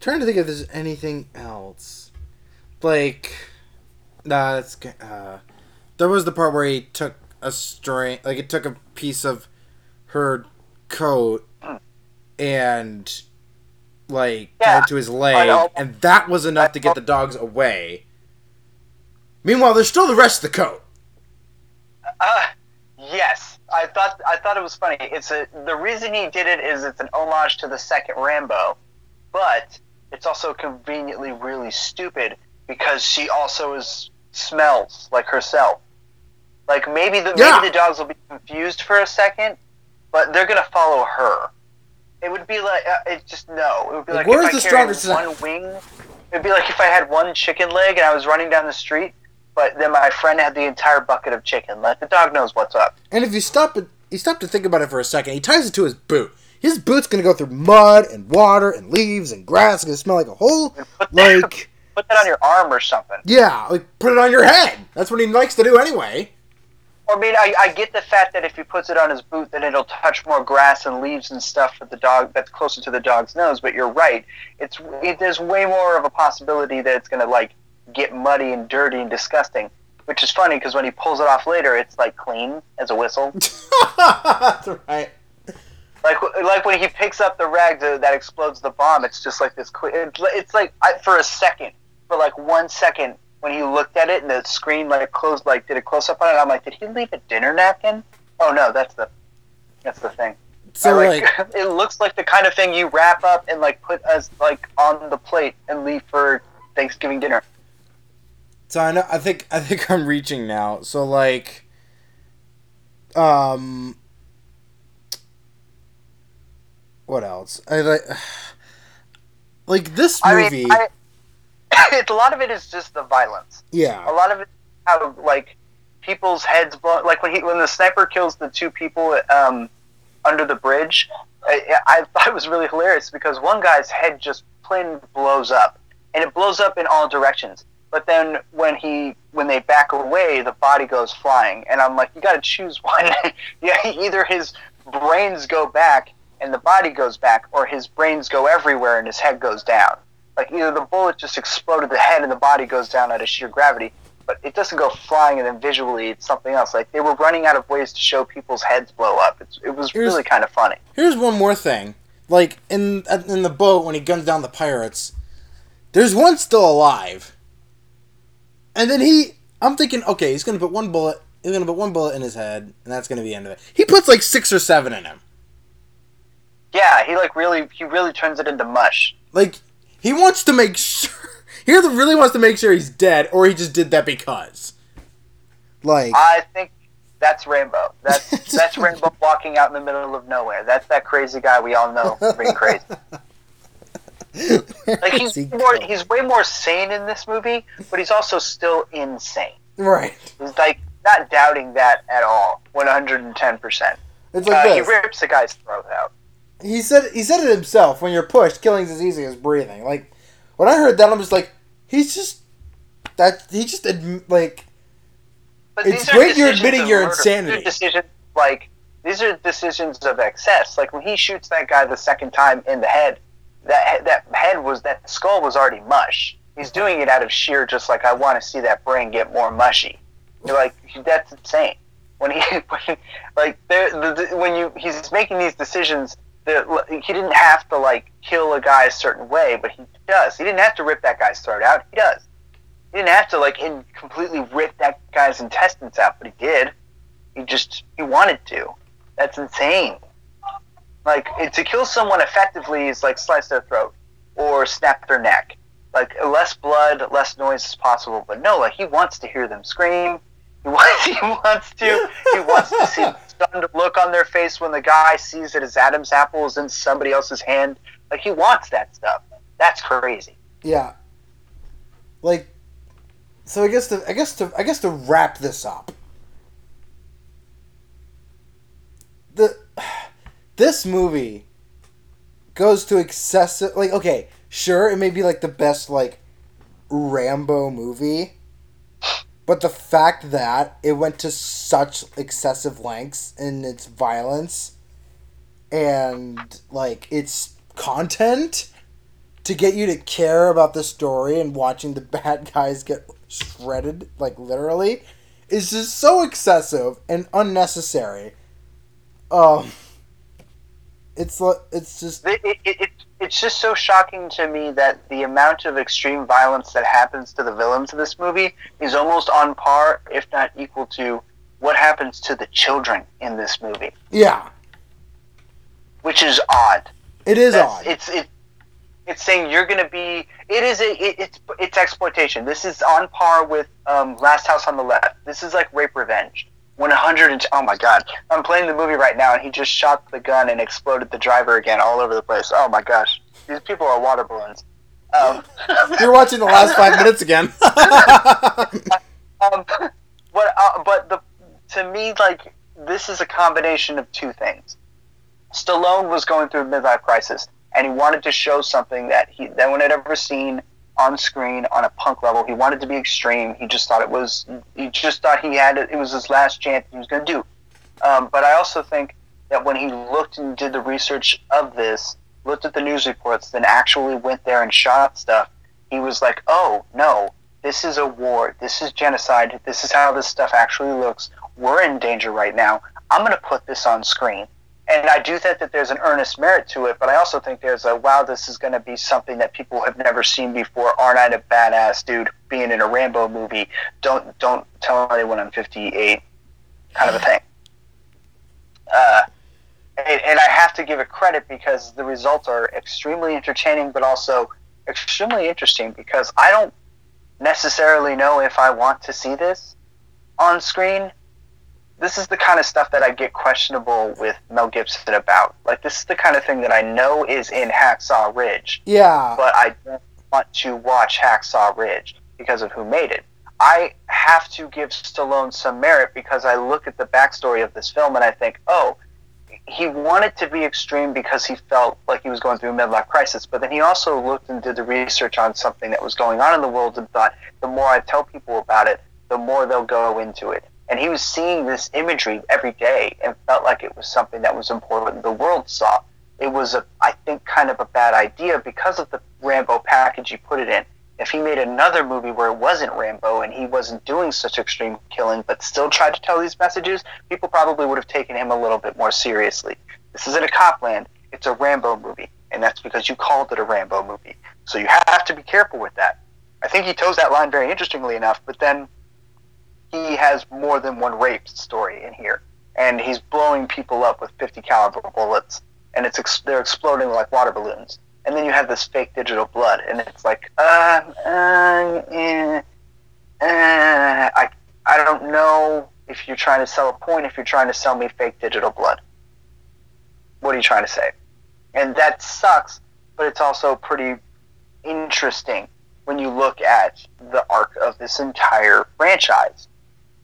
S1: trying to think if there's anything else. Like, nah, that's uh, there was the part where he took a string, like it took a piece of her coat mm. and like yeah. tied to his leg, and that was enough to get the dogs away. Meanwhile, there's still the rest of the coat.
S2: Uh, yes. I thought I thought it was funny. It's a the reason he did it is it's an homage to the second Rambo, but it's also conveniently really stupid because she also is smells like herself. Like maybe the yeah. maybe the dogs will be confused for a second, but they're gonna follow her. It would be like uh, it just no. It would be like, like if I carried one wing. It'd be like if I had one chicken leg and I was running down the street but then my friend had the entire bucket of chicken. Like the dog knows what's up.
S1: And if you stop it, you stop to think about it for a second. He ties it to his boot. His boot's gonna go through mud and water and leaves and grass. It's gonna smell like a whole like
S2: put that on your arm or something.
S1: Yeah, like put it on your head. That's what he likes to do anyway.
S2: I mean, I, I get the fact that if he puts it on his boot, then it'll touch more grass and leaves and stuff for the dog that's closer to the dog's nose. But you're right; it's it, there's way more of a possibility that it's gonna like get muddy and dirty and disgusting. Which is funny because when he pulls it off later, it's like clean as a whistle.
S1: That's right.
S2: like like when he picks up the rag to, that explodes the bomb, it's just like this. Quick, it's like I, for a second, for like one second, when he looked at it and the screen like closed, like did a close up on it. I'm like, did he leave a dinner napkin? Oh no, that's the that's the thing.
S1: So
S2: I,
S1: like,
S2: it looks like the kind of thing you wrap up and like put as like on the plate and leave for Thanksgiving dinner.
S1: So I know. I think I think I'm reaching now. So like, um, what else? I like, like this
S2: I
S1: movie.
S2: mean, I, a lot of it is just the violence.
S1: Yeah.
S2: A lot of it how like people's heads blow. Like when he when the sniper kills the two people um, under the bridge, I, I thought it was really hilarious because one guy's head just plain blows up, and it blows up in all directions. But then when he when they back away, the body goes flying, and I'm like, you got to choose one. yeah, either his brains go back and the body goes back, or his brains go everywhere and his head goes down. Like either the bullet just exploded the head and the body goes down out of sheer gravity, but it doesn't go flying and then visually it's something else. Like they were running out of ways to show people's heads blow up. It's, it was
S1: Here's-
S2: really kind of funny.
S1: Here's one more thing. Like in in the boat when he guns down the pirates, there's one still alive. And then he I'm thinking, okay, he's gonna put one bullet he's gonna put one bullet in his head, and that's gonna be the end of it. He puts like six or seven in him.
S2: Yeah, he like really he really turns it into mush.
S1: Like he wants to make sure he really wants to make sure he's dead or he just did that because. Like
S2: I think that's Rambo. That's that's Rambo walking out in the middle of nowhere. That's that crazy guy we all know being crazy. Like he's more he's way more sane in this movie, but he's also still insane.
S1: right.
S2: He's like not doubting that at all. One hundred and ten percent.
S1: It's like
S2: Uh, he rips the guy's throat out.
S1: he said he said it himself. When you're pushed, killing's as easy as breathing. Like when I heard that, I'm just like, he's just that he just like
S2: But
S1: It's great you're admitting your
S2: murder.
S1: insanity.
S2: Decisions like these are decisions of excess. Like when he shoots that guy the second time in the head, that that head was that skull was already mush. He's doing it out of sheer just like I want to see that brain get more mushy. You're like that's insane. When he when, like there the, when you he's making these decisions. that he didn't have to like kill a guy a certain way, but he does. He didn't have to rip that guy's throat out. He does. He didn't have to like in, completely rip that guy's intestines out, but he did. He just he wanted to. That's insane. Like it, to kill someone effectively is like slice their throat or snap their neck. Like less blood, less noise as possible. But no, like he wants to hear them scream. He wants, he wants to. He wants to see the stunned look on their face when the guy sees that his Adam's apple is in somebody else's hand. Like he wants that stuff. That's crazy.
S1: yeah, like so. I guess to I guess to I guess to wrap this up, the this movie goes to excessive. Like okay, sure, it may be like the best like Rambo movie. But the fact that it went to such excessive lengths in its violence and like its content to get you to care about the story and watching the bad guys get shredded, like literally, is just so excessive and unnecessary. Um, it's it's just
S2: it, it, it, it's just so shocking to me that the amount of extreme violence that happens to the villains of this movie is almost on par, if not equal to, what happens to the children in this movie,
S1: yeah,
S2: which is odd.
S1: it is
S2: That's-
S1: odd.
S2: It's it, it's saying you're going to be. It is a. It, it's it's exploitation. This is on par with um, Last House on the Left. This is like rape revenge. One hundred and oh my god! I'm playing the movie right now, and he just shot the gun and exploded the driver again all over the place. Oh my gosh! These people are water balloons. Um,
S1: You're watching the last five minutes again.
S2: um, but uh, but the to me like this is a combination of two things. Stallone was going through a midlife crisis, and he wanted to show something that he no one had ever seen on screen on a punk level. He wanted to be extreme. He just thought it was. He just thought he had it. It was his last chance. He was going to do. Um, but I also think that when he looked and did the research of this, looked at the news reports, then actually went there and shot stuff, he was like, "Oh no, this is a war. This is genocide. This is how this stuff actually looks. We're in danger right now. I'm going to put this on screen." And I do think that there's an earnest merit to it, but I also think there's a wow, this is going to be something that people have never seen before. Aren't I a badass dude being in a Rambo movie? Don't don't tell anyone I'm 58, kind of a thing. Uh, and, and I have to give it credit because the results are extremely entertaining, but also extremely interesting because I don't necessarily know if I want to see this on screen. This is the kind of stuff that I get questionable with Mel Gibson about. Like, this is the kind of thing that I know is in Hacksaw Ridge,
S3: Yeah.
S2: but I don't want to watch Hacksaw Ridge because of who made it. I have to give Stallone some merit because I look at the backstory of this film and I think, oh, he wanted to be extreme because he felt like he was going through a midlife crisis, but then he also looked and did the research on something that was going on in the world and thought, the more I tell people about it, the more they'll go into it. And he was seeing this imagery every day and felt like it was something that was important the world saw. It was, a, I think, kind of a bad idea because of the Rambo package he put it in. If he made another movie where it wasn't Rambo and he wasn't doing such extreme killing but still tried to tell these messages, people probably would have taken him a little bit more seriously. This isn't a Cop Land, it's a Rambo movie, and that's because you called it a Rambo movie. So you have to be careful with that. I think he toes that line very interestingly enough, but then he has more than one rape story in here, and he's blowing people up with 50 caliber bullets, and it's ex- they're exploding like water balloons. And then you have this fake digital blood, and it's like, uh, uh, eh, uh, I, I don't know if you're trying to sell a point, if you're trying to sell me fake digital blood. What are you trying to say? And that sucks, but it's also pretty interesting when you look at the arc of this entire franchise.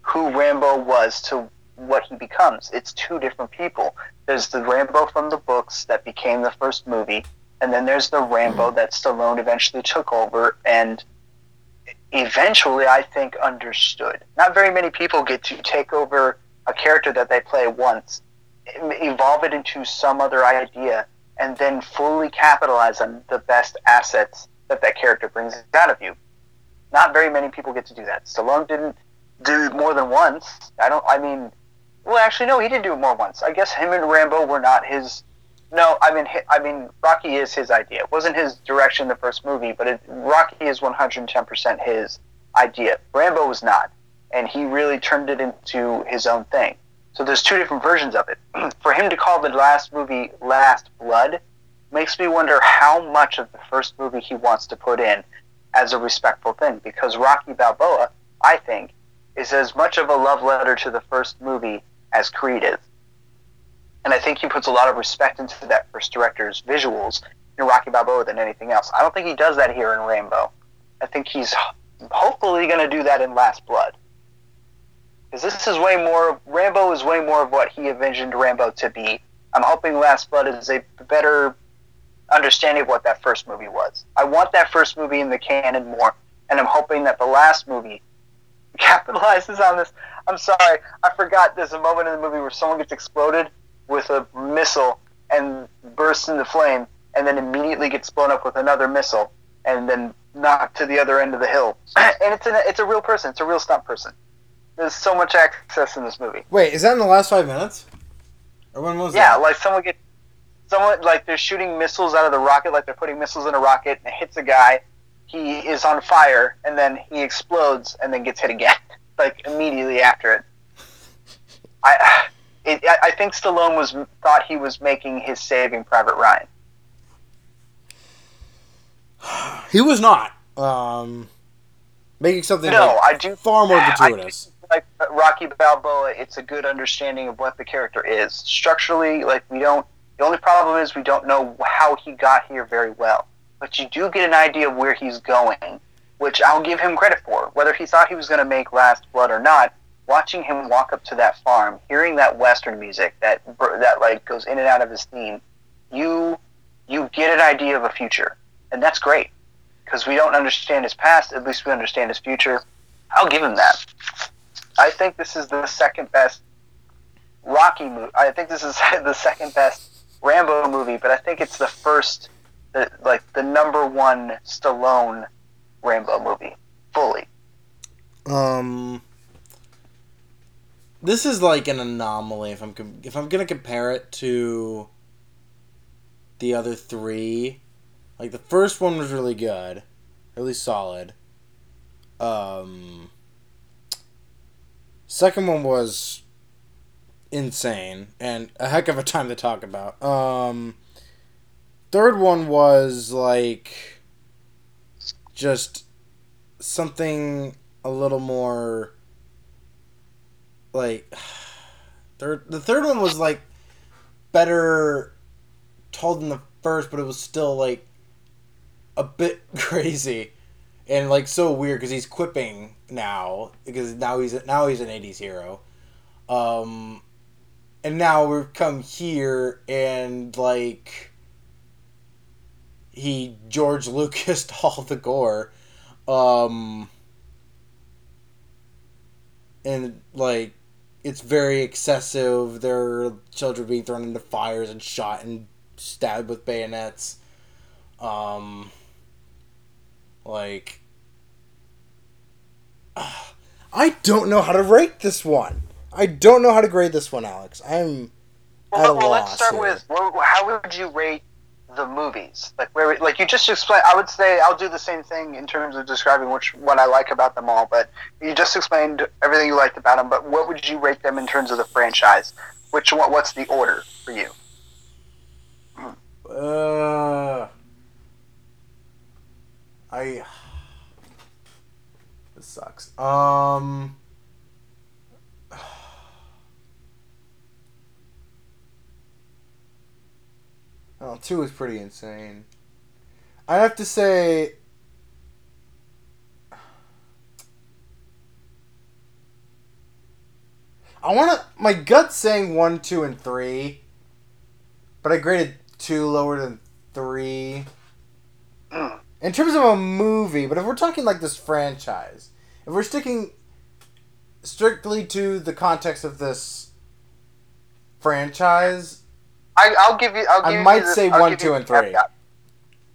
S2: Who Rambo was to what he becomes. It's two different people. There's the Rambo from the books that became the first movie, and then there's the Rambo mm-hmm. that Stallone eventually took over and eventually, I think, understood. Not very many people get to take over a character that they play once, evolve it into some other idea, and then fully capitalize on the best assets that that character brings out of you. Not very many people get to do that. Stallone didn't do more than once. I don't. I mean, well, actually, no, he didn't do it more once. I guess him and Rambo were not his. No, I mean, I mean, Rocky is his idea. It wasn't his direction in the first movie, but it, Rocky is one hundred ten percent his idea. Rambo was not, and he really turned it into his own thing. So there's two different versions of it. For him to call the last movie Last Blood makes me wonder how much of the first movie he wants to put in as a respectful thing. Because Rocky Balboa, I think, is as much of a love letter to the first movie as Creed is. And I think he puts a lot of respect into that first director's visuals in Rocky Balboa than anything else. I don't think he does that here in Rambo. I think he's hopefully going to do that in Last Blood. Because this is way more, Rambo is way more of what he envisioned Rambo to be. I'm hoping Last Blood is a better understanding of what that first movie was. I want that first movie in the canon more, and I'm hoping that the last movie capitalizes on this. I'm sorry, I forgot there's a moment in the movie where someone gets exploded with a missile and bursts into flame, and then immediately gets blown up with another missile, and then knocked to the other end of the hill. and it's a, it's a real person. It's a real stunt person. There's so much access in this movie.
S3: Wait, is that in the last five minutes? Or when was
S2: Yeah,
S3: that?
S2: Yeah, like someone gets someone like they're shooting missiles out of the rocket, like they're putting missiles in a rocket, and it hits a guy. He is on fire, and then he explodes, and then gets hit again, like immediately after it. I, it, I think Stallone was thought he was making his Saving Private Ryan.
S3: He was not. Um, making something
S2: No,
S3: like
S2: I do
S3: far more gratuitous.
S2: like Rocky Balboa, it's a good understanding of what the character is. Structurally, like we don't. The only problem is we don't know how he got here very well. But you do get an idea of where he's going, which I'll give him credit for. Whether he thought he was going to make Last Blood or not, watching him walk up to that farm, hearing that Western music that that like goes in and out of his theme, you you get an idea of a future, and that's great. because we don't understand his past. At least we understand his future. I'll give him that. I think this is the second best Rocky movie. I think this is the second best Rambo movie, but I think it's the first, the, like the number one Stallone Rambo movie, fully.
S1: Um, this is like an anomaly. If I'm if I'm gonna compare it to the other three, like the first one was really good, really solid. Um, second one was insane and a heck of a time to talk about. Um, third one was like just something a little more like third the third one was like better told than the first but it was still like a bit crazy and like so weird because he's quipping now because now he's now he's an 80s hero. Um and now we've come here and like he george lucas all the gore um and like it's very excessive. There are children being thrown into fires and shot and stabbed with bayonets. Um like i don't know how to rate this one. I don't know how to grade this one alex. I'm at a
S2: Well, well let's
S1: loss
S2: start
S1: here.
S2: with how would you rate the movies? Like where, like you just explained. I would say I'll do the same thing in terms of describing which what I like about them all. But you just explained everything you liked about them. But what would you rate them in terms of the franchise? Which one? What's the order for you?
S1: Uh, I. This sucks. Um. Oh, two is pretty insane. I have to say. I want to. My gut's saying one, two, and three, but I graded two lower than three. In terms of a movie, but if we're talking like this franchise, if we're sticking strictly to the context of this franchise,
S2: I, I'll give you. I'll
S1: I
S2: give you
S1: might
S2: this-
S1: say
S2: I'll
S1: one, two, and three.
S2: I'll,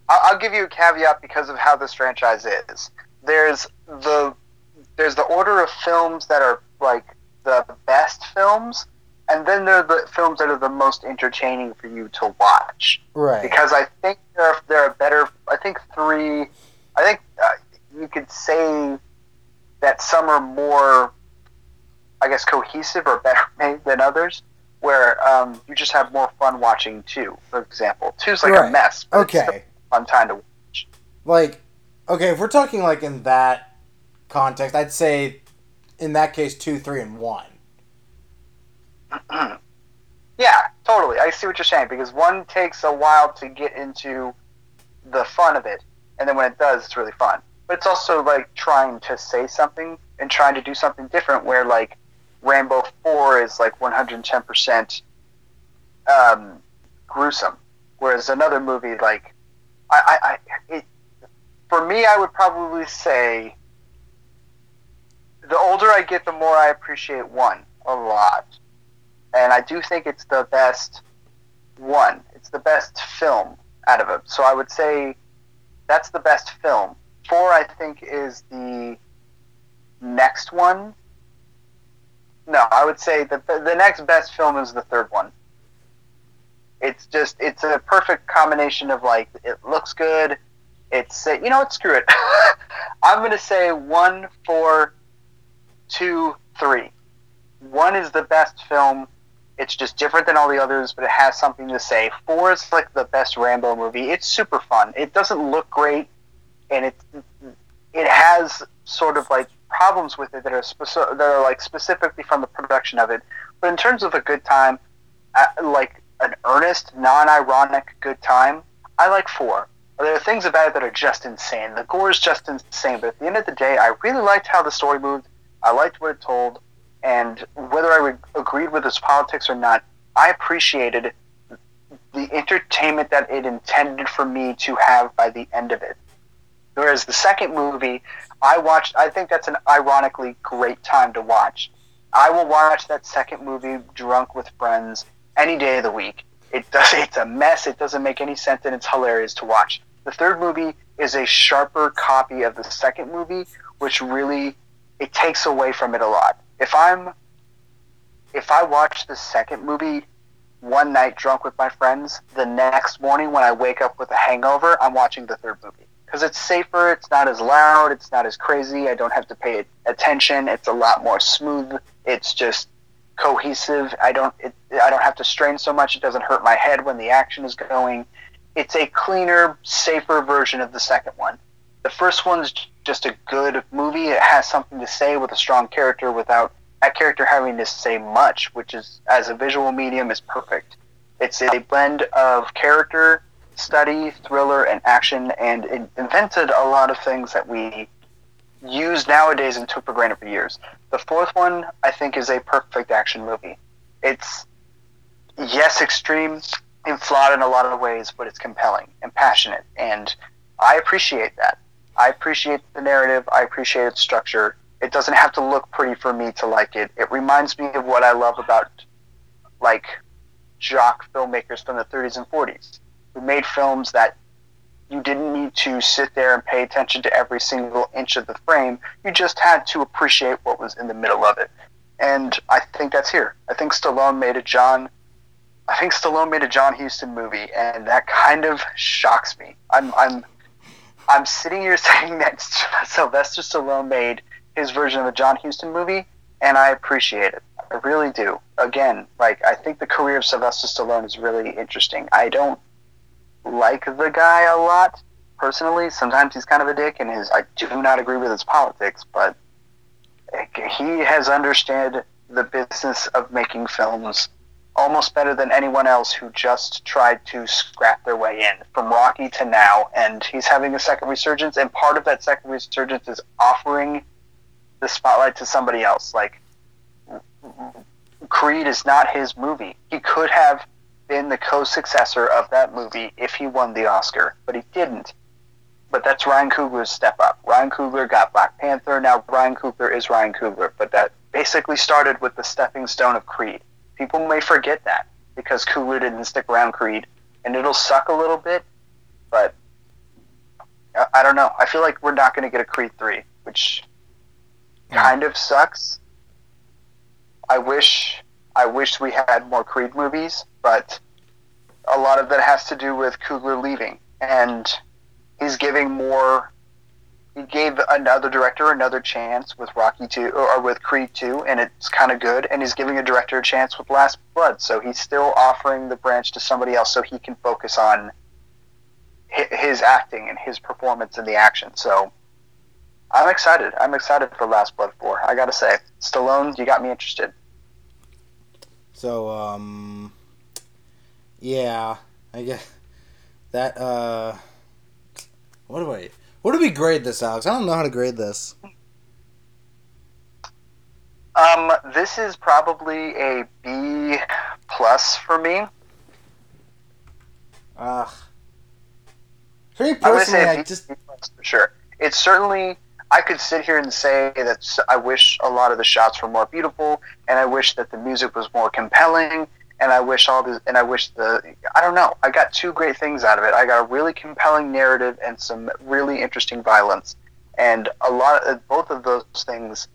S2: I'll give you a caveat because of how this franchise is. There's the there's the order of films that are like the best films, and then there are the films that are the most entertaining for you to watch.
S1: right?
S2: Because I think there are, there are better. I think three. I think uh, you could say that some are more, I guess, cohesive or better made than others. Where um, you just have more fun watching two, for example. Two's like
S1: Right.
S2: a mess. But It's
S1: okay,
S2: a fun time to watch.
S1: like okay, if we're talking like in that context, I'd say in that case two, three, and one.
S2: yeah, totally. I see what you're saying because one takes a while to get into the fun of it, and then when it does, it's really fun. But it's also like trying to say something and trying to do something different. Where like Rambo Four is like 110 percent um, gruesome, whereas another movie like I, I, I it, for me, I would probably say the older I get, the more I appreciate one a lot and I do think it's the best one. It's the best film out of it. So I would say that's the best film. Four, I think, is the next one. No, I would say the the next best film is the third one. It's just it's a perfect combination of like it looks good. It's you know what? Screw it. I'm gonna say one, four, two, three. One is the best film. It's just different than all the others, but it has something to say. Four is like the best Rambo movie. It's super fun. It doesn't look great, and it it has sort of like problems with it that are speci- that are like specifically from the production of it. But in terms of a good time, uh, like an earnest, non-ironic good time, I like four. There are things about it that are just insane. The gore is just insane, but at the end of the day, I really liked how the story moved. I liked what it told, and whether I agreed with its politics or not, I appreciated the entertainment that it intended for me to have by the end of it. Whereas the second movie, I watched. I think that's an ironically great time to watch. I will watch that second movie drunk with friends any day of the week. It does. It's a mess. It doesn't make any sense, and it's hilarious to watch. The third movie is a sharper copy of the second movie, which really it takes away from it a lot. If I'm if I watch the second movie one night drunk with my friends, the next morning when I wake up with a hangover, I'm watching the third movie because it's safer. It's not as loud. It's not as crazy. I don't have to pay attention. It's a lot more smooth. It's just cohesive. I don't. It, I don't have to strain so much. It doesn't hurt my head when the action is going. It's a cleaner, safer version of the second one. The first one's just a good movie. It has something to say with a strong character without that character having to say much, which is as a visual medium is perfect. It's a blend of character study, thriller, and action, and it invented a lot of things that we use nowadays and took for granted for years. The fourth one, I think, is a perfect action movie. It's yes, extreme and flawed in a lot of ways, but it's compelling and passionate, and I appreciate that. I appreciate the narrative. I appreciate its structure. It doesn't have to look pretty for me to like it. It reminds me of what I love about like jock filmmakers from the 30s and 40s who made films that you didn't need to sit there and pay attention to every single inch of the frame. You just had to appreciate what was in the middle of it. And I think that's here. I think Stallone made a John I think Stallone made a John Huston movie and that kind of shocks me. I'm I'm I'm sitting here saying that Sylvester Stallone made his version of a John Huston movie and I appreciate it. I really do. Again, like I think the career of Sylvester Stallone is really interesting. I don't like the guy a lot personally. Sometimes he's kind of a dick, and his I do not agree with his politics, but he has understood the business of making films almost better than anyone else who just tried to scrap their way in from Rocky to now. And he's having a second resurgence, and part of that second resurgence is offering the spotlight to somebody else. Like Creed is not his movie. He could have been the co-successor of that movie if he won the Oscar, but he didn't. But that's Ryan Coogler's step up. Ryan Coogler got Black Panther. Now Ryan Coogler is Ryan Coogler, but that basically started with the stepping stone of Creed. People may forget that because Coogler didn't stick around Creed, and it'll suck a little bit, but I don't know. I feel like we're not going to get a Creed three, which kind of sucks. I wish I wish we had more Creed movies, but a lot of that has to do with Coogler leaving, and he's giving more. He gave another director another chance with Rocky two or with Creed two, and it's kind of good. And he's giving a director a chance with Last Blood, so he's still offering the branch to somebody else, so he can focus on his acting and his performance in the action. So I'm excited. I'm excited for Last Blood four. I gotta say, Stallone, you got me interested.
S3: So, um, yeah, I guess that, uh, what do I, what do we grade this, Alex? I don't know how to grade this.
S2: Um, this is probably a B plus for me.
S3: Uh, for me personally, I,
S2: I
S3: just
S2: for sure. It's certainly I could sit here and say that I wish a lot of the shots were more beautiful, and I wish that the music was more compelling, and I wish all this, and I wish the, I don't know, I got two great things out of it. I got a really compelling narrative and some really interesting violence, and a lot of both of those things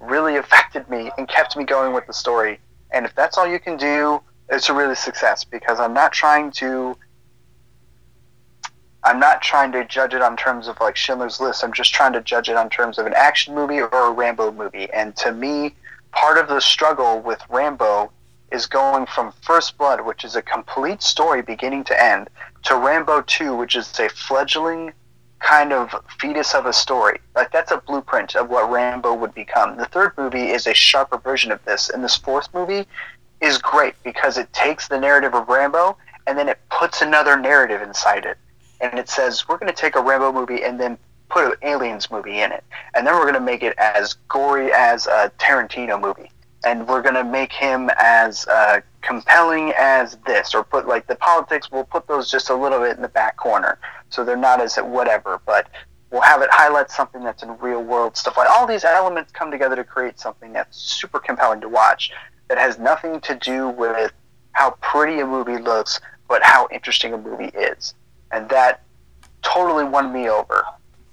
S2: really affected me and kept me going with the story. And if that's all you can do, it's a really success because I'm not trying to I'm not trying to judge it on terms of like Schindler's List. I'm just trying to judge it on terms of an action movie or a Rambo movie. And to me, part of the struggle with Rambo is going from First Blood, which is a complete story beginning to end, to Rambo 2, which is a fledgling kind of fetus of a story. Like that's a blueprint of what Rambo would become. The third movie is a sharper version of this, and this fourth movie is great because it takes the narrative of Rambo and then it puts another narrative inside it and it says we're going to take a Rambo movie and then put an aliens movie in it, and then we're going to make it as gory as a Tarantino movie, and we're going to make him as uh, compelling as this, or put like the politics. We'll put those just a little bit in the back corner, so they're not as whatever. But We'll have it highlight something that's in real world stuff. Like all these elements come together to create something that's super compelling to watch. That has nothing to do with how pretty a movie looks, but how interesting a movie is, and that totally won me over.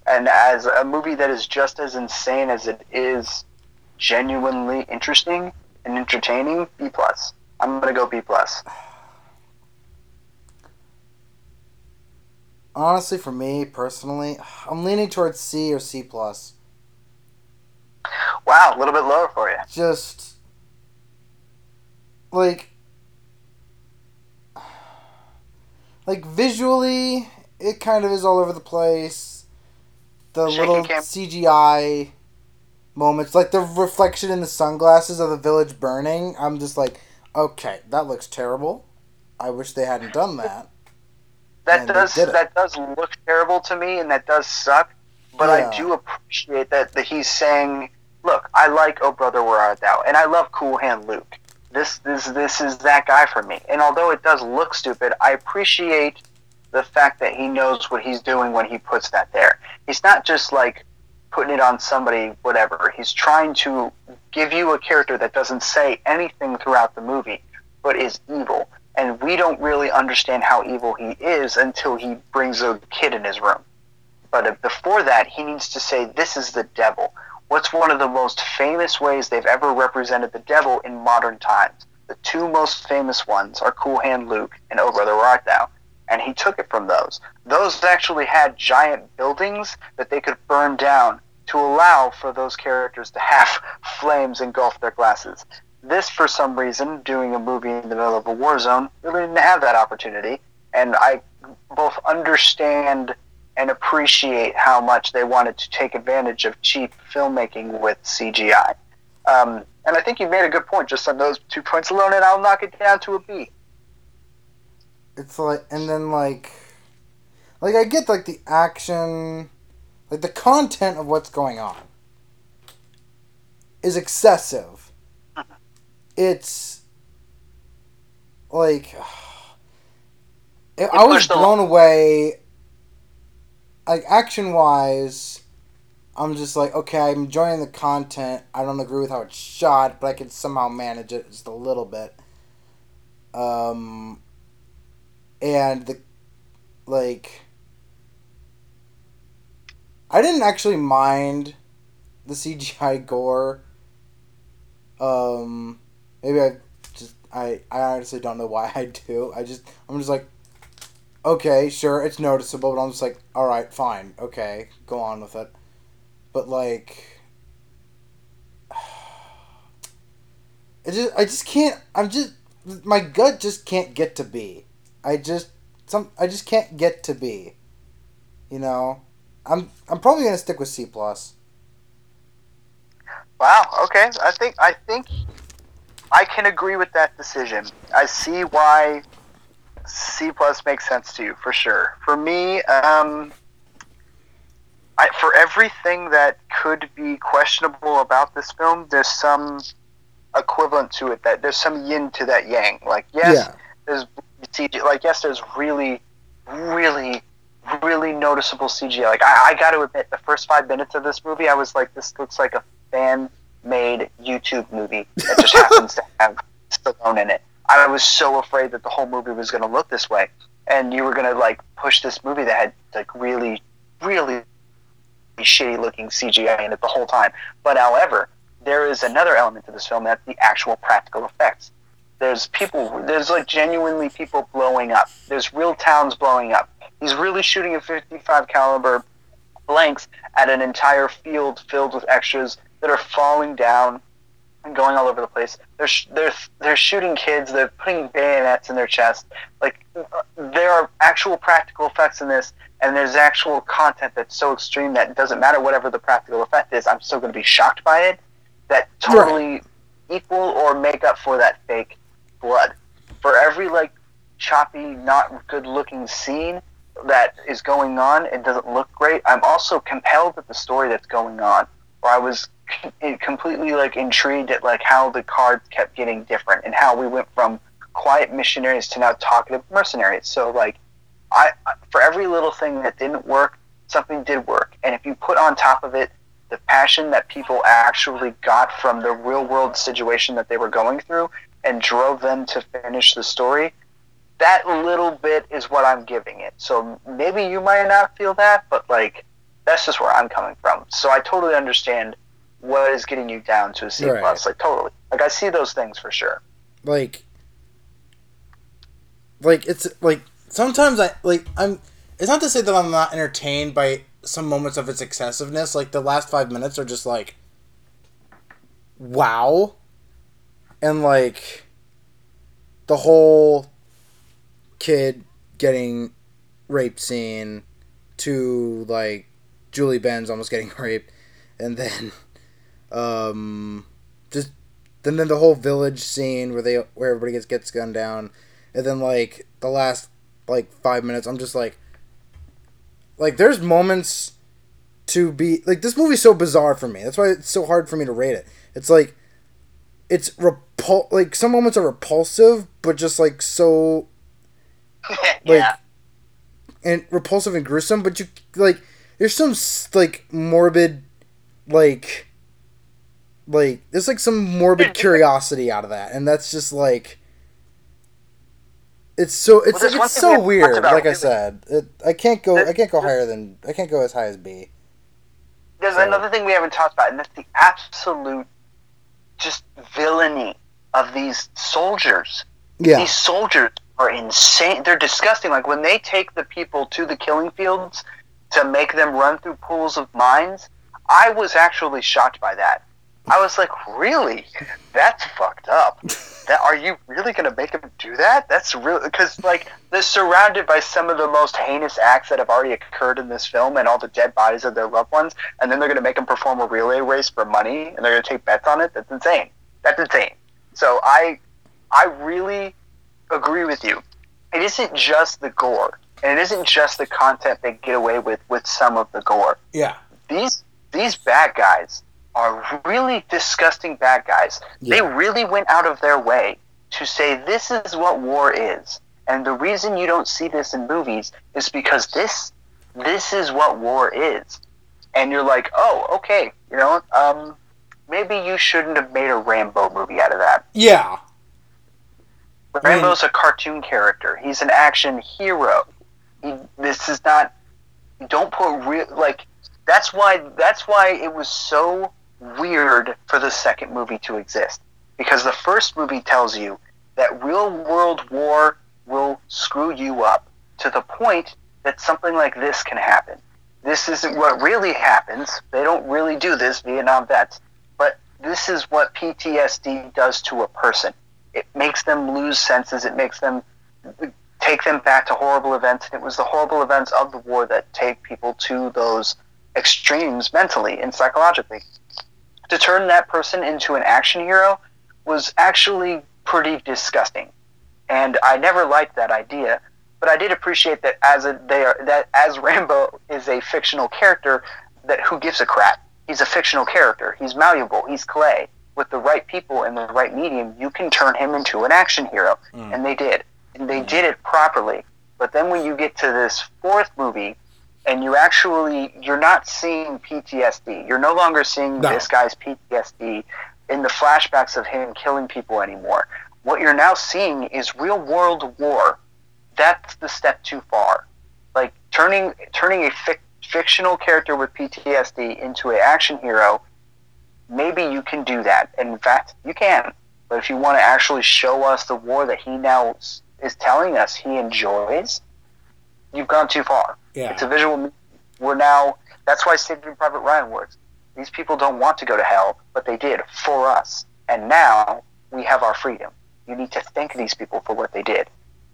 S2: And as a movie that is just as insane as it is genuinely interesting and entertaining, B plus. I'm gonna go B plus.
S1: Honestly, for me personally, I'm leaning towards C or C plus.
S2: Wow, a little bit lower for you.
S1: Just like like visually, it kind of is all over the place. The
S2: Shaky
S1: little
S2: cam-
S1: CGI moments, like the reflection in the sunglasses of the village burning. I'm just like, okay, that looks terrible. I wish they hadn't done that.
S2: That
S1: And
S2: does that does look terrible to me, and that does suck. But
S1: Yeah.
S2: I do appreciate that that he's saying, "Look, I like Oh Brother Where Art Thou," and I love Cool Hand Luke. This this this is that guy for me. And although it does look stupid, I appreciate the fact that he knows what he's doing when he puts that there. He's not just like putting it on somebody, whatever. He's trying to give you a character that doesn't say anything throughout the movie, but is evil. And we don't really understand how evil he is until he brings a kid in his room. But uh, before that, he needs to say, This is the devil. What's one of the most famous ways they've ever represented the devil in modern times? The two most famous ones are Cool Hand Luke and Oh Brother Art Thou. And he took it from those. Those actually had giant buildings that they could burn down to allow for those characters to have flames engulf their glasses. This, for some reason, doing a movie in the middle of a war zone, really didn't have that opportunity. And I both understand and appreciate how much they wanted to take advantage of cheap filmmaking with CGI. Um, and I think you made a good point just on those two points alone, and I'll knock it down to a B.
S1: It's like, and then like, like I get like the action, like the content of what's going on is excessive. It's like, I I was
S2: pushed a lot.
S1: blown away. Like action wise, I'm just like, okay, I'm enjoying the content. I don't agree with how it's shot, but I can somehow manage it just a little bit. Um, and the like I didn't actually mind the CGI gore. Um maybe I just I I honestly don't know why I do. I just I'm just like okay, sure, it's noticeable, but I'm just like all right, fine. Okay, go on with it. But like I just I just can't I'm just my gut just can't get to B. I just some I just can't get to B. You know, I'm I'm probably gonna stick with C plus.
S2: Wow. Okay. I think I think I can agree with that decision. I see why C plus makes sense to you for sure. For me, um, I, for everything that could be questionable about this film, there's some equivalent to it. That there's some yin to that yang. Like yes, there's CG. Like yes, there's really, really, really noticeable CGI. Like I, I got to admit, the first five minutes of this movie, I was like, this looks like a fan-made YouTube movie that just happens to have Stallone in it. I was so afraid that the whole movie was going to look this way, and you were going to like push this movie that had like really, really shitty-looking CGI in it the whole time. But however, there is another element to this film that's the actual practical effects. There's people. There's like genuinely people blowing up. There's real towns blowing up. He's really shooting a 55 caliber blanks at an entire field filled with extras that are falling down going all over the place. They're sh- they're they're shooting kids. They're putting bayonets in their chest. Like there are actual practical effects in this, and there's actual content that's so extreme that it doesn't matter whatever the practical effect is. I'm still going to be shocked by it. That totally equal or make up for that fake blood. For every like choppy, not good looking scene that is going on, it doesn't look great. I'm also compelled at the story that's going on. Where I was completely like intrigued at like how the cards kept getting different and how we went from quiet missionaries to now talkative mercenaries. So like, I for every little thing that didn't work, something did work, And if you put on top of it the passion that people actually got from the real world situation that they were going through and drove them to finish the story, that little bit is what I'm giving it. So maybe you might not feel that, but like that's just where I'm coming from. So I totally understand what is getting you down to a C
S1: Right.
S2: plus. Like totally. Like I see those things for sure.
S1: like like it's like sometimes i like i'm it's not to say that i'm not entertained by some moments of its excessiveness like the last five minutes are just like wow and like the whole kid getting rape scene to like julie benz almost getting raped and then um just then then the whole village scene where they where everybody gets gets gunned down, and then like the last like five minutes, I'm just like, like there's moments to be like this movie's so bizarre for me. That's why it's so hard for me to rate it. It's like it's repul like some moments are repulsive, but just like so like
S2: yeah.
S1: and repulsive and gruesome but you like there's some like morbid like like there's like some morbid curiosity out of that and that's just like it's so it's
S2: Well,
S1: like, it's so weird
S2: about
S1: like i said it, i can't go i can't go higher than i can't go as high as b
S2: There's
S1: So-
S2: another thing we haven't talked about, and that's the absolute just villainy of these soldiers.
S1: yeah
S2: These soldiers are insane. They're disgusting. Like when they take the people to the killing fields to make them run through pools of mines, I was actually shocked by that. I was like, really? That's fucked up. That are you really gonna make them do that? That's real because like they're surrounded by some of the most heinous acts that have already occurred in this film and all the dead bodies of their loved ones, and then they're gonna make them perform a relay race for money and they're gonna take bets on it. That's insane. That's insane. So I, I really agree with you. It isn't just the gore, and it isn't just the content they get away with with some of the gore
S4: Yeah.
S2: these these bad guys are really disgusting bad guys. They really went out of their way to say this is what war is. And the reason you don't see this in movies is because this this is what war is. And you're like, "Oh, okay, you know, um maybe you shouldn't have made a Rambo movie out of that."
S4: Yeah.
S2: Rambo's a cartoon character. He's an action hero. He, this is not. Don't put real like. That's why. That's why it was so weird for the second movie to exist, because the first movie tells you that real world war will screw you up to the point that something like this can happen. This isn't what really happens. They don't really do this, Vietnam vets. But this is what PTSD does to a person it makes them lose senses. It makes them take them back to horrible events. And it was the horrible events of the war that take people to those extremes mentally and psychologically. To turn that person into an action hero was actually pretty disgusting, and I never liked that idea. But I did appreciate that as a they are that as Rambo is a fictional character, that who gives a crap? He's a fictional character. He's malleable. He's clay with the right people and the right medium, you can turn him into an action hero.
S4: Mm.
S2: And they did. And they did it properly. But then when you get to this fourth movie, and you actually, you're not seeing PTSD. You're no longer seeing
S4: No.
S2: this guy's PTSD in the flashbacks of him killing people anymore. What you're now seeing is real world war. That's the step too far. Like turning turning a fic- fictional character with PTSD into an action hero maybe you can do that. And in fact, you can. But if you want to actually show us the war that he now is telling us he enjoys, you've gone too far.
S4: Yeah.
S2: It's a visual. We're now. That's why Saving Private Ryan works. These people don't want to go to hell, but they did for us. And now we have our freedom. You need to thank these people for what they did.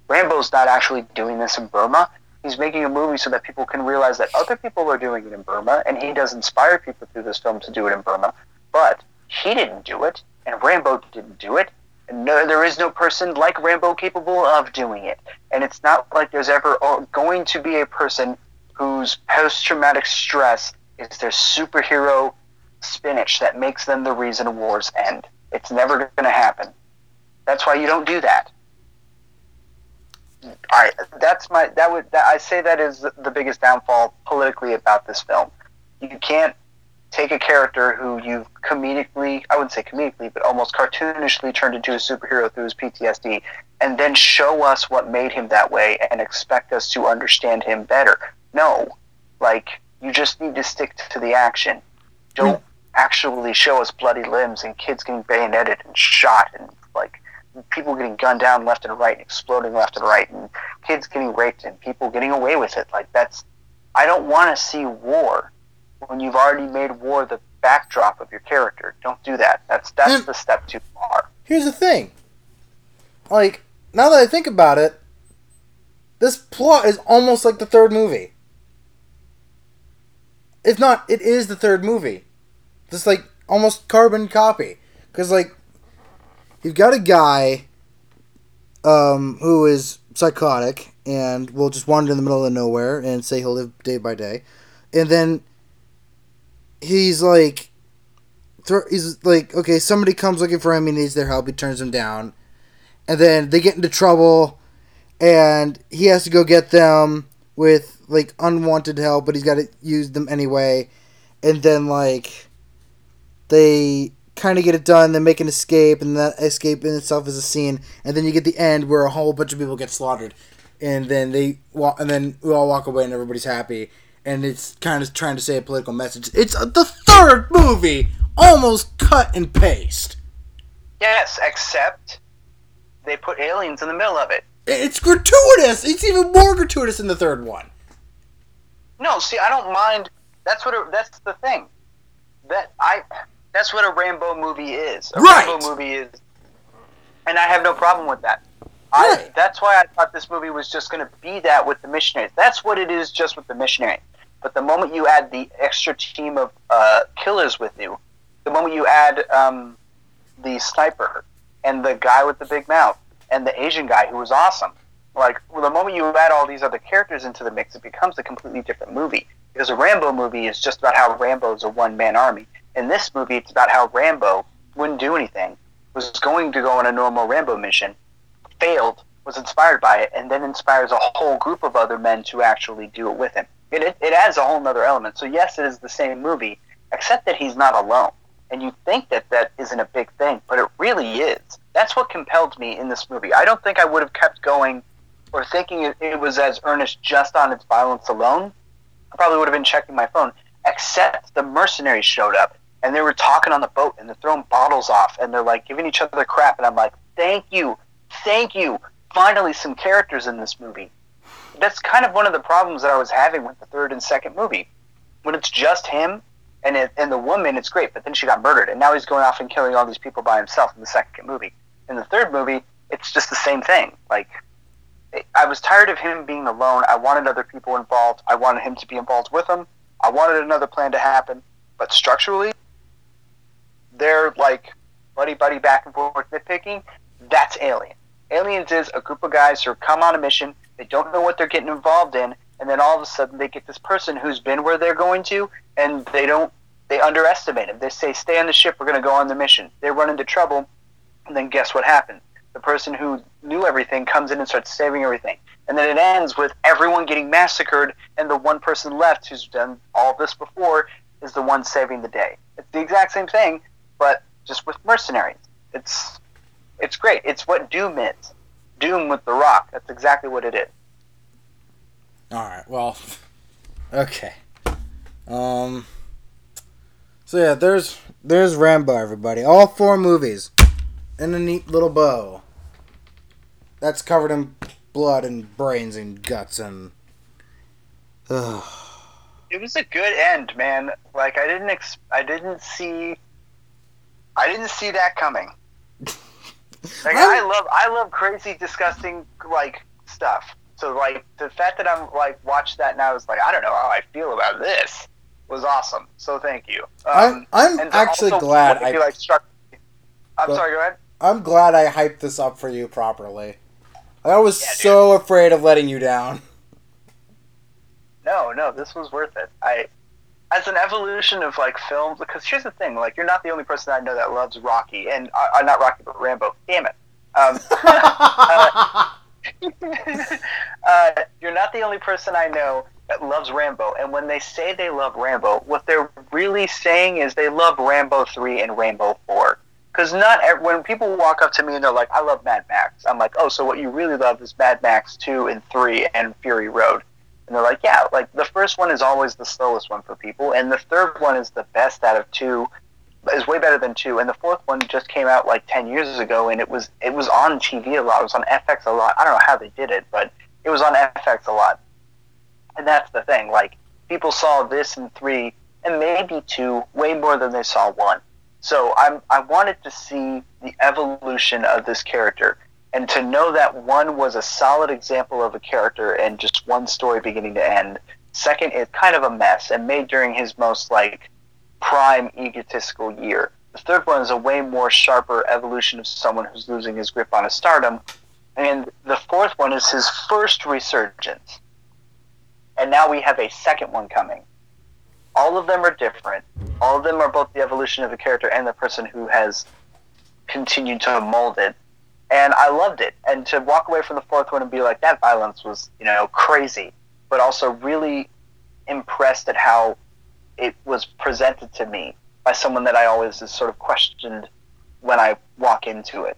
S2: Rambo's not actually doing this in Burma. He's making a movie so that people can realize that other people are doing it in Burma, and he does inspire people through this film to do it in Burma. But he didn't do it, and Rambo didn't do it. No, there is no person like Rambo capable of doing it. And it's not like there's ever going to be a person whose post-traumatic stress is their superhero spinach that makes them the reason wars end. It's never going to happen. That's why you don't do that. I that's my that would that, I say that is the biggest downfall politically about this film. You can't take a character who you've comedically, I wouldn't say comedically, but almost cartoonishly turned into a superhero through his PTSD, and then show us what made him that way and expect us to understand him better. No. Like, you just need to stick to the action. Don't actually show us bloody limbs and kids getting bayoneted and shot and, like, people getting gunned down left and right and exploding left and right and kids getting raped and people getting away with it. Like, that's. I don't want to see war when you've already made war the backdrop of your character. Don't do that. That's that's
S1: And-
S2: the step too far.
S1: Here's the thing. Like, now that I think about it, this plot is almost like the third movie. If not, it is the third movie. Just like almost carbon copy. Because, like, you've got a guy um, who is psychotic and will just wander in the middle of nowhere and say he'll live day by day. And then he's like, thro- he's like, okay, somebody comes looking for him, he needs their help, he turns them down. And then they get into trouble, and he has to go get them with, like, unwanted help, but he's got to use them anyway. And then, like, they kind of get it done, they make an escape, and that escape in itself is a scene. And then you get the end where a whole bunch of people get slaughtered. And then they walk, and then we all walk away, and everybody's happy. And it's kind of trying to say a political message. It's the third movie, almost cut and paste.
S2: Yes, except they put aliens in the middle of it.
S1: It's gratuitous. It's even more gratuitous in the third one.
S2: No, see, I don't mind. That's what. A, that's the thing. That I. That's what a Rambo movie is. A
S1: Right.
S2: Rambo movie is, and I have no problem with that. I, that's why I thought this movie was just going to be that with the missionaries. That's what it is, just with the missionaries. But the moment you add the extra team of uh, killers with you, the moment you add um, the sniper and the guy with the big mouth and the Asian guy who was awesome, like well, the moment you add all these other characters into the mix, it becomes a completely different movie. Because a Rambo movie is just about how Rambo is a one man army. In this movie, it's about how Rambo wouldn't do anything, was going to go on a normal Rambo mission, failed, was inspired by it, and then inspires a whole group of other men to actually do it with him. It, it, it adds a whole nother element. So, yes, it is the same movie, except that he's not alone. And you think that that isn't a big thing, but it really is. That's what compelled me in this movie. I don't think I would have kept going or thinking it, it was as earnest just on its violence alone. I probably would have been checking my phone, except the mercenaries showed up and they were talking on the boat and they're throwing bottles off and they're like giving each other crap. And I'm like, thank you, thank you. Finally, some characters in this movie. That's kind of one of the problems that I was having with the third and second movie. When it's just him and it, and the woman, it's great, but then she got murdered, and now he's going off and killing all these people by himself in the second movie. In the third movie, it's just the same thing. Like, I was tired of him being alone. I wanted other people involved. I wanted him to be involved with him. I wanted another plan to happen. But structurally, they're like buddy buddy back and forth nitpicking. That's Alien. Aliens is a group of guys who come on a mission. They don't know what they're getting involved in, and then all of a sudden they get this person who's been where they're going to, and they don't. They underestimate him. They say, "Stay on the ship. We're going to go on the mission." They run into trouble, and then guess what happens? The person who knew everything comes in and starts saving everything, and then it ends with everyone getting massacred, and the one person left who's done all this before is the one saving the day. It's the exact same thing, but just with mercenaries. It's it's great. It's what Doom is. Doom with the Rock. That's exactly what it is.
S1: All right. Well. Okay. Um. So yeah, there's there's Rambo. Everybody, all four movies, in a neat little bow. That's covered in blood and brains and guts and. Ugh.
S2: It was a good end, man. Like I didn't ex- I didn't see I didn't see that coming. Like I love I love crazy disgusting like stuff. So like the fact that I'm like watch that now is like I don't know how I feel about this was awesome. So thank you. Um,
S1: I'm I'm actually glad I
S2: like struck. I'm sorry. Go ahead.
S1: I'm glad I hyped this up for you properly. I was
S2: Yeah,
S1: so afraid of letting you down.
S2: No, no, this was worth it. I, as an evolution of like films, because here's the thing: like you're not the only person I know that loves Rocky, and uh, uh, not Rocky, but Rambo. Damn it. Um, uh, you're not the only person I know that loves Rambo, and when they say they love Rambo, what they're really saying is they love Rambo three and Rambo four. Because not when people walk up to me and they're like, "I love Mad Max," I'm like, "Oh, so what you really love is Mad Max two and three and Fury Road." And they're like, "Yeah, like the first one is always the slowest one for people, and the third one is the best out of two, is way better than two, and the fourth one just came out like ten years ago, and it was it was on TV a lot, it was on FX a lot. I don't know how they did it, but it was on FX a lot." And that's the thing. Like people saw this in three and maybe two way more than they saw one. So I'm I wanted to see the evolution of this character and to know that one was a solid example of a character and just one story beginning to end. Second, it's kind of a mess and made during his most like prime egotistical year. The third one is a way more sharper evolution of someone who's losing his grip on his stardom. And the fourth one is his first resurgence and now we have a second one coming. All of them are different. All of them are both the evolution of the character and the person who has continued to mold it. And I loved it. And to walk away from the fourth one and be like, that violence was, you know, crazy, but also really impressed at how it was presented to me by someone that I always sort of questioned when I walk into it.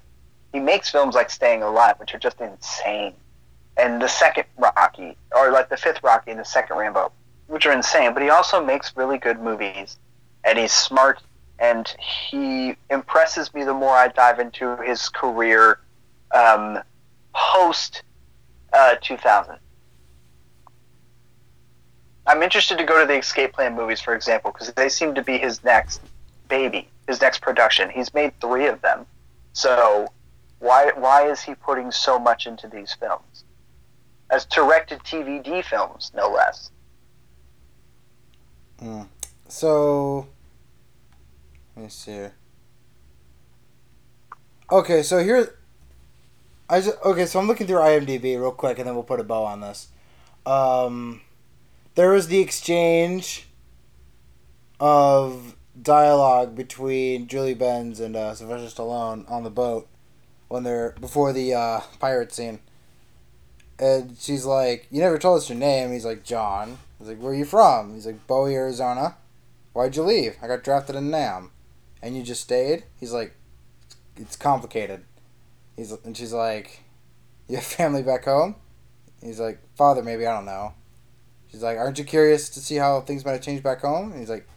S2: He makes films like Staying Alive, which are just insane and the second Rocky, or like the fifth Rocky and the second Rambo, which are insane. But he also makes really good movies, and he's smart, and he impresses me the more I dive into his career um, post uh, 2000. I'm interested to go to the Escape Plan movies, for example, because they seem to be his next baby, his next production. He's made three of them, so why why is he putting so much into these films? as directed TVD films, no less.
S1: Mm. So, let me see. Here. Okay, so here, I just okay. So I'm looking through IMDb real quick, and then we'll put a bow on this. Um, there was the exchange of dialogue between Julie Benz and uh, Sylvester Stallone on the boat when they're before the uh, pirate scene. And she's like, "You never told us your name." He's like, "John." He's like, "Where are you from?" He's like, "Bowie, Arizona." Why'd you leave? I got drafted in Nam. And you just stayed? He's like, "It's complicated." He's and she's like, "You have family back home?" He's like, "Father, maybe I don't know." She's like, "Aren't you curious to see how things might have changed back home?" And he's like,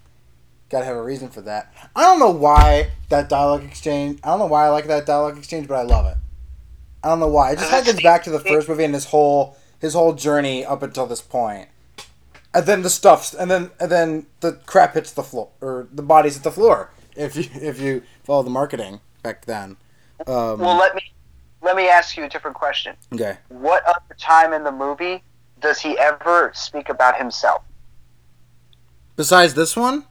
S1: "Gotta have a reason for that." I don't know why that dialogue exchange. I don't know why I like that dialogue exchange, but I love it. I don't know why. It just uh, harkens back to the first movie and his whole his whole journey up until this point. And then the stuff, and then and then the crap hits the floor, or the bodies hit the floor. If you if you follow the marketing back then. Um,
S2: well, let me let me ask you a different question.
S1: Okay.
S2: What other time in the movie does he ever speak about himself?
S1: Besides this one.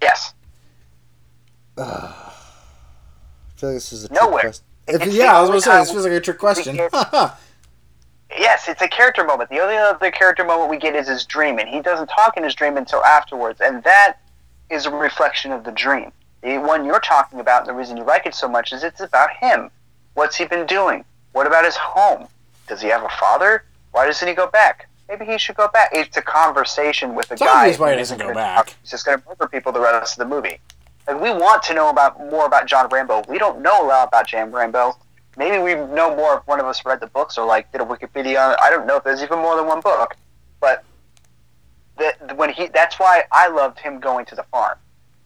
S2: Yes.
S1: Uh, I feel like this is a
S2: Nowhere.
S1: Question. If, yeah, I was gonna say
S2: time
S1: this feels like a trick question.
S2: Yes, it's a character moment. The only other character moment we get is his dream, and he doesn't talk in his dream until afterwards, and that is a reflection of the dream. The one you're talking about, and the reason you like it so much, is it's about him. What's he been doing? What about his home? Does he have a father? Why doesn't he go back? Maybe he should go back. It's a conversation with a
S1: It's
S2: guy.
S1: obvious why he doesn't go back.
S2: talk. He's just going to murder people the rest of the movie. Like we want to know about more about John Rambo. We don't know a lot about John Rambo. Maybe we know more if one of us read the books or like did a Wikipedia. on it. I don't know if there's even more than one book, but that when he that's why I loved him going to the farm.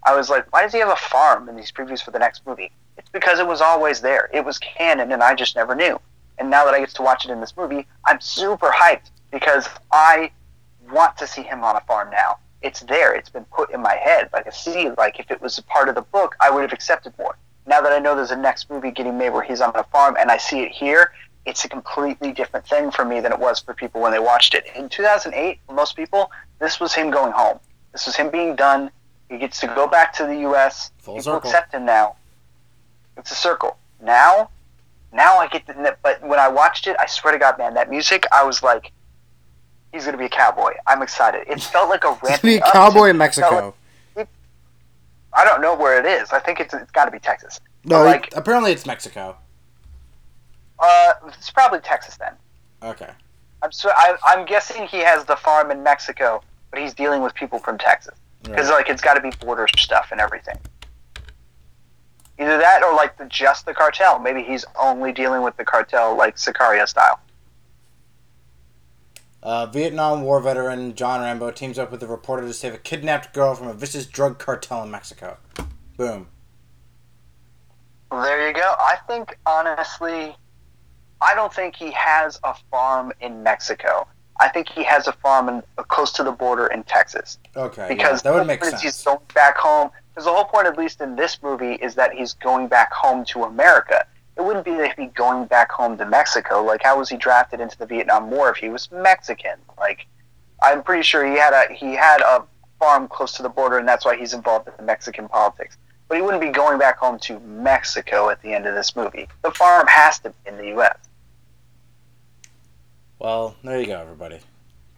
S2: I was like, why does he have a farm in these previews for the next movie? It's because it was always there. It was canon, and I just never knew. And now that I get to watch it in this movie, I'm super hyped because I want to see him on a farm now. It's there. It's been put in my head like a seed. Like if it was a part of the book, I would have accepted more. Now that I know there's a next movie getting made where he's on a farm and I see it here, it's a completely different thing for me than it was for people when they watched it. In 2008, for most people, this was him going home. This was him being done. He gets to go back to the U.S.
S1: Full
S2: People
S1: circle.
S2: accept him now. It's a circle. Now, now I get the. But when I watched it, I swear to God, man, that music, I was like, he's gonna be a cowboy. I'm excited. It felt like a
S1: To be a cowboy
S2: to-
S1: in Mexico.
S2: I don't know where it is. I think it's it's got to be Texas.
S1: No,
S2: like-
S1: it- apparently it's Mexico.
S2: Uh, it's probably Texas then.
S1: Okay.
S2: I'm so I, I'm guessing he has the farm in Mexico, but he's dealing with people from Texas because
S1: Right.
S2: like it's got to be border stuff and everything. Either that or like the, just the cartel. Maybe he's only dealing with the cartel, like Sicario style.
S1: Uh, Vietnam War veteran John Rambo teams up with a reporter to save a kidnapped girl from a vicious drug cartel in Mexico. Boom.
S2: There you go. I think honestly, I don't think he has a farm in Mexico. I think he has a farm in, close to the border in Texas.
S1: Okay,
S2: because
S1: yeah, that would make sense.
S2: He's going back home. Because the whole point, at least in this movie, is that he's going back home to America. It wouldn't be that he'd be going back home to Mexico. Like, how was he drafted into the Vietnam War if he was Mexican? Like, I'm pretty sure he had a he had a farm close to the border, and that's why he's involved in the Mexican politics. But he wouldn't be going back home to Mexico at the end of this movie. The farm has to be in the U.S.
S1: Well, there you go, everybody.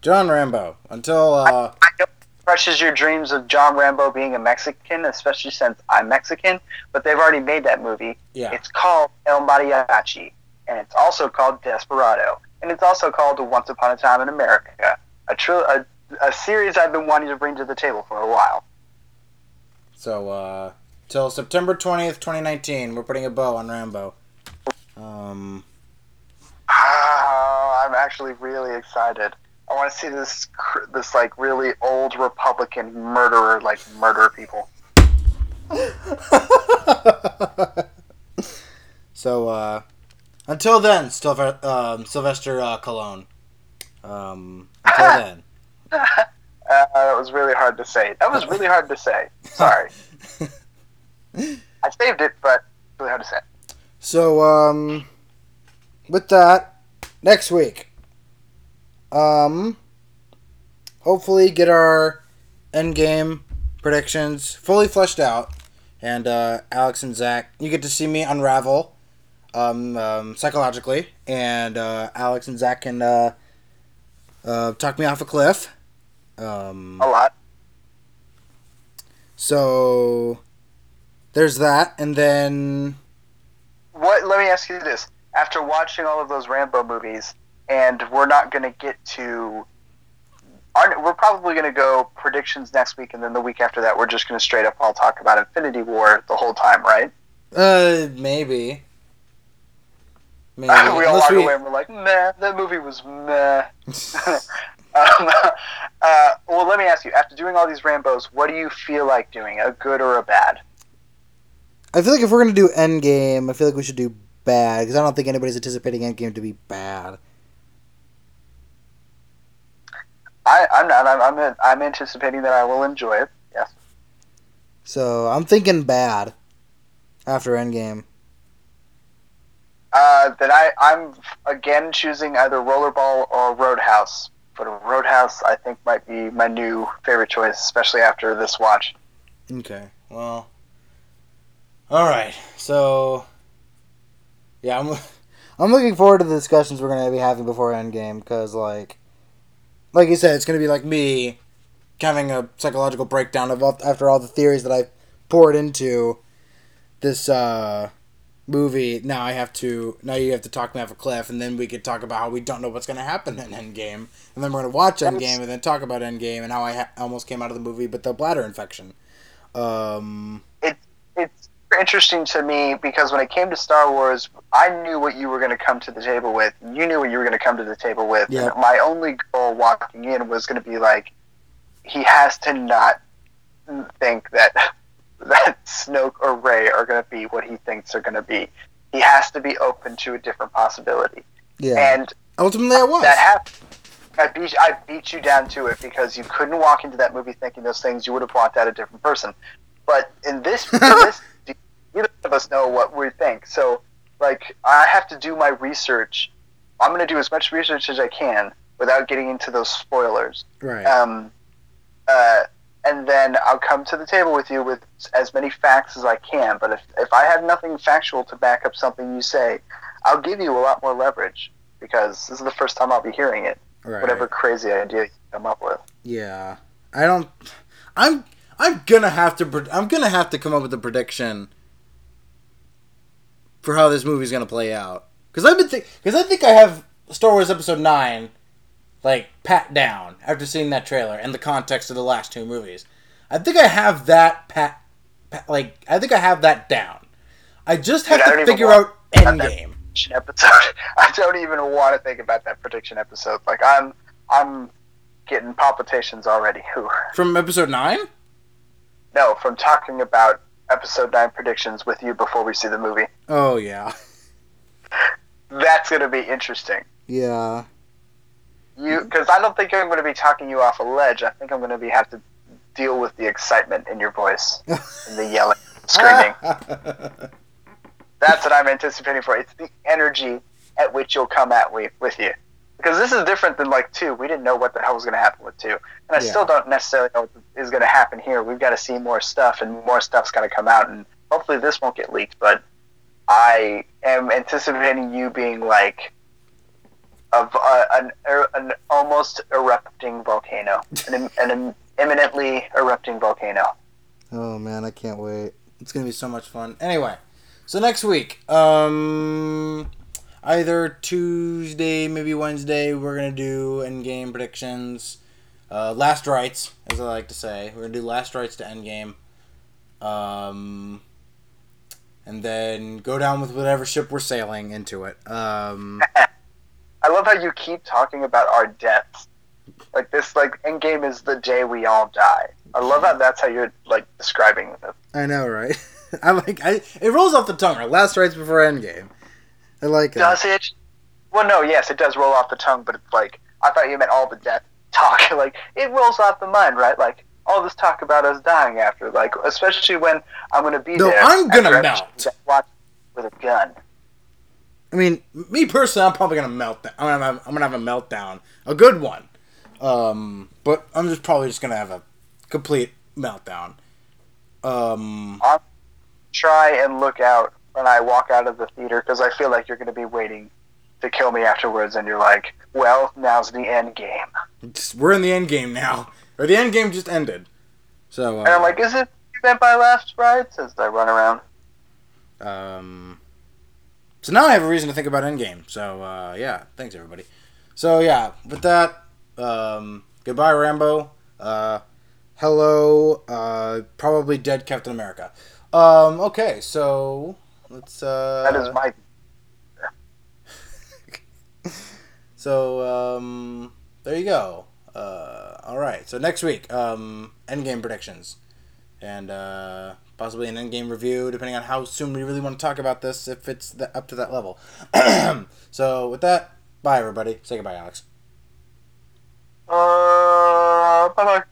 S1: John Rambo. Until uh,
S2: I know it crushes your dreams of John Rambo being a Mexican, especially since I'm Mexican, but they've already made that movie.
S1: yeah,
S2: It's called El Mariachi, and it's also called Desperado, and it's also called Once Upon a Time in America, a, tr- a, a series I've been wanting to bring to the table for a while.
S1: so uh, till September twentieth, twenty nineteen, we're putting a bow on Rambo. Um,
S2: Ah, I'm actually really excited. I want to see this this like really old Republican murderer like murder people.
S1: so uh, until then, Sylve- um, Sylvester uh, Cologne. Um, until then.
S2: Uh, that was really hard to say. That was really hard to say. Sorry. I saved it, but really hard to say.
S3: So, um, with that, next week, um, hopefully get our endgame predictions fully fleshed out, and uh, Alex and Zach, you get to see me unravel, um, um psychologically, and uh, Alex and Zach can uh, uh, talk me off a cliff. Um,
S2: A lot.
S3: so there's that, and then
S2: What? Let me ask you this: After watching all of those Rambo movies, and we're not going to get to, aren't, we're probably going to go predictions next week, and then the week after that, we're just going to straight up all talk about Infinity War the whole time, right?
S1: Uh, maybe. Maybe.
S2: we all
S1: Unless
S2: walk
S1: we-
S2: away and we're like, meh, that movie was meh. um, uh, well, let me ask you: After doing all these Rambo's, what do you feel like doing, a good or a bad?
S3: I feel like if we're gonna do Endgame, I feel like we should do bad because I don't think anybody's anticipating Endgame to be bad.
S2: I, I'm not. I'm, I'm. I'm anticipating that I will enjoy it. Yes.
S3: So I'm thinking bad after Endgame.
S2: Uh, then I, I'm again choosing either Rollerball or Roadhouse. But Roadhouse, I think, might be my new favorite choice, especially after this watch.
S1: Okay. Well. All right. So. Yeah, I'm.
S3: I'm looking forward to the discussions we're gonna be having before Endgame because, like, like you said, it's gonna be like me having a psychological breakdown of after all the theories that I poured into this uh, movie. Now I have to. Now you have to talk me off a cliff, and then we could talk about how we don't know what's gonna happen in Endgame, and then we're gonna watch
S2: That's-
S3: Endgame, and then talk about Endgame and how I ha- almost came out of the movie, but the bladder infection. Um,
S2: It's interesting to me because when it came to Star Wars, I knew what you were going to come to the table with. You knew what you were going to come to the table with.
S3: Yeah.
S2: And my only goal walking in was going to be like, he has to not think that that Snoke or Rey are going to be what he thinks they're going to be. He has to be open to a different possibility.
S3: yeah.
S2: And
S3: Ultimately, I was.
S2: that happened. I beat, I beat you down to it because you couldn't walk into that movie thinking those things. You would have walked out a different person. But in this, in this neither of us know what we think. So, like, I have to do my research. I'm going to do as much research as I can without getting into those spoilers.
S3: right.
S2: Um, uh, and then I'll come to the table with you with as many facts as I can. But if, if I have nothing factual to back up something you say, I'll give you a lot more leverage because this is the first time I'll be hearing it.
S3: right.
S2: Whatever crazy idea you come up with.
S3: Yeah, I don't. I'm I'm gonna have to. I'm gonna have to come up with a prediction for how this movie's gonna play out. Because I've been think. Because I think I have Star Wars Episode Nine
S1: like pat down after seeing that trailer and the context of the last two movies. I think I have that pat, pat like I think I have that down. I just have
S2: Dude,
S1: to figure out. Endgame.
S2: episode. I don't even want to think about that prediction episode. Like I'm, I'm getting palpitations already. Who
S1: From episode nine?
S2: No, from talking about episode nine predictions with you before we see the movie.
S1: Oh yeah.
S2: That's gonna be interesting.
S3: Yeah.
S2: You, because I don't think I'm going to be talking you off a ledge. I think I'm going to be have to deal with the excitement in your voice and the yelling, screaming. That's what I'm anticipating for. It's the energy at which you'll come at me with you. Because this is different than like two. We didn't know what the hell was going to happen with two, and I
S1: Yeah.
S2: still don't necessarily know what is going to happen here. We've got to see more stuff, and more stuff's going to come out, and hopefully this won't get leaked. But I am anticipating you being like of an an almost erupting volcano, an, an imminently erupting volcano.
S3: Oh man, I can't wait.
S1: It's gonna be so much fun. Anyway, so next week, um, either Tuesday, maybe Wednesday, we're gonna do Endgame predictions. Uh, last rites, as I like to say, we're gonna do last rites to Endgame. Um, and then go down with whatever ship we're sailing into it. Um,
S2: I love how you keep talking about our deaths. Like this, like Endgame is the day we all die. I love how that's how you're like describing it.
S3: I know, right? I like. I it rolls off the tongue. Right? Last rites before Endgame. I like it.
S2: Does it? Well, no, yes, it does roll off the tongue, but it's like I thought you meant all the death talk. like it rolls off the mind, right? Like all this talk about us dying after, like especially when I'm going to be
S1: No,
S2: there.
S1: I'm gonna melt.
S2: Watch with a gun.
S1: I mean, me personally, I'm probably gonna melt. I'm gonna have, I'm gonna have a meltdown, a good one. Um, but I'm just probably just gonna have a complete meltdown. Um, I'll
S2: Try and look out when I walk out of the theater because I feel like you're going to be waiting to kill me afterwards, and you're like, "Well, now's the end game."
S1: we're in the end game now, or the end game just ended. So, uh,
S2: And I'm like, "Is it meant by left, right?" As I run around.
S1: um, so now I have a reason to think about Endgame. So, uh, yeah, thanks everybody. So yeah, with that, um, goodbye Rambo. Uh, hello, uh, probably dead Captain America. Um, okay, so let's. Uh,
S2: That is my.
S1: So um, there you go. Uh, all right. So next week, um, Endgame predictions, and uh, possibly an Endgame review, depending on how soon we really want to talk about this. If it's the, up to that level. so with that, bye everybody. Say goodbye, Alex.
S2: Uh, bye bye.